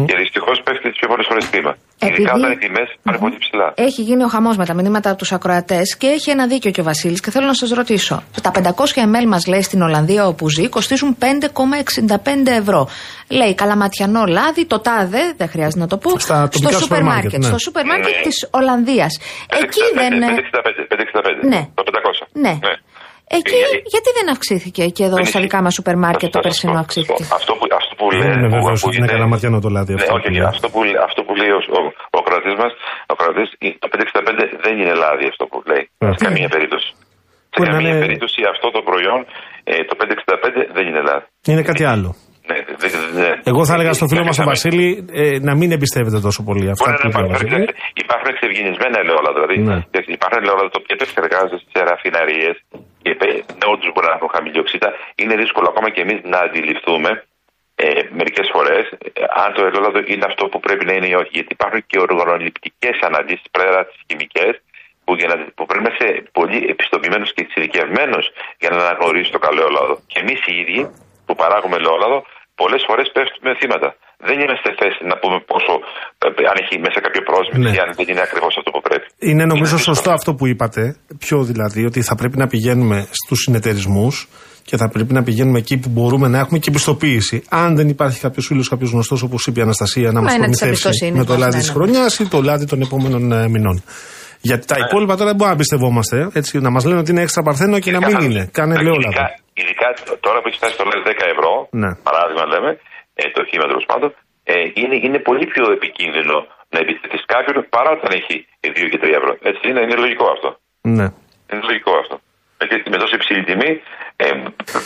D: και δυστυχώς πέφτει τι πιο πολλές φορές κλίμα. Ειδικά
B: Επειδή-
D: όταν οι τιμές πάνε πολύ ψηλά.
B: Έχει γίνει ο χαμός με τα μηνύματα από τους ακροατές και έχει ένα δίκιο και ο Βασίλης και θέλω να σας ρωτήσω. Τα 500 ml μας λέει στην Ολλανδία όπου ζει κοστίζουν 5,65 ευρώ. Λέει καλαματιανό λάδι, το τάδε, δεν χρειάζεται να το πω,
A: Στα τοπικά
B: στο
A: σούπερ
B: σούπερ
A: μάρκετ,
B: μάρκετ.
A: ναι.
B: Στο σούπερ μάρκετ
D: Ναι.
B: της Ολλανδίας. Εκεί
D: 565,
B: δεν.
D: 565, 565,
B: Ναι.
D: Το 500.
B: Ναι. Εκεί,
D: Ε, ε,
B: γιατί δεν αυξήθηκε και εδώ
D: δεν
B: στα
D: ισχύει.
B: δικά μας σούπερ μάρκετ το
D: Θα σας
B: περσινό
D: πω.
B: αυξήθηκε;
D: Αυτό που, αυτό που
A: Δεν
D: λέει.
A: είναι
D: που
A: βέβαιο ότι
D: ακούγεται-
A: είναι καλαματιανό το λάδι
D: Ναι,
A: αυτό.
D: όχι,
A: που
D: όχι.
A: λέει.
D: Αυτό που, αυτό που λέει ο, ο, ο κρατής μας, ο κρατής, η- το 565 δεν είναι λάδι αυτό που λέει.
A: Ε.
D: Σε καμία περίπτωση. Σε
A: Μπορεί να
D: καμία
A: είναι-
D: περίπτωση αυτό το προϊόν, ε, το 565 δεν είναι λάδι.
A: Είναι κάτι άλλο.
D: Ναι, δεν- δεν- ναι.
A: Εγώ θα έλεγα στο φίλο μας τον
D: Είχαμε-
A: Βασίλη ε, να μην εμπιστεύεται τόσο πολύ αυτά
D: Μπορεί
A: που
D: να
A: είπε ο
D: υπάρχουν,
A: Βασίλη.
D: υπάρχουν εξευγενισμένα ελαιόλαδα. Δηλαδή
A: Ναι.
D: υπάρχουν ελαιόλαδα τα οποία επεξεργάζονται σε ραφιναρίε και όντως μπορεί να έχουν χαμηλή οξύτητα. Είναι δύσκολο ακόμα και εμείς να αντιληφθούμε ε, μερικές φορές αν το ελαιόλαδο είναι αυτό που πρέπει να είναι ή όχι. Γιατί υπάρχουν και οργανοληπτικές αναλύσεις πέρα τις χημικές που, για να, που πρέπει να είσαι πολύ επιστοποιημένος και εξειδικευμένος για να αναγνωρίσεις το καλό ελαιόλαδο. Και εμείς οι ίδιοι που παράγουμε ελαιόλαδο, πολλές φορές πέφτουμε θύματα. Δεν είμαστε σε θέση να πούμε πόσο, ε, αν έχει μέσα κάποιο πρόσμηση
A: Ναι.
D: ή αν δεν είναι ακριβώς αυτό που πρέπει.
A: Είναι νομίζω
D: δύσκολο.
A: σωστό αυτό που είπατε. Πιο δηλαδή ότι θα πρέπει να πηγαίνουμε στους συνεταιρισμούς και θα πρέπει να πηγαίνουμε εκεί που μπορούμε να έχουμε και πιστοποίηση. Αν δεν υπάρχει κάποιος φίλος, κάποιος γνωστός, όπως είπε η Αναστασία, να μα
B: είναι της
A: προμηθεύσει
B: εμπιστοσύνης
A: με το
B: μας,
A: λάδι
B: ναι,
A: της
B: ναι.
A: χρονιάς ή το λάδι των επόμενων ε, μηνών. Γιατί τα υπόλοιπα τώρα δεν μπορούμε να πιστευόμαστε. Έτσι, να μας λένε ότι είναι έξτρα παρθένο και να μην
D: Καθαρός.
A: είναι. Κάνε
D: Ειδικά-
A: ελαιόλαδο.
D: Ειδικά τώρα που έχει φτάσει το λάδι 10 ευρώ,
A: Ναι.
D: παράδειγμα λέμε, ε, το χείμα τέλος πάντων, ε, είναι, είναι πολύ πιο επικίνδυνο να εμπιστευτείς κάποιον παρά όταν έχει 2 και 3 ευρώ. Έτσι είναι, είναι λογικό αυτό.
A: Ναι.
D: Είναι λογικό αυτό. Γιατί με τόσο υψηλή τιμή ε,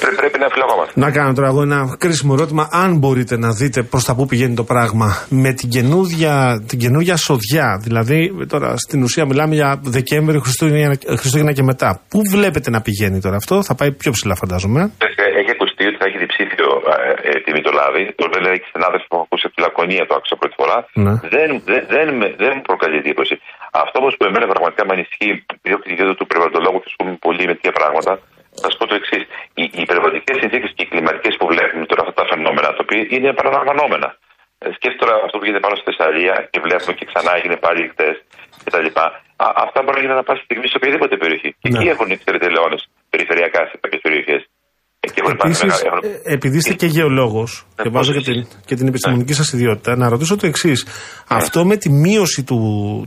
D: πρέ- πρέπει να φυλαγόμαστε.
A: Να κάνω τώρα εγώ ένα κρίσιμο ερώτημα. Αν μπορείτε να δείτε προς τα πού πηγαίνει το πράγμα με την καινούργια, την καινούργια σοδιά, δηλαδή τώρα στην ουσία μιλάμε για Δεκέμβρη, Χριστούγεννα, Χριστούγεννα και μετά. Πού βλέπετε να πηγαίνει τώρα αυτό, θα πάει πιο ψηλά φαντάζομαι.
D: Ε, Έχει ακουστεί ότι θα έχει διψήφιο ε, ε, τιμή το λάδι. Το λένε και συνάδελφοι που έχω ακούσει από τη Λακωνία, το άκουσα πρώτη φορά.
A: Ναι.
D: Δεν, δεν, δεν, με- δεν μου προκαλεί εντύπωση. Αυτό όμως που εμένα πραγματικά με ανησυχεί, επειδή έχω τη ιδιότητα του περιβαλλοντολόγου και ασχολούμαι πολύ με τέτοια πράγματα, θα σα πω το εξής. Οι, οι περιβαλλοντικέ συνθήκες και οι κλιματικές που βλέπουμε τώρα αυτά τα φαινόμενα, τα οποία είναι επαναλαμβανόμενα. Ε, Σκέφτε τώρα αυτό που γίνεται πάνω στη Θεσσαλία και βλέπουμε και ξανά έγινε πάλι χτες κτλ. Α- αυτά μπορεί να γίνουν ανά πάση στιγμή σε οποιαδήποτε περιοχή. Και
A: Ναι.
D: εκεί έχουν τι τελεώνε περιφερειακά σε κάποιες περιοχές. Εκεί έχουν πάρει
A: Επίσης,
D: μεγάλα- έχουν-
A: επειδή είστε και γεωλόγος και
D: πώς
A: βάζω και
D: εσείς.
A: την, και την επιστημονική σας ιδιότητα, να ρωτήσω το εξής. Αυτό με τη μείωση του,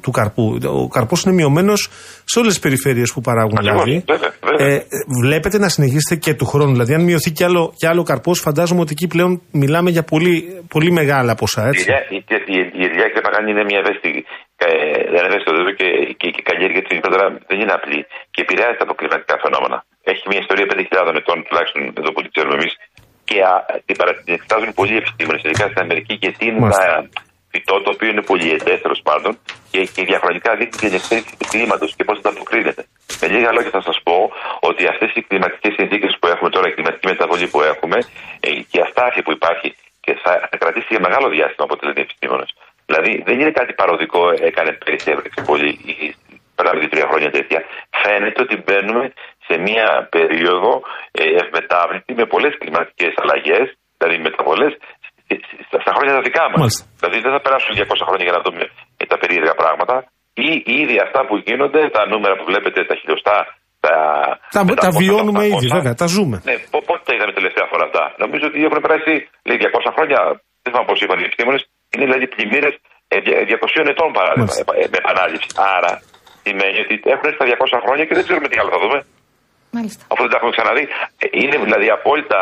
A: του καρπού. Ο καρπός είναι μειωμένος σε όλες τις περιφέρειες που παράγουν
D: Ακριβώς,
A: λάδι.
D: βέβαια, βέβαια.
A: Ε, βλέπετε να συνεχίσετε και του χρόνου. Δηλαδή, αν μειωθεί κι άλλο, κι άλλο καρπός, φαντάζομαι ότι εκεί πλέον μιλάμε για πολύ, πολύ μεγάλα ποσά,
D: Η
A: έτσι.
D: ηλιά, η, η, η ηλιά και παγάνη είναι μια ευαίσθητη, ε, δεν είναι ευαίσθητο δέντρο και, και, και η καλλιέργεια της γενικότερα δεν είναι απλή και επηρεάζεται από κλιματικά φαινόμενα. Έχει μια ιστορία 5.000 ετών τουλάχιστον εδώ που την ξέρουμε εμεί και α, την, παρα, την εξετάζουν πολλοί επιστήμονε, ειδικά στην Αμερική, γιατί είναι
A: Μάλιστα.
D: ένα φυτό το οποίο είναι πολυετέ τέλο πάντων και, και διαχρονικά δείχνει την εξέλιξη του κλίματο και πώ ανταποκρίνεται. Με λίγα λόγια θα σα πω ότι αυτέ οι κλιματικέ συνθήκε που έχουμε τώρα, η κλιματική μεταβολή που έχουμε ε, και η αστάθεια που υπάρχει και θα, θα κρατήσει για μεγάλο διάστημα από ό,τι λένε οι επιστήμονε. Δηλαδή δεν είναι κάτι παροδικό, έκανε πέρυσι έβρεξε πολύ ή πέραμε δύο-τρία χρόνια τέτοια. Φαίνεται ότι μπαίνουμε σε μια περίοδο ε, ευμετάβλητη με πολλές κλιματικές αλλαγές, δηλαδή μεταβολές, στα χρόνια τα δικά μας.
A: Μάλιστα.
D: Δηλαδή δεν θα περάσουν 200 χρόνια για να δούμε ε, τα περίεργα πράγματα. Ή ήδη αυτά που γίνονται, τα νούμερα που βλέπετε, τα χιλιοστά, τα.
A: Τα, τα
D: 500,
A: βιώνουμε
D: 800.
A: ήδη, βέβαια, τα ζούμε.
D: Ναι, πο- πότε τα είδαμε τελευταία φορά αυτά. Νομίζω ότι έχουν περάσει λέει, 200 χρόνια. Δεν θυμάμαι πώς είπαν οι επιστήμονες. Είναι δηλαδή πλημμύρες 200 ετών παράδειγμα,
A: Μάλιστα.
D: επα- ε, με επανάληψη. Άρα σημαίνει ότι έχουν έρθει τα 200 χρόνια και δεν ξέρουμε τι άλλο θα δούμε.
B: Μάλιστα.
D: Αφού δεν τα έχουμε ξαναδεί. Ε, Είναι δηλαδή απόλυτα.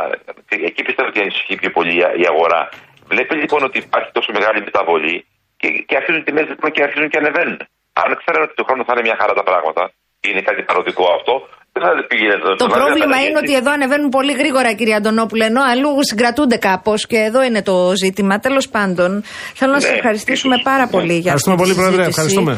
D: Εκεί πιστεύω ότι ανησυχεί πιο πολύ η- η αγορά. Βλέπεις λοιπόν ότι υπάρχει τόσο μεγάλη μεταβολή και, και αρχίζουν οι τιμές λοιπόν και αρχίζουν και ανεβαίνουν. Αν ξέρουν ότι του χρόνου θα είναι μια χαρά τα πράγματα, είναι κάτι παροδικό αυτό, δεν θα πήγαινε
B: Το πρόβλημα είναι ότι εδώ ανεβαίνουν πολύ γρήγορα, κύριε Αντωνόπουλε, ενώ αλλού συγκρατούνται κάπως και εδώ είναι το ζήτημα. Τέλος πάντων, θέλω να
D: Ναι,
B: σα ευχαριστήσουμε
D: ίσως.
B: πάρα
D: Ναι.
B: πολύ για αυτή
A: Ευχαριστούμε
B: τη
A: πολύ, Πρόεδρε.
B: συζήτηση.
A: Ευχαριστούμε.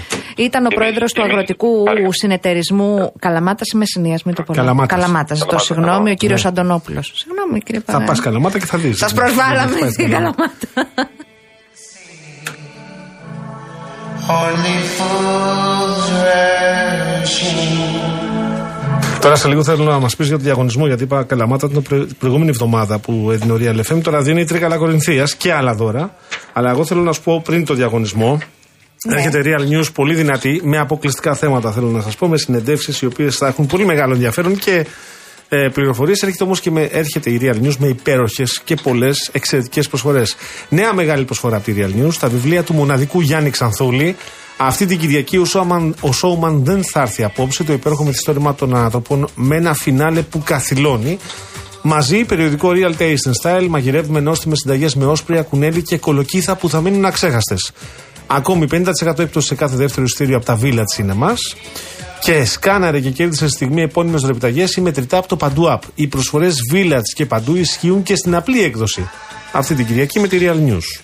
B: Ήταν ο
D: Εμείς,
B: πρόεδρος του
D: εμείς.
B: Αγροτικού
D: Άρα.
B: Συνεταιρισμού Καλαμάτας ή Μεσσηνία, μην το πω.
A: Καλαμάτας.
B: Καλαμάτας, ζητώ
D: Καλαμάτας,
B: συγγνώμη, ο κύριος
A: Ναι.
B: Αντωνόπουλος. Συγγνώμη, κύριε
A: Θα
B: Παγάνη.
A: πα καλαμάτα και θα δεις.
B: Σας προσβάλαμε στην Καλαμάτα.
A: Τώρα σε λίγο θέλω να μας πεις για το διαγωνισμό, γιατί είπα Καλαμάτα την πρε- προηγούμενη εβδομάδα που έδινε ο Real FM. Τώρα δίνει η Τρίκαλα Κορινθίας και άλλα δώρα. Αλλά εγώ θέλω να σου πω πριν το διαγωνισμό.
B: Ναι.
A: Έρχεται Real News πολύ δυνατή, με αποκλειστικά θέματα θέλω να σας πω, με συνεντεύξεις οι οποίες θα έχουν πολύ μεγάλο ενδιαφέρον και ε, πληροφορίες. Έρχεται όμως και με, έρχεται η Real News με υπέροχες και πολλές εξαιρετικές προσφορές. Νέα μεγάλη προσφορά από τη Real News, τα βιβλία του μοναδικού Γιάννη Ξανθούλη. Αυτή την Κυριακή ο Showman, ο Showman δεν θα έρθει απόψε. Το υπέροχο μυθιστόρημα των ανθρωπών με ένα φινάλε που καθυλώνει. Μαζί, περιοδικό Real Taste and Style, μαγειρεύουμε νόστιμες συνταγές με όσπρια, κουνέλι και κολοκύθα που θα μείνουν αξέχαστες. Ακόμη 50% έκπτωση σε κάθε δεύτερο ειστήριο από τα Village Cinemas. Και σκάναρε και κέρδισε στη στιγμή επώνυμες δωρεπιταγέ ή μετρητά από το Παντού App. Οι προσφορές Village και Παντού ισχύουν και στην απλή έκδοση. Αυτή την Κυριακή με τη Real News.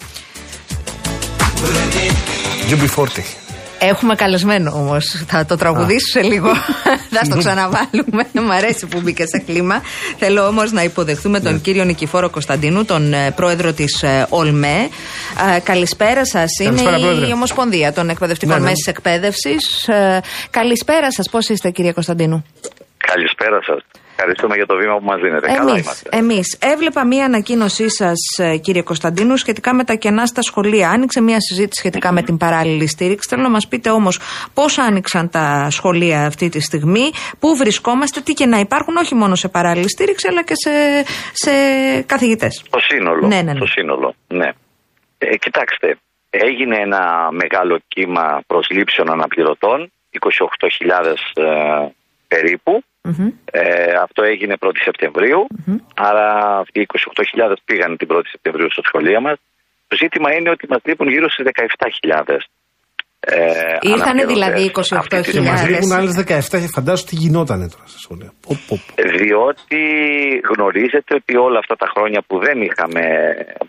A: UB40.
B: Έχουμε καλεσμένο όμως. Θα το τραγουδήσω σε λίγο. θα στο ξαναβάλουμε. Μ' αρέσει που μπήκε σε κλίμα. Θέλω όμως να υποδεχθούμε
A: Ναι.
B: τον κύριο Νικηφόρο Κωνσταντίνου, τον ε, πρόεδρο της ΟΛΜΕ. Ε, καλησπέρα σας.
A: Καλησπέρα,
B: Είναι
A: πρόεδρε.
B: η Ομοσπονδία των Εκπαιδευτικών
A: Ναι, ναι.
B: Μέσης Εκπαίδευσης. καλησπέρα σας. Πώς είστε, κύριε Κωνσταντίνου;
D: Καλησπέρα σας. Ευχαριστούμε για το βήμα που μας δίνετε. Καλά
B: Εμείς,
D: είμαστε.
B: εμείς. Έβλεπα μία ανακοίνωσή σας, ε, κύριε Κωνσταντίνου, σχετικά με τα κενά στα σχολεία. Άνοιξε μία συζήτηση σχετικά με την παράλληλη στήριξη. Θέλω να μας πείτε όμως πώς άνοιξαν τα σχολεία αυτή τη στιγμή, πού βρισκόμαστε, τι κενά υπάρχουν, όχι μόνο σε παράλληλη στήριξη, αλλά και σε, σε καθηγητές.
F: Το σύνολο.
B: Ναι, ναι, ναι.
F: Το σύνολο, ναι. Ε, κοιτάξτε, έγινε ένα μεγάλο κύμα προσλήψεων αναπληρωτών, 28.000 ε, περίπου.
B: Μμμ.
F: Ε, αυτό έγινε 1η σεπτεμβριου άρα αυτοί οι 28.000 πήγαν την 1η Σεπτεμβρίου στα σχολεία μας. Το ζήτημα είναι ότι μας λείπουν γύρω στις 17.000. Ε,
B: Ήρθανε
F: αναπληρωτές
B: δηλαδή
F: αυτή τη
B: 28.000.
A: Και μας
F: στιγμή.
A: λείπουν άλλες 17 και φαντάζομαι τι γινότανε τώρα στα σχολεία. Πω, πω, πω.
F: Διότι γνωρίζετε ότι όλα αυτά τα χρόνια που δεν είχαμε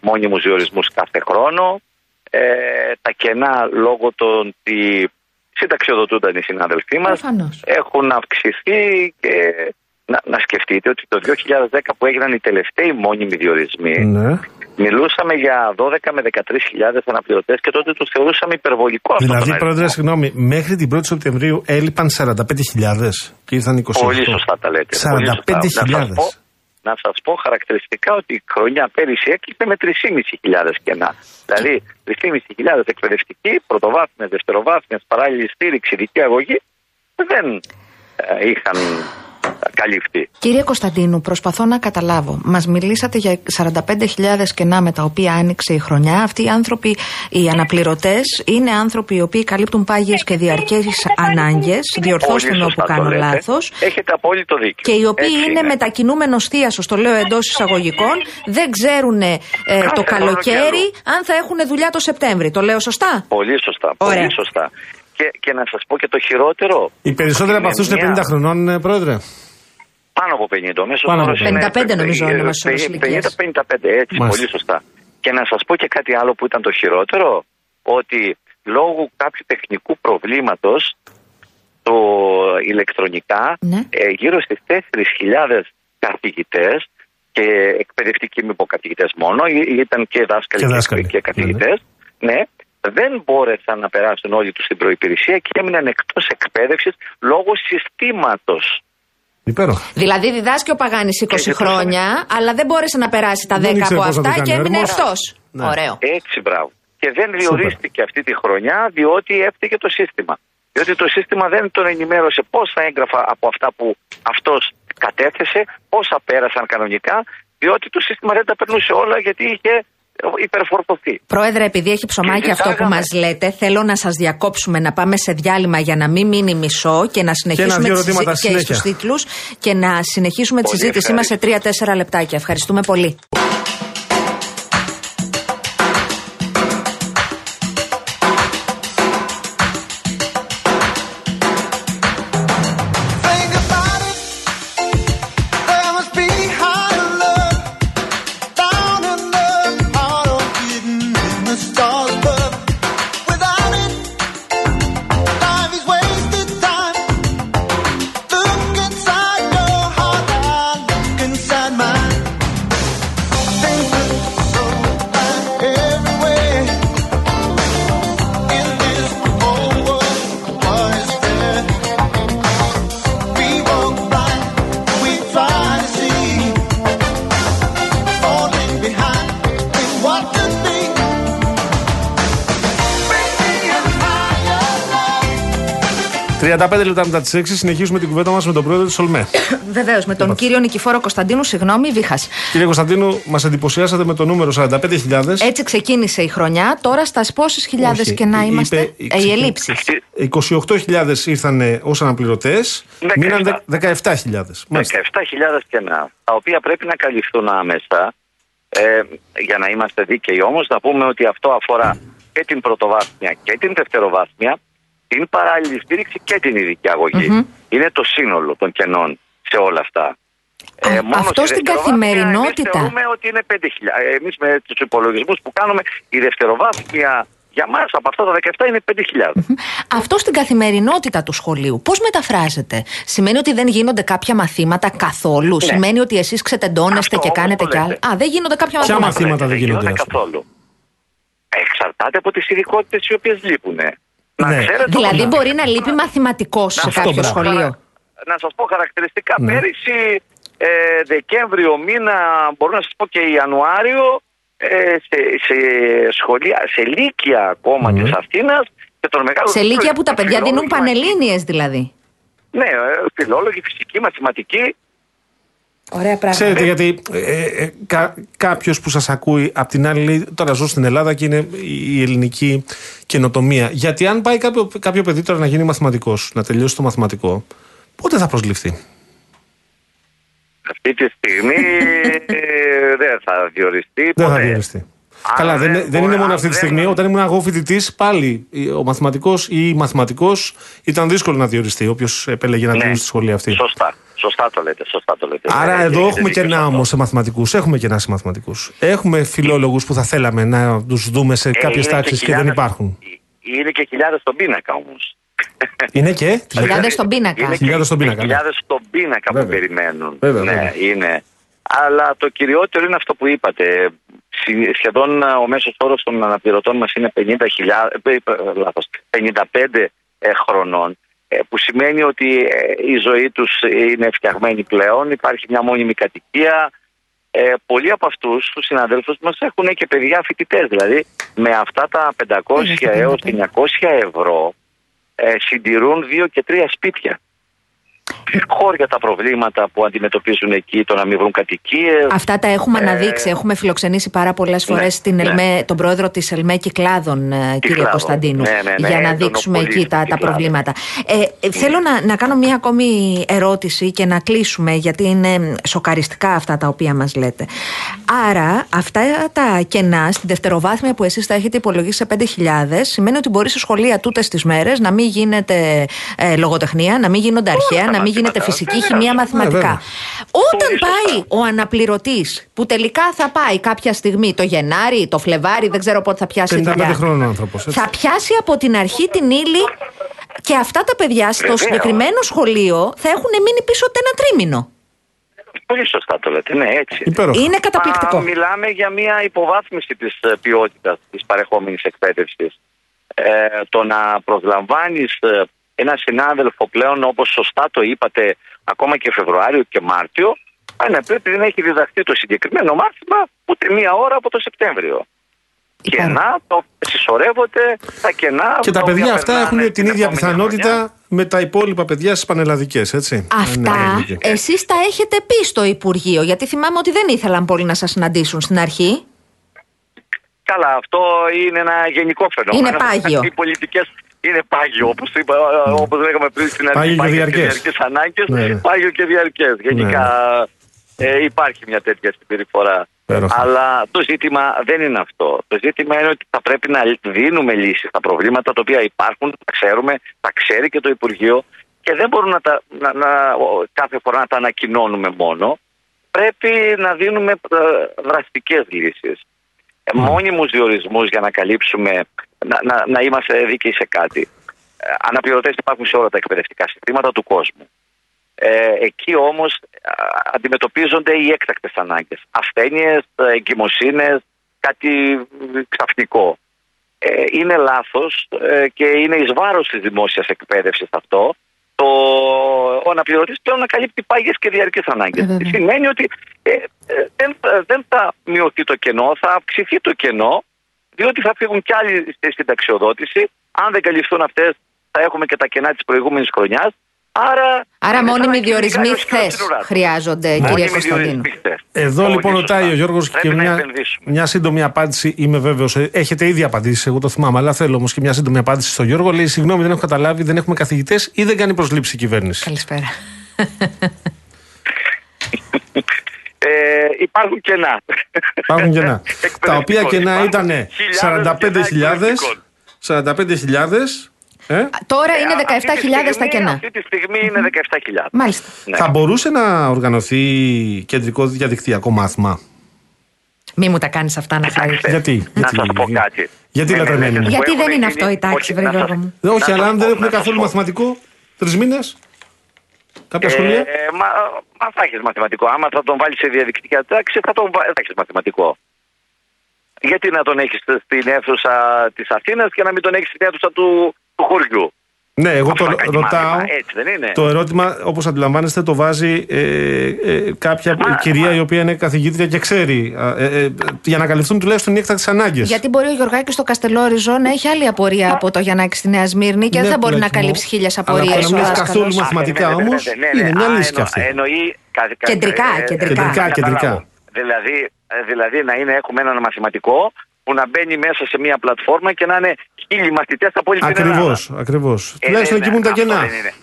F: μόνιμους διορισμούς κάθε χρόνο, ε, τα κενά λόγω των ότι συνταξιοδοτούνταν οι συνάδελφοί μας
B: Προφανώς.
F: έχουν αυξηθεί και να, να σκεφτείτε ότι το 2010 που έγιναν οι τελευταίοι μόνιμοι διορισμοί
A: Ναι.
F: μιλούσαμε για 12 με 13.000 αναπληρωτές και τότε τους θεωρούσαμε υπερβολικό αυτό
A: Δηλαδή,
F: τον
A: πρόεδρε,
F: αριθμό.
A: συγγνώμη, μέχρι την 1η Σεπτεμβρίου έλειπαν 45.000 και ήρθαν 28.
F: Πολύ σωστά τα λέτε. Πολύ σωστά. Να σας
A: 45.000.
F: πω, να σας πω χαρακτηριστικά ότι η χρονιά πέρυσι έκλεισε με 3.500 κενά. Δηλαδή 3.500 εκπαιδευτικοί, πρωτοβάθμια, δευτεροβάθμια, παράλληλη στήριξη, ειδική αγωγή δεν ε, είχαν καλυφθεί.
B: Κύριε Κωνσταντίνου, προσπαθώ να καταλάβω. Μας μιλήσατε για 45.000 κενά με τα οποία άνοιξε η χρονιά. Αυτοί οι άνθρωποι, οι αναπληρωτές, είναι άνθρωποι οι οποίοι καλύπτουν πάγιες και διαρκές ανάγκες. Διορθώστε
F: Πολύ
B: με
F: σωστά
B: όπου
F: το
B: κάνω
F: λέτε.
B: λάθος.
F: Έχετε απόλυτο δίκιο.
B: Και οι οποίοι
F: Έτσι
B: είναι, μετακινούμενο θίασο, το λέω εντός εισαγωγικών, δεν ξέρουν ε, το
F: χρόνο
B: καλοκαίρι
F: κι
B: αν θα έχουν δουλειά το Σεπτέμβρη. Το λέω σωστά;
F: Πολύ σωστά.
B: Ωραία.
F: Πολύ σωστά. Και, και να σας πω και το χειρότερο.
A: Οι περισσότεροι από αυτούς είναι 50 χρονών, ε, πρόεδρε.
F: Πάνω από 50. Ο μέσος
A: Πάνω από
F: όρος είναι
B: 55 νομίζω είναι ο μέσος όρος
F: 50-55,
B: ηλικίας.
F: έτσι,
A: Μάλιστα.
F: πολύ σωστά. Και να σας πω και κάτι άλλο που ήταν το χειρότερο, ότι λόγω κάποιου τεχνικού προβλήματος το ηλεκτρονικά
B: Ναι.
F: ε, γύρω στις 4.000 καθηγητές και εκπαιδευτικοί μη πω καθηγητές μόνο, ή- ήταν και δάσκαλοι
A: Και
F: και,
A: δάσκαλοι,
F: και καθηγητές, ναι, δεν μπόρεσαν να περάσουν όλοι τους στην προϋπηρεσία και έμειναν εκτός εκπαίδευσης λόγω συστήματος.
A: Υπέροχα.
B: Δηλαδή διδάσκει ο Παγάνης 20
F: ζητούσαμε-
B: χρόνια, αλλά δεν μπόρεσε να περάσει τα 10
A: Δεν ήξερε
B: από
A: πώς να το
B: αυτά
A: κάνει
B: και
A: ο
B: έμεινε
A: έρμος.
B: εκτός.
A: Ναι.
B: Ωραίο.
F: Έτσι, μπράβο. Και δεν διορίστηκε αυτή τη χρονιά διότι έφταιγε το σύστημα. Διότι το σύστημα δεν τον ενημέρωσε πόσα έγγραφα από αυτά που αυτός κατέθεσε, πόσα πέρασαν κανονικά, διότι το σύστημα δεν τα περνούσε όλα γιατί είχε υπερφορτωθεί.
B: Πρόεδρε, επειδή έχει ψωμάκι
F: Και
B: αυτό που
F: ζητάγαμε-
B: μας λέτε, θέλω να σας διακόψουμε να πάμε σε διάλειμμα για να μην μείνει μισό και να συνεχίσουμε
A: ένα-δυο
B: τη συζή-
A: ερωτήματα
B: και
A: συνέχεια.
B: στους τίτλους και να συνεχίσουμε τη
F: Πολύ
B: συζήτησή μας σε 3-4 λεπτάκια. Ευχαριστούμε πολύ.
G: Love.
A: 35 λεπτά μετά τις 6 συνεχίζουμε την κουβέντα μας με τον πρόεδρο της Ολμέ.
B: Βεβαίως, με τον κύριο Νικηφόρο Κωνσταντίνου, συγγνώμη, Βίχα.
A: Κύριε Κωνσταντίνου, μας εντυπωσιάσατε με το νούμερο 45.000.
B: Έτσι ξεκίνησε η χρονιά. Τώρα στα πόσες χιλιάδες
A: Όχι,
B: και να
A: είπε-
B: είμαστε;
A: είπε-
B: Ε, οι ελλείψει.
A: 28.000 ήρθαν ως αναπληρωτές,
F: 17.
A: μείναν δε- 17.000. Μάλιστα.
F: 17.000 κενά, τα οποία πρέπει να καλυφθούν άμεσα. Ε, για να είμαστε δίκαιοι όμως, να πούμε ότι αυτό αφορά και την πρωτοβάθμια και την δευτεροβάθμια, την παράλληλη στήριξη και την ειδική αγωγή. Είναι το σύνολο των κενών σε όλα αυτά.
B: Α, αυτό
F: στη
B: στην
F: δευτεροβάθμια
B: καθημερινότητα.
F: Εμείς θεωρούμε ότι είναι 5.000. Εμείς με τους υπολογισμούς που κάνουμε, η δευτεροβάθμια για μας από αυτά τα 17 είναι 5.000.
B: Αυτό στην καθημερινότητα του σχολείου πώς μεταφράζεται; Σημαίνει ότι δεν γίνονται κάποια μαθήματα καθόλου; Σημαίνει ότι εσείς ξετεντώνεστε
F: Αυτό
B: και
F: όμως
B: κάνετε
F: το
B: κι άλλα;
F: λέτε.
B: Α, δεν γίνονται κάποια
A: Ποια
B: μαθήματα.
A: μαθήματα δεν γίνονται, ας πούμε;
F: καθόλου. Εξαρτάται από τις ειδικότητες οι οποίες λείπουν. Να
A: Ναι.
F: ξέρετε
B: Δηλαδή
F: όμως-
B: μπορεί να λείπει μαθηματικός σε
A: Αυτό,
B: κάποιο
A: μπράβο.
B: σχολείο.
F: Να σας πω χαρακτηριστικά.
A: Ναι.
F: Πέρυσι ε, Δεκέμβριο μήνα, μπορώ να σας πω και Ιανουάριο, ε, σε, σε σχολεία, σε λύκεια ακόμα
A: Μμμ.
F: της Αθήνας και των μεγάλων...
B: Σε λύκεια που τα παιδιά δίνουν
F: φιλόλογοι,
B: πανελλήνιες δηλαδή.
F: Ναι, ε, φιλόλογοι, φυσική, μαθηματική.
B: Ωραία πράγματα.
A: Ξέρετε, γιατί ε, ε, κα, κάποιος που σας ακούει απ' την άλλη λέει: Τώρα ζω στην Ελλάδα και είναι η ελληνική καινοτομία. Γιατί αν πάει κάποιο, κάποιο παιδί τώρα να γίνει μαθηματικός, να τελειώσει το μαθηματικό, πότε θα προσληφθεί;
F: Αυτή τη στιγμή ε, δεν θα διοριστεί
A: Δεν θα
F: ποτέ.
A: διοριστεί.
F: Αν
A: Καλά, δεν,
F: δεν
A: δεν είναι
F: μπορεί-
A: μόνο
F: αν
A: αυτή τη
F: δεν-
A: στιγμή. Όταν ήμουν εγώ φοιτητή, πάλι ο μαθηματικός ή η μαθηματικός ήταν δύσκολο να διοριστεί. Όποιος επέλεγε να
F: Ναι.
A: τελειώσει τη σχολή αυτή.
F: Σωστά. Σωστά το λέτε. Σωστά το λέτε.
A: Άρα
F: Ε,
A: εδώ
F: έχετε
A: έχουμε
F: δίκιο σε
A: κενά
F: αυτό.
A: όμως σε μαθηματικούς. Έχουμε κενά σε μαθηματικούς. Έχουμε φιλόλογους που θα θέλαμε να τους δούμε σε
F: Ε,
A: κάποιες
F: είναι
A: τάξεις και, δεν
F: χιλιάδες-
A: υπάρχουν.
F: Είναι και χιλιάδες στον πίνακα όμως.
A: Είναι και; τι λέτε;
B: Χιλιάδες στον πίνακα.
F: Είναι
A: Χιλιάδες στον πίνακα, ναι.
F: Χιλιάδες στον πίνακα που
A: Βέβαια.
F: περιμένουν.
A: Βέβαια,
F: ναι,
A: βέβαια.
F: είναι. Αλλά το κυριότερο είναι αυτό που είπατε. Συ- Σχεδόν α, ο μέσος όρος των αναπληρωτών μας είναι 50.000, ε, ε, λάθος, 55 ε, χρονών. ε, που σημαίνει ότι ε, η ζωή τους είναι φτιαγμένη πλέον, υπάρχει μια μόνιμη κατοικία. Ε, πολλοί από αυτούς τους συναδέλφους μας έχουν και παιδιά φοιτητές. δηλαδή με αυτά τα 500 έως 900 ευρώ ε, συντηρούν δύο και τρία σπίτια. Χώρια τα προβλήματα που αντιμετωπίζουν εκεί, το να μην βρουν κατοικίες.
B: Αυτά τα έχουμε
F: Ε,
B: αναδείξει. Έχουμε φιλοξενήσει πάρα πολλές φορές
F: ναι.
B: τον πρόεδρο της ΕΛΜΕ Κυκλάδων, ε, κύριε
F: Κυκλάδων.
B: Κωνσταντίνου,
F: Ναι, ναι, ναι,
B: για να
F: τον
B: δείξουμε
F: οπολίτη
B: εκεί τα, τα
F: Κυκλάδων.
B: προβλήματα. Ε, ε, θέλω να, να κάνω μία ακόμη ερώτηση και να κλείσουμε, γιατί είναι σοκαριστικά αυτά τα οποία μας λέτε. Άρα, αυτά τα κενά στη δευτεροβάθμια που εσείς τα έχετε υπολογίσει σε 5.000, σημαίνει ότι μπορεί σε σχολεία τούτες τις μέρες να μην γίνεται ε, λογοτεχνία, να μην γίνονται αρχαία, να μην γίνεται φυσική,
F: βέβαια.
B: χημεία, μαθηματικά.
A: βέβαια.
B: Όταν
F: Πολύ σωστά.
B: πάει ο αναπληρωτής που τελικά θα πάει κάποια στιγμή το Γενάρη, το Φλεβάρι, δεν ξέρω πότε θα πιάσει
A: 55
B: δουλειά.
A: χρόνων άνθρωπος.
B: Θα πιάσει από την αρχή την ύλη και αυτά τα παιδιά στο
F: Βεβαίως.
B: συγκεκριμένο σχολείο θα έχουν μείνει πίσω ούτε ένα τρίμηνο.
F: Πολύ σωστά το λέτε, ναι έτσι.
A: Υπέροχο.
B: Είναι καταπληκτικό.
F: Μα μιλάμε για μια υποβάθμιση της ε, ποιότητας της παρεχόμενης εκπαίδευσης. Ε, το να προσλαμβάνεις ε, ένα συνάδελφο πλέον όπως σωστά το είπατε ακόμα και Φεβρουάριο και Μάρτιο α, ναι, πρέπει να έχει διδαχθεί το συγκεκριμένο μάθημα ούτε μία ώρα από το Σεπτέμβριο.
B: Υπέροχο.
F: Κενά το συσσωρεύονται τα κενά
A: Και τα
F: οποία
A: παιδιά αυτά
F: περνάνε
A: έχουν την ίδια
F: επόμενη
A: πιθανότητα
F: χρονιά.
A: με τα υπόλοιπα παιδιά στις πανελλαδικές, έτσι.
B: Αυτά
A: Ναι, ναι, ναι.
B: εσείς τα έχετε πει στο Υπουργείο, γιατί θυμάμαι ότι δεν ήθελαν πολύ να σας συναντήσουν στην αρχή.
F: Καλά, αυτό είναι ένα γενικό φαινόμενο.
B: Είναι πάγιο.
F: Οι πολιτικές είναι πάγιο, όπως όπως λέγαμε πριν στην αρχή.
A: Πάγιο και διαρκές.
F: διαρκές ανάγκες,
A: Ναι, ναι.
F: Πάγιο και διαρκές. Γενικά ε, υπάρχει μια τέτοια συμπεριφορά.
A: Υπέροχα.
F: Αλλά το ζήτημα δεν είναι αυτό. Το ζήτημα είναι ότι θα πρέπει να δίνουμε λύσεις στα προβλήματα τα οποία υπάρχουν, τα ξέρουμε, τα ξέρει και το Υπουργείο και δεν μπορούμε να τα, να, να- ο- κάθε φορά να τα ανακοινώνουμε μόνο. Πρέπει να δίνουμε ε, δραστικές λύσεις ε, μόνιμους διορισμούς για να καλύψουμε, να, να, να είμαστε δίκαιοι σε κάτι. Ε, αναπληρωτές υπάρχουν σε όλα τα εκπαιδευτικά συστήματα του κόσμου. Ε, εκεί όμως α, αντιμετωπίζονται οι έκτακτες ανάγκες. Ασθένειες, ε, εγκυμοσύνες, κάτι μ, ξαφνικό. Ε, είναι λάθος ε, και είναι εις βάρος της δημόσιας εκπαίδευσης αυτό το, ο αναπληρωτής πλέον να καλύπτει πάγιες και διαρκείς ανάγκες.
B: Ε, βέβαια.
F: Σημαίνει ότι ε, ε, δεν, θα- δεν θα μειωθεί το κενό, θα αυξηθεί το κενό διότι θα φύγουν κι άλλοι στη συνταξιοδότηση. Αν δεν καλυφθούν αυτές θα έχουμε και τα κενά της προηγούμενης χρονιάς. Άρα,
B: Άρα
F: είναι σαν
B: μόνιμοι
F: να κυνηγάει
B: διορισμοί
F: ο σκύλος
B: χθες
F: στην ουρά του.
B: χρειάζονται, κύριε
F: Μόνιμοι
B: Κωνσταντίνου.
F: διορισμοί χθες.
A: Εδώ
F: Πολύ
A: λοιπόν
F: σωστά.
A: ρωτάει ο Γιώργος
F: Πρέπει
A: και
F: να
A: μια,
F: επενδύσουμε.
A: μια σύντομη απάντηση. Είμαι βέβαιος. Έχετε ήδη απαντήσει, εγώ το θυμάμαι, αλλά θέλω όμως και μια σύντομη απάντηση στον Γιώργο. Λέει: Συγγνώμη, δεν έχω καταλάβει, δεν έχουμε καθηγητές ή δεν κάνει προσλήψη η κυβέρνηση.
B: Καλησπέρα.
F: Ε, υπάρχουν κενά.
A: Υπάρχουν κενά. τα οποία κενά
F: Υπάρχουν
A: ήταν
F: χιλιάδες
A: 45.000.
F: κενά εκπαιδευτικών.
A: 45.000. Ε,
B: Τώρα
F: Ε,
B: είναι
F: αυτή τη
B: 17.000 τα
F: στιγμή-
B: κενά.
F: Αυτή τη στιγμή είναι 17.000.
B: Μάλιστα.
F: Ναι.
A: Θα μπορούσε να οργανωθεί κεντρικό διαδικτυακό μάθημα;
B: Μη μου τα κάνεις αυτά να φάει.
A: Γιατί,
F: Να
A: γιατί,
F: σας πω κάτι.
A: γιατί
F: Με
A: λατρεμένοι
F: μελέτες
A: μου.
F: που
B: Γιατί
F: έχουν
B: δεν είναι
F: γίνει-
B: αυτό η τάξη,
F: όχι,
B: βρε
F: να σας-
B: Γιώργο μου;
A: Ε, Όχι,
F: να
A: αλλά
F: σας
A: αν
F: πω,
A: δεν έχουν
F: να σας
A: καθόλου
F: πω.
A: μαθηματικό, τρεις μήνες; Κάποια σχολεία;
F: Ε, μα, μα θα έχεις μαθηματικό. Άμα θα τον βάλεις σε διαδικτυακή τάξη, θα τον βάλει. Θα έχεις μαθηματικό. Γιατί να τον έχεις στην αίθουσα της Αθήνας και να μην τον έχεις στην αίθουσα του, του χωριού;
A: Ναι, εγώ
F: Αυτό
A: το
F: θα κάνει
A: ρωτάω.
F: μάθημα, έτσι δεν είναι;
A: Το ερώτημα, όπως αντιλαμβάνεστε, το βάζει ε, ε, κάποια
F: Μα-
A: κυρία
F: μα-
A: η οποία είναι καθηγήτρια και ξέρει. ε, ε, ε, για να καλυφθούν τουλάχιστον οι έκτακτες ανάγκες.
B: Γιατί μπορεί ο Γιωργάκης στο Καστελόριζο να έχει άλλη απορία από το Γιαννάκη στη Νέα Σμύρνη και
A: Ναι,
B: δεν θα μπορεί να
A: πουλάκι μου.
B: καλύψει χίλιες
A: Αλλά
B: απορίες.
A: το να μην έχεις καθόλου μαθηματικά
F: Α, ναι, ναι, ναι,
A: όμως,
F: ναι, ναι,
A: είναι
F: ναι.
A: μια
F: Α,
A: λύση κι
F: εννο-
A: αυτή.
F: Εννοεί. κα- κα-
B: Κεντρικά,
F: ε,
B: κεντρικά.
A: Κεντρικά,
F: να
A: κεντρικά.
F: καταλάβω. Δηλαδή, ε, δηλαδή να είναι, έχουμε έναν μαθηματικό που να μπαίνει μέσα σε μια πλατφόρμα και να είναι χίλιοι μαθητές από όλη την Ελλάδα.
A: Ακριβώς, ακριβώς.
F: Ε,
A: Τουλάχιστον
F: δεν
A: εκεί που είναι τα
F: αυτό
A: κενά.
F: δεν είναι.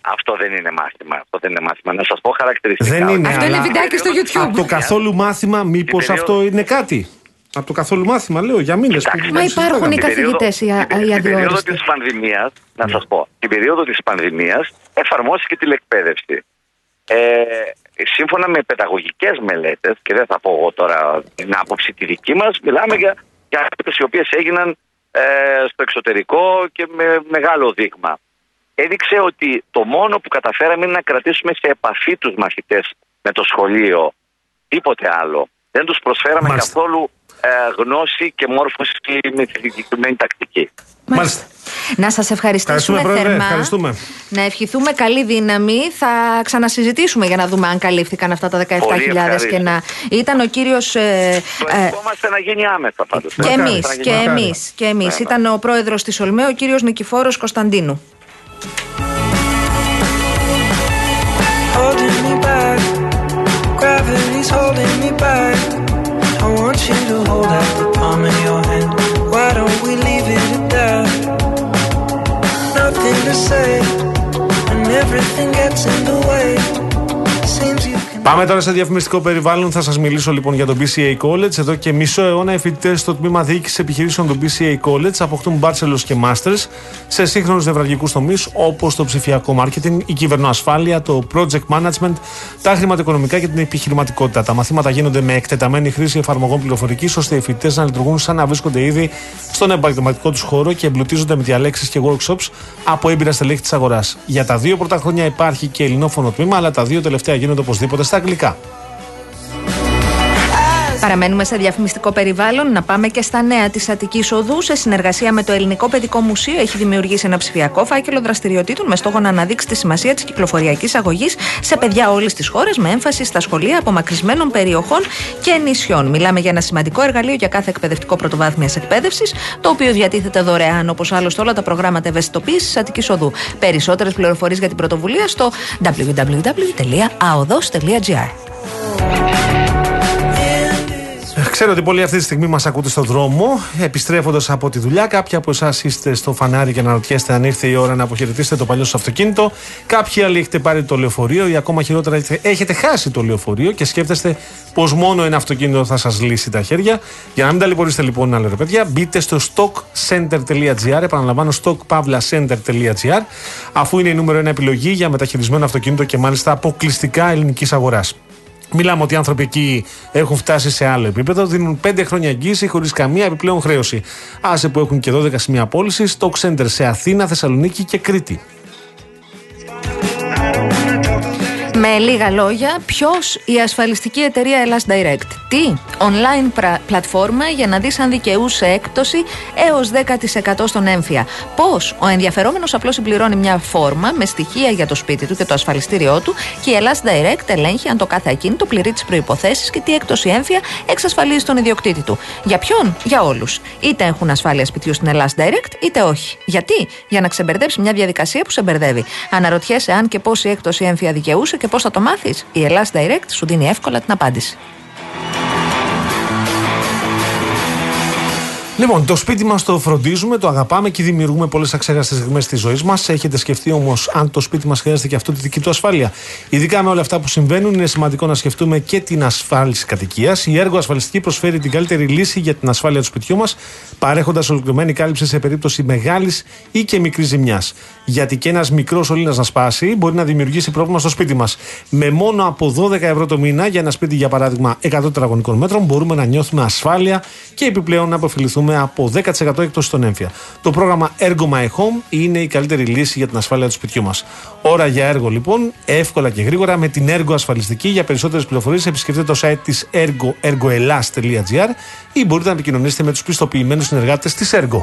F: Αυτό δεν είναι μάθημα. Αυτό δεν είναι μάθημα. Να σας πω χαρακτηριστικά.
A: Δεν είναι,
B: Αυτό είναι
A: αλλά
B: βιντεάκι στο YouTube.
A: Από το καθόλου μάθημα, μήπως
F: Την περίοδο-
A: αυτό είναι κάτι; Από το καθόλου μάθημα, λέω, για μήνες.
F: Κοιτάξτε,
B: Μα υπάρχουν οι
F: Την περίοδο-
B: καθηγητές, οι α-
F: την-
B: οι
F: Την περίοδο
B: αδιόριστοι.
F: της πανδημίας, να σας πω, την περίοδο της πανδημίας εφαρμόστηκε τηλεκπαίδευση. Ε, σύμφωνα με παιδαγωγικές μελέτες, και δεν θα πω εγώ τώρα την άποψη τη δική μας, μιλάμε για, για μελέτες οι οποίες έγιναν ε, στο εξωτερικό και με μεγάλο δείγμα. Έδειξε ότι το μόνο που καταφέραμε είναι να κρατήσουμε σε επαφή τους μαθητές με το σχολείο. Τίποτε άλλο. Δεν τους προσφέραμε
A: Μάλιστα.
F: καθόλου ε, γνώση και μόρφωση με τη συγκεκριμένη τακτική.
A: Μάλιστα.
B: Να σας ευχαριστήσουμε
A: Ευχαριστούμε, Πρόεδρε.
B: θερμά.
A: Ευχαριστούμε.
B: Να ευχηθούμε καλή δύναμη. Θα ξανασυζητήσουμε για να δούμε αν καλύφθηκαν αυτά τα 17.000
F: ευχαρίστω.
B: και να. Ήταν ο κύριος. Ε,
F: Το
B: ε,
F: ευχόμαστε να γίνει άμεσα πάντως.
B: και εμείς, και
F: Μακάρι.
B: εμείς. Και εμείς.
F: Ναι,
B: Ήταν ο πρόεδρος της Ολμέ, ο κύριος Νικηφόρος Κωνσταντίνου.
H: holding me back. Gravity's holding me back. I want you to hold out the palm of your say, and everything gets in the way. Seems you can.
A: Πάμε τώρα σε διαφημιστικό περιβάλλον. Θα σας μιλήσω λοιπόν για το BCA College. Εδώ και μισό αιώνα οι φοιτητές στο τμήμα διοίκησης επιχειρήσεων του BCA College αποκτούν bachelors και masters σε σύγχρονους νευραλγικούς τομείς όπως το ψηφιακό marketing, η κυβερνοασφάλεια, το project management, τα χρηματοοικονομικά και την επιχειρηματικότητα. Τα μαθήματα γίνονται με εκτεταμένη χρήση εφαρμογών πληροφορικής ώστε οι φοιτητές να λειτουργούν σαν να βρίσκονται ήδη στον επαγγελματικό τους χώρο και εμπλουτίζονται με διαλέξεις και workshops από έμπειρα στελέχη της αγοράς. Για τα δύο πρώτα χρόνια υπάρχει και ελληνόφωνο τμήμα, αλλά τα δύο τελευταία γίνονται οπωσδήποτε στα αγγλικά.
B: Παραμένουμε σε διαφημιστικό περιβάλλον. Να πάμε και στα νέα της Αττικής Οδού. Σε συνεργασία με το Ελληνικό Παιδικό Μουσείο, έχει δημιουργήσει ένα ψηφιακό φάκελο δραστηριοτήτων με στόχο να αναδείξει τη σημασία της κυκλοφοριακής αγωγής σε παιδιά όλης της χώρας, με έμφαση στα σχολεία απομακρυσμένων περιοχών και νησιών. Μιλάμε για ένα σημαντικό εργαλείο για κάθε εκπαιδευτικό πρωτοβάθμιας εκπαίδευσης, το οποίο διατίθεται δωρεάν, όπως άλλωστε όλα τα προγράμματα ευαισθητοποίησης της Αττικής Οδού. Περισσότερες πληροφορίες για την πρωτοβουλία στο www.aodos.gr.
A: Ξέρω ότι πολλοί αυτή τη στιγμή μας ακούτε στον δρόμο, επιστρέφοντας από τη δουλειά. Κάποιοι από εσάς είστε στο φανάρι και αναρωτιέστε αν ήρθε η ώρα να αποχαιρετήσετε το παλιό σας αυτοκίνητο. Κάποιοι άλλοι έχετε πάρει το λεωφορείο ή ακόμα χειρότερα έχετε- έχετε χάσει το λεωφορείο και σκέφτεστε πως μόνο ένα αυτοκίνητο θα σας λύσει τα χέρια. Για να μην ταλαιπωρήσετε λοιπόν άλλο ρε παιδιά, μπείτε στο stockcenter.gr. Επαναλαμβάνω, stockpavlacenter.gr, αφού είναι η νούμερο ένα επιλογή για μεταχειρισμένο αυτοκίνητο και μάλιστα αποκλειστικά ελληνικής αγοράς. Μιλάμε ότι οι άνθρωποι εκεί έχουν φτάσει σε άλλο επίπεδο, δίνουν 5 χρόνια εγγύηση χωρίς καμία επιπλέον χρέωση. Άσε που έχουν και 12 σημεία πώληση, Stock Center σε Αθήνα, Θεσσαλονίκη και Κρήτη.
B: Με λίγα λόγια, ποιος η ασφαλιστική εταιρεία Ελλάς Direct; Τι, online πρα- πλατφόρμα για να δεις αν δικαιούσε έκπτωση έως 10% στον έμφυα. Πώς; Ο ενδιαφερόμενος απλώς συμπληρώνει μια φόρμα με στοιχεία για το σπίτι του και το ασφαλιστήριό του και η Ελλάς Direct ελέγχει αν το κάθε ακίνητο πληρεί τις προϋποθέσεις και τι έκπτωση έμφυα εξασφαλίζει τον ιδιοκτήτη του. Για ποιον; Για όλους. Είτε έχουν ασφάλεια σπιτιού στην Ελλάς Direct είτε όχι. Γιατί; Για να ξεμπερδέψει μια διαδικασία που σε μπερδεύει. Αναρωτιέσαι αν και πόση έκπτωση έμφυα δικαιούσε και πώς θα το μάθεις. Η Ελλάς Direct σου δίνει εύκολα την απάντηση.
A: Λοιπόν, το σπίτι μας το φροντίζουμε, το αγαπάμε και δημιουργούμε πολλές αξέχαστε στιγμές της ζωής μας. Έχετε σκεφτεί όμως αν το σπίτι μας χρειάζεται και αυτό τη δική του ασφάλεια. Ειδικά με όλα αυτά που συμβαίνουν, είναι σημαντικό να σκεφτούμε και την ασφάλιση κατοικίας. Η έργο ασφαλιστική προσφέρει την καλύτερη λύση για την ασφάλεια του σπιτιού μας, παρέχοντας ολοκληρωμένη κάλυψη σε περίπτωση μεγάλης ή και μικρής ζημιάς. Γιατί και ένας μικρός σωλήνα να σπάσει μπορεί να δημιουργήσει πρόβλημα στο σπίτι μας. Με μόνο από 12 ευρώ το μήνα για ένα σπίτι, για παράδειγμα 100 τετραγωνικών μέτρων, μπορούμε να νιώθουμε ασφάλεια και επιπλέον να αποφεληθούμε από 10% έκπτωση στον έμφυα. Το πρόγραμμα Ergo My Home είναι η καλύτερη λύση για την ασφάλεια του σπιτιού μας. Ώρα για έργο λοιπόν, εύκολα και γρήγορα με την Ergo Ασφαλιστική. Για περισσότερες πληροφορίες επισκεφτείτε το site της Ergo, ergoelas.gr ή μπορείτε να επικοινωνήσετε με τους πιστοποιημένους συνεργάτες της Ergo.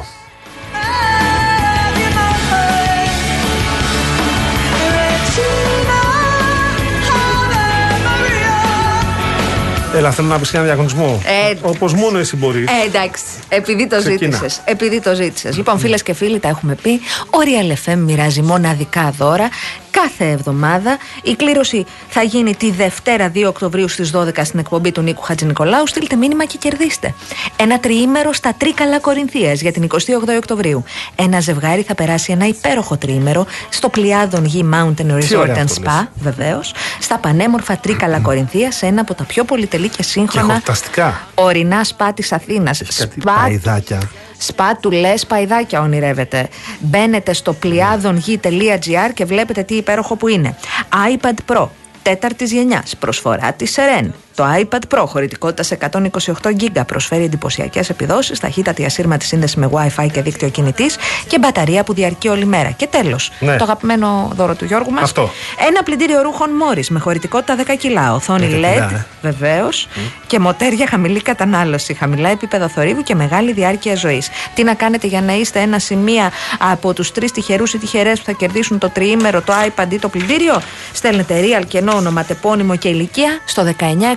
A: Έλα, θέλω να πεις ένα διαγωνισμό.
B: Ε,
A: Όπως μόνο εσύ μπορείς.
B: Ε, εντάξει. Επειδή το
A: Ξεκίνα.
B: ζήτησες. Επειδή το ζήτησες. Λοιπόν, φίλες και φίλοι, τα έχουμε πει. Ο Real FM μοιράζει μοναδικά δώρα κάθε εβδομάδα. Η κλήρωση θα γίνει τη Δευτέρα 2 Οκτωβρίου στις 12 στην εκπομπή του Νίκου Χατζηνικολάου. Στείλτε μήνυμα και κερδίστε. Ένα τριήμερο στα Τρίκαλα Κορινθίας για την 28 Οκτωβρίου. Ένα ζευγάρι θα περάσει ένα υπέροχο τριήμερο στο Πλιάδον Γη Mountain
A: Τι
B: Resort
A: ωραία
B: and
A: αυτό λες.
B: Spa, βεβαίως, στα πανέμορφα Τρίκαλα Κορινθία, σε ένα από τα πιο πολυτελή και
A: Και
B: σύγχρονα
A: χορταστικά.
B: ορεινά σπα της Αθήνας.
A: Έχεις κάτι παϊδάκια.
B: Σπα του λες παϊδάκια ονειρεύεται. Μπαίνετε στο πλιάδονγη.gr και βλέπετε τι υπέροχο που είναι. iPad Pro τέταρτης γενιάς. Προσφορά της Seren.
I: Το iPad Pro χωρητικότητας σε 128 GB προσφέρει εντυπωσιακές επιδόσεις, ταχύτατη ασύρματη σύνδεση με WiFi και δίκτυο κινητής και μπαταρία που διαρκεί όλη μέρα. Και τέλος,
A: Ναι.
I: το αγαπημένο δώρο του Γιώργου μας.
A: Αυτό.
I: Ένα πλυντήριο ρούχων Μόρι με χωρητικότητα 10 κιλά, οθόνη
A: 10 κιλά,
I: LED,
A: ε.
I: βεβαίως, και μοτέρ για χαμηλή κατανάλωση, χαμηλά επίπεδα θορύβου και μεγάλη διάρκεια ζωής. Τι να κάνετε για να είστε ένα σημεία από τους τρεις τυχερούς ή τυχερές που θα κερδίσουν το τριήμερο, το iPad ή το πλυντήριο; Στέλνετε real κενό ονοματεπώνυμο και ηλικία στο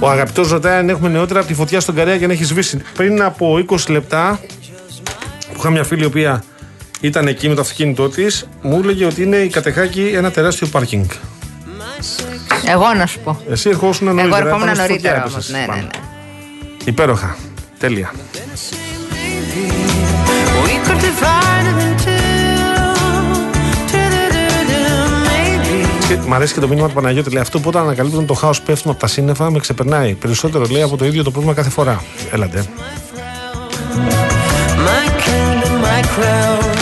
A: Ο αγαπητός ρωτάει αν έχουμε νεότερα από τη φωτιά στον Καρέα και αν έχεις σβήσει. Πριν από 20 λεπτά, που είχα μια φίλη η οποία ήταν εκεί με το αυτοκίνητό της, μου έλεγε ότι είναι η Κατεχάκη ένα τεράστιο πάρκινγκ.
B: Εγώ να σου πω.
A: Εσύ ερχόσουν νωρίτερα.
B: Εγώ ερχόμουν
A: πάνω στη φωτιά
B: νωρίτερα όμως.
A: έπεσες
B: Ναι, ναι,
A: πάνω.
B: ναι.
A: Υπέροχα. Τέλεια.
H: We could divide it in two. Maybe.
A: Και Μ' αρέσει και το μήνυμα του Παναγιώτη. Λέει αυτό που όταν ανακαλύπτουν το χάος πέφτουμε από τα σύννεφα με ξεπερνάει. Περισσότερο λέει από το ίδιο το πρόβλημα κάθε φορά. Έλατε.
H: My kingdom, my crown,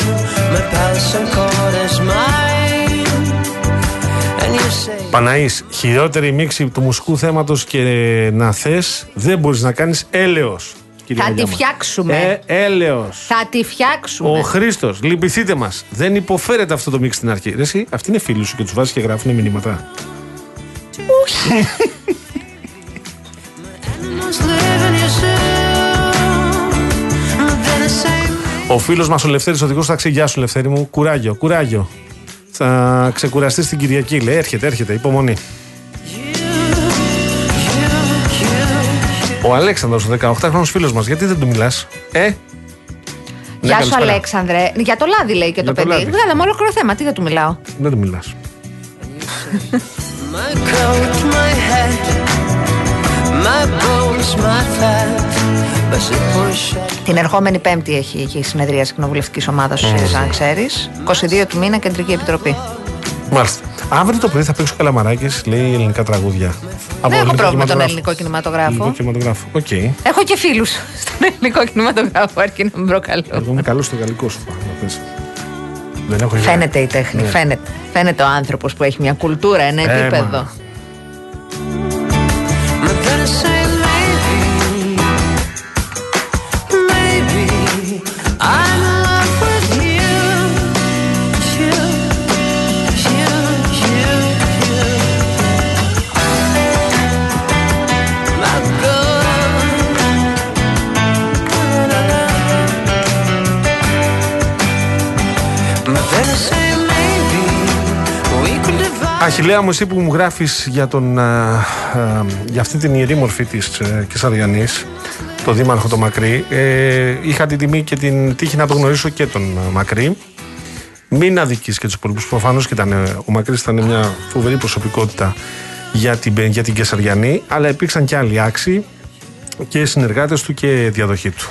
A: Παναής, χειρότερη μίξη του μουσικού θέματος και να θες δεν μπορείς να κάνεις έλεος. κυρία
B: Θα τη
A: Γιάμα.
B: φτιάξουμε.
A: Ε, έλεος.
B: Θα τη φτιάξουμε.
A: Ο Χρήστος, λυπηθείτε μας. Δεν υποφέρεται αυτό το μίξ στην αρχή. Ρε, εσύ, αυτοί είναι φίλοι σου και τους βάζεις και γράφουν μηνύματα.
H: must
A: Ο φίλος μας ο Λευτέρης Οδηγός θα ξεγιάσουν, Λευτέρη μου. Κουράγιο, κουράγιο. Θα ξεκουραστεί την Κυριακή, λέει. Έρχεται, έρχεται, υπομονή. Ο Αλέξανδρος, ο 18χρονο φίλος μας, γιατί δεν του μιλάς, Ε,
B: Γεια σου,
A: καλησπέρα.
B: Αλέξανδρε. Για το λάδι λέει και το
A: Για το
B: παιδί.
A: λάδι.
B: Βγάλαμε ολόκληρο θέμα. Τι δεν του μιλάω.
A: δεν του
H: μιλάς.
B: Την ερχόμενη Πέμπτη έχει εκεί η συνεδρία τη κοινοβουλευτικής ομάδας του ΣΥΡΙΖΑ, αν ξέρεις. 22 του μήνα, κεντρική επιτροπή.
A: Μάλιστα. Αύριο το πρωί θα παίξω καλαμαράκι, λέει ελληνικά τραγούδια. Από
B: Δεν έχω
A: ελληνικό
B: πρόβλημα με τον
A: κινηματογράφο.
B: ελληνικό κινηματογράφο.
A: Ελληνικό κινηματογράφο. Οκ.
B: Έχω και φίλους στον ελληνικό κινηματογράφο, αρκεί να μην προκαλώ.
A: Εγώ είμαι καλός στο γαλλικό σου πάνω. να πες. Δεν έχω ιδέα.
B: Φαίνεται η τέχνη,
A: Ναι.
B: φαίνεται. Φαίνεται ο άνθρωπος που έχει μια κουλτούρα, ένα
A: Ε,
B: επίπεδο.
A: Αχιλέα μου, εσύ που μου γράφεις για, τον, α, α, για αυτή την ιερή μορφή της ε, Κεσαριανής, το δήμαρχο το Μακρύ, ε, είχα την τιμή και την τύχη να το γνωρίσω και τον α, Μακρύ. Μην αδικείς και τους υπόλοιπους. Προφανώς και ήταν, ε, ο Μακρύς ήταν μια φοβερή προσωπικότητα για την, για την Κεσαριανή, αλλά υπήρξαν και άλλοι άξιοι και συνεργάτες του και διαδοχή του.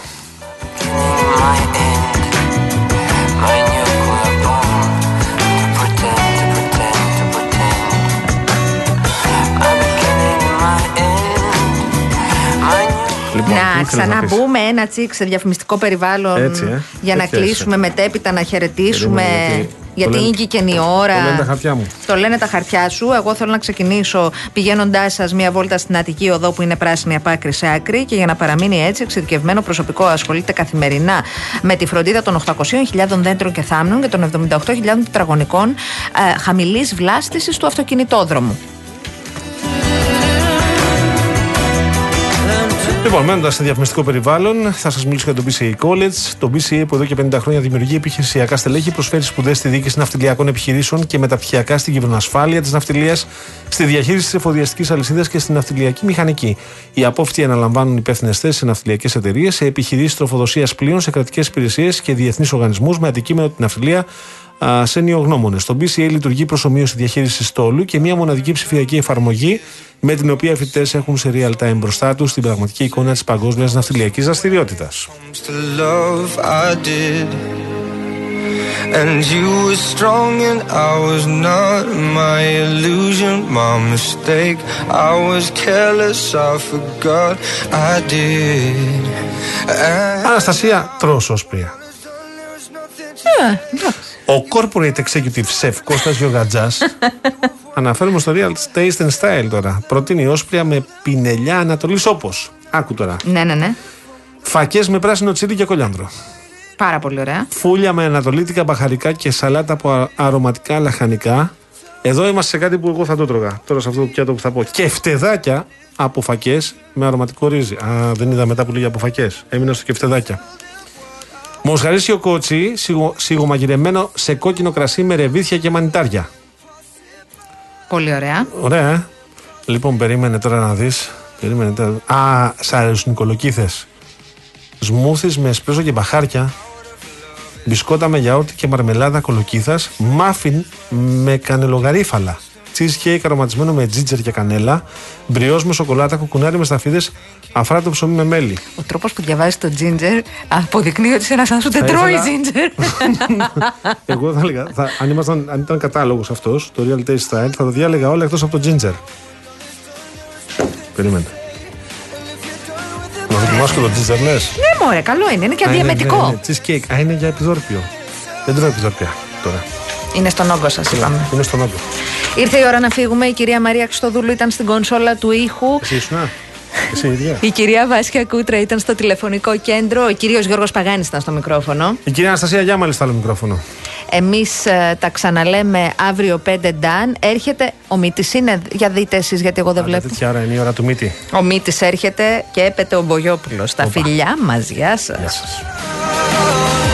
A: Λοιπόν, τι
B: Να
A: ήθελες να πεις;
B: ξαναμπούμε ένα τσικ σε διαφημιστικό περιβάλλον
A: Έτσι, ε.
B: για να
A: Δεν θες,
B: κλείσουμε
A: ε.
B: μετέπειτα να χαιρετήσουμε.
A: Περίμενε, γιατί
B: Γιατί
A: το λένε-
B: είναι και η ώρα.
A: το λένε τα χαρτιά μου.
B: Το λένε τα χαρτιά σου. Εγώ θέλω να ξεκινήσω πηγαίνοντάς σας μία βόλτα στην Αττική Οδό που είναι πράσινη από άκρη σε άκρη και για να παραμείνει έτσι, εξειδικευμένο προσωπικό ασχολείται καθημερινά με τη φροντίδα των 800.000 δέντρων και θάμνων και των 78.000 τετραγωνικών ε, χαμηλής βλάστησης του αυτοκινητόδρομου.
A: Λοιπόν, μένοντας σε διαφημιστικό περιβάλλον, θα σας μιλήσω για το BCA College. Το BCA που εδώ και 50 χρόνια δημιουργεί επιχειρησιακά στελέχη, προσφέρει σπουδές στη διοίκηση ναυτιλιακών επιχειρήσεων και μεταπτυχιακά στην κυβερνοασφάλεια της ναυτιλίας, στη διαχείριση της εφοδιαστικής αλυσίδας και στην ναυτιλιακή μηχανική. Οι απόφοιτοι αναλαμβάνουν υπεύθυνες θέσεις σε ναυτιλιακές εταιρείες, σε επιχειρήσεις τροφοδοσίας πλοίων, σε κρατικές υπηρεσίες και διεθνείς οργανισμούς με αντικείμενο την ναυτιλία α, σε νεογνώμονε. Το BCA λειτουργεί προσωμείωση διαχείρισης στόλου και μια μοναδική ψηφιακή εφαρμογή με την οποία οι φοιτητές έχουν σε real time μπροστά τους την πραγματική εικόνα της παγκόσμιας ναυτιλιακής δραστηριότητας.
C: to love I did. And you were strong and I was not my illusion, my mistake. I was careless, I forgot I did. And
A: Αναστασία Τρόσοσπρια. Ο corporate executive chef Κώστας Γιωγατζάς Αναφέρουμε στο Real Taste and Style τώρα. Προτείνει όσπρια με πινελιά Ανατολής όπω. Άκου τώρα.
B: Ναι, ναι, ναι.
A: Φακές με πράσινο τσίλι και κολιάνδρο.
B: Πάρα πολύ ωραία.
A: Φούλια με ανατολίτικα μπαχαρικά και σαλάτα από α- αρωματικά λαχανικά. Εδώ είμαστε σε κάτι που εγώ θα το τρώγα. Τώρα σε αυτό το πιάτο που θα πω. Και φτεδάκια από φακές με αρωματικό ρύζι. Α, δεν είδα μετά που λέγει από φακές. Έμεινα στο και φτεδάκια. Μοσχαρίσιο κότσι, σιγο, σιγομαγειρεμένο σε κόκκινο κρασί με ρεβίθια και μανιτάρια.
B: Πολύ ωραία.
A: Ωραία, ε. Λοιπόν, περίμενε τώρα να δεις. Περίμενε τώρα. Α, σ' αρέσουν οι κολοκύθε. Σμούθι με εσπρέσο και μπαχάρια. Μπισκότα με γιαούρτι και μαρμελάδα κολοκύθας. Μάφιν με κανελογαρίφαλα. Cheesecake αρωματισμένο με τζίτζερ και κανέλα. Μπριός με σοκολάτα, κουκουνάρι με σταφίδες. Αφράτο ψωμί με μέλι.
B: Ο τρόπος που διαβάζεις το ginger αποδεικνύει ότι σε ένας άνθρωπος δεν
A: Θα
B: τρώει
A: ήθελα-
B: ginger.
A: Εγώ θα έλεγα, θα, αν, ήμασταν, αν ήταν κατάλογος αυτός, το Real Taste Style, θα το διάλεγα όλα εκτός από το ginger. Περίμενε. Να δοκιμάσω και το ginger, λες;
B: ναι, μωρέ, καλό είναι. Είναι και αδιαμετικό.
A: Cheesecake. Α, είναι για επιδόρπιο. Δεν τρώω επιδόρπια τώρα.
B: Είναι στον όγκο σας, είπαμε.
A: Είναι στον όγκο.
B: Ήρθε η ώρα να φύγουμε. Η κυρία Μαρία Χριστοδούλου ήταν στην κονσόλα του ήχου.
A: Εσύ ήσουν, α; Εσύ ίδια;
B: Η κυρία Βάσια Κούτρα ήταν στο τηλεφωνικό κέντρο. Ο κύριος Γιώργος Παγάνης ήταν στο μικρόφωνο.
A: Η κυρία Αναστασία Γιάμαλη στο άλλο μικρόφωνο.
B: Εμείς τα ξαναλέμε αύριο 5 Νταν. Έρχεται. Ο Μήτης είναι. Για δείτε εσείς, γιατί εγώ δεν
A: Άντε,
B: βλέπω.
A: Τέτοια ώρα είναι η ώρα του μύτη.
B: Ο Μήτης έρχεται και έπεται ο Μπογιόπουλος. Τα φιλιά μας. Γεια σας.
A: Γεια σας.
C: Goodbye.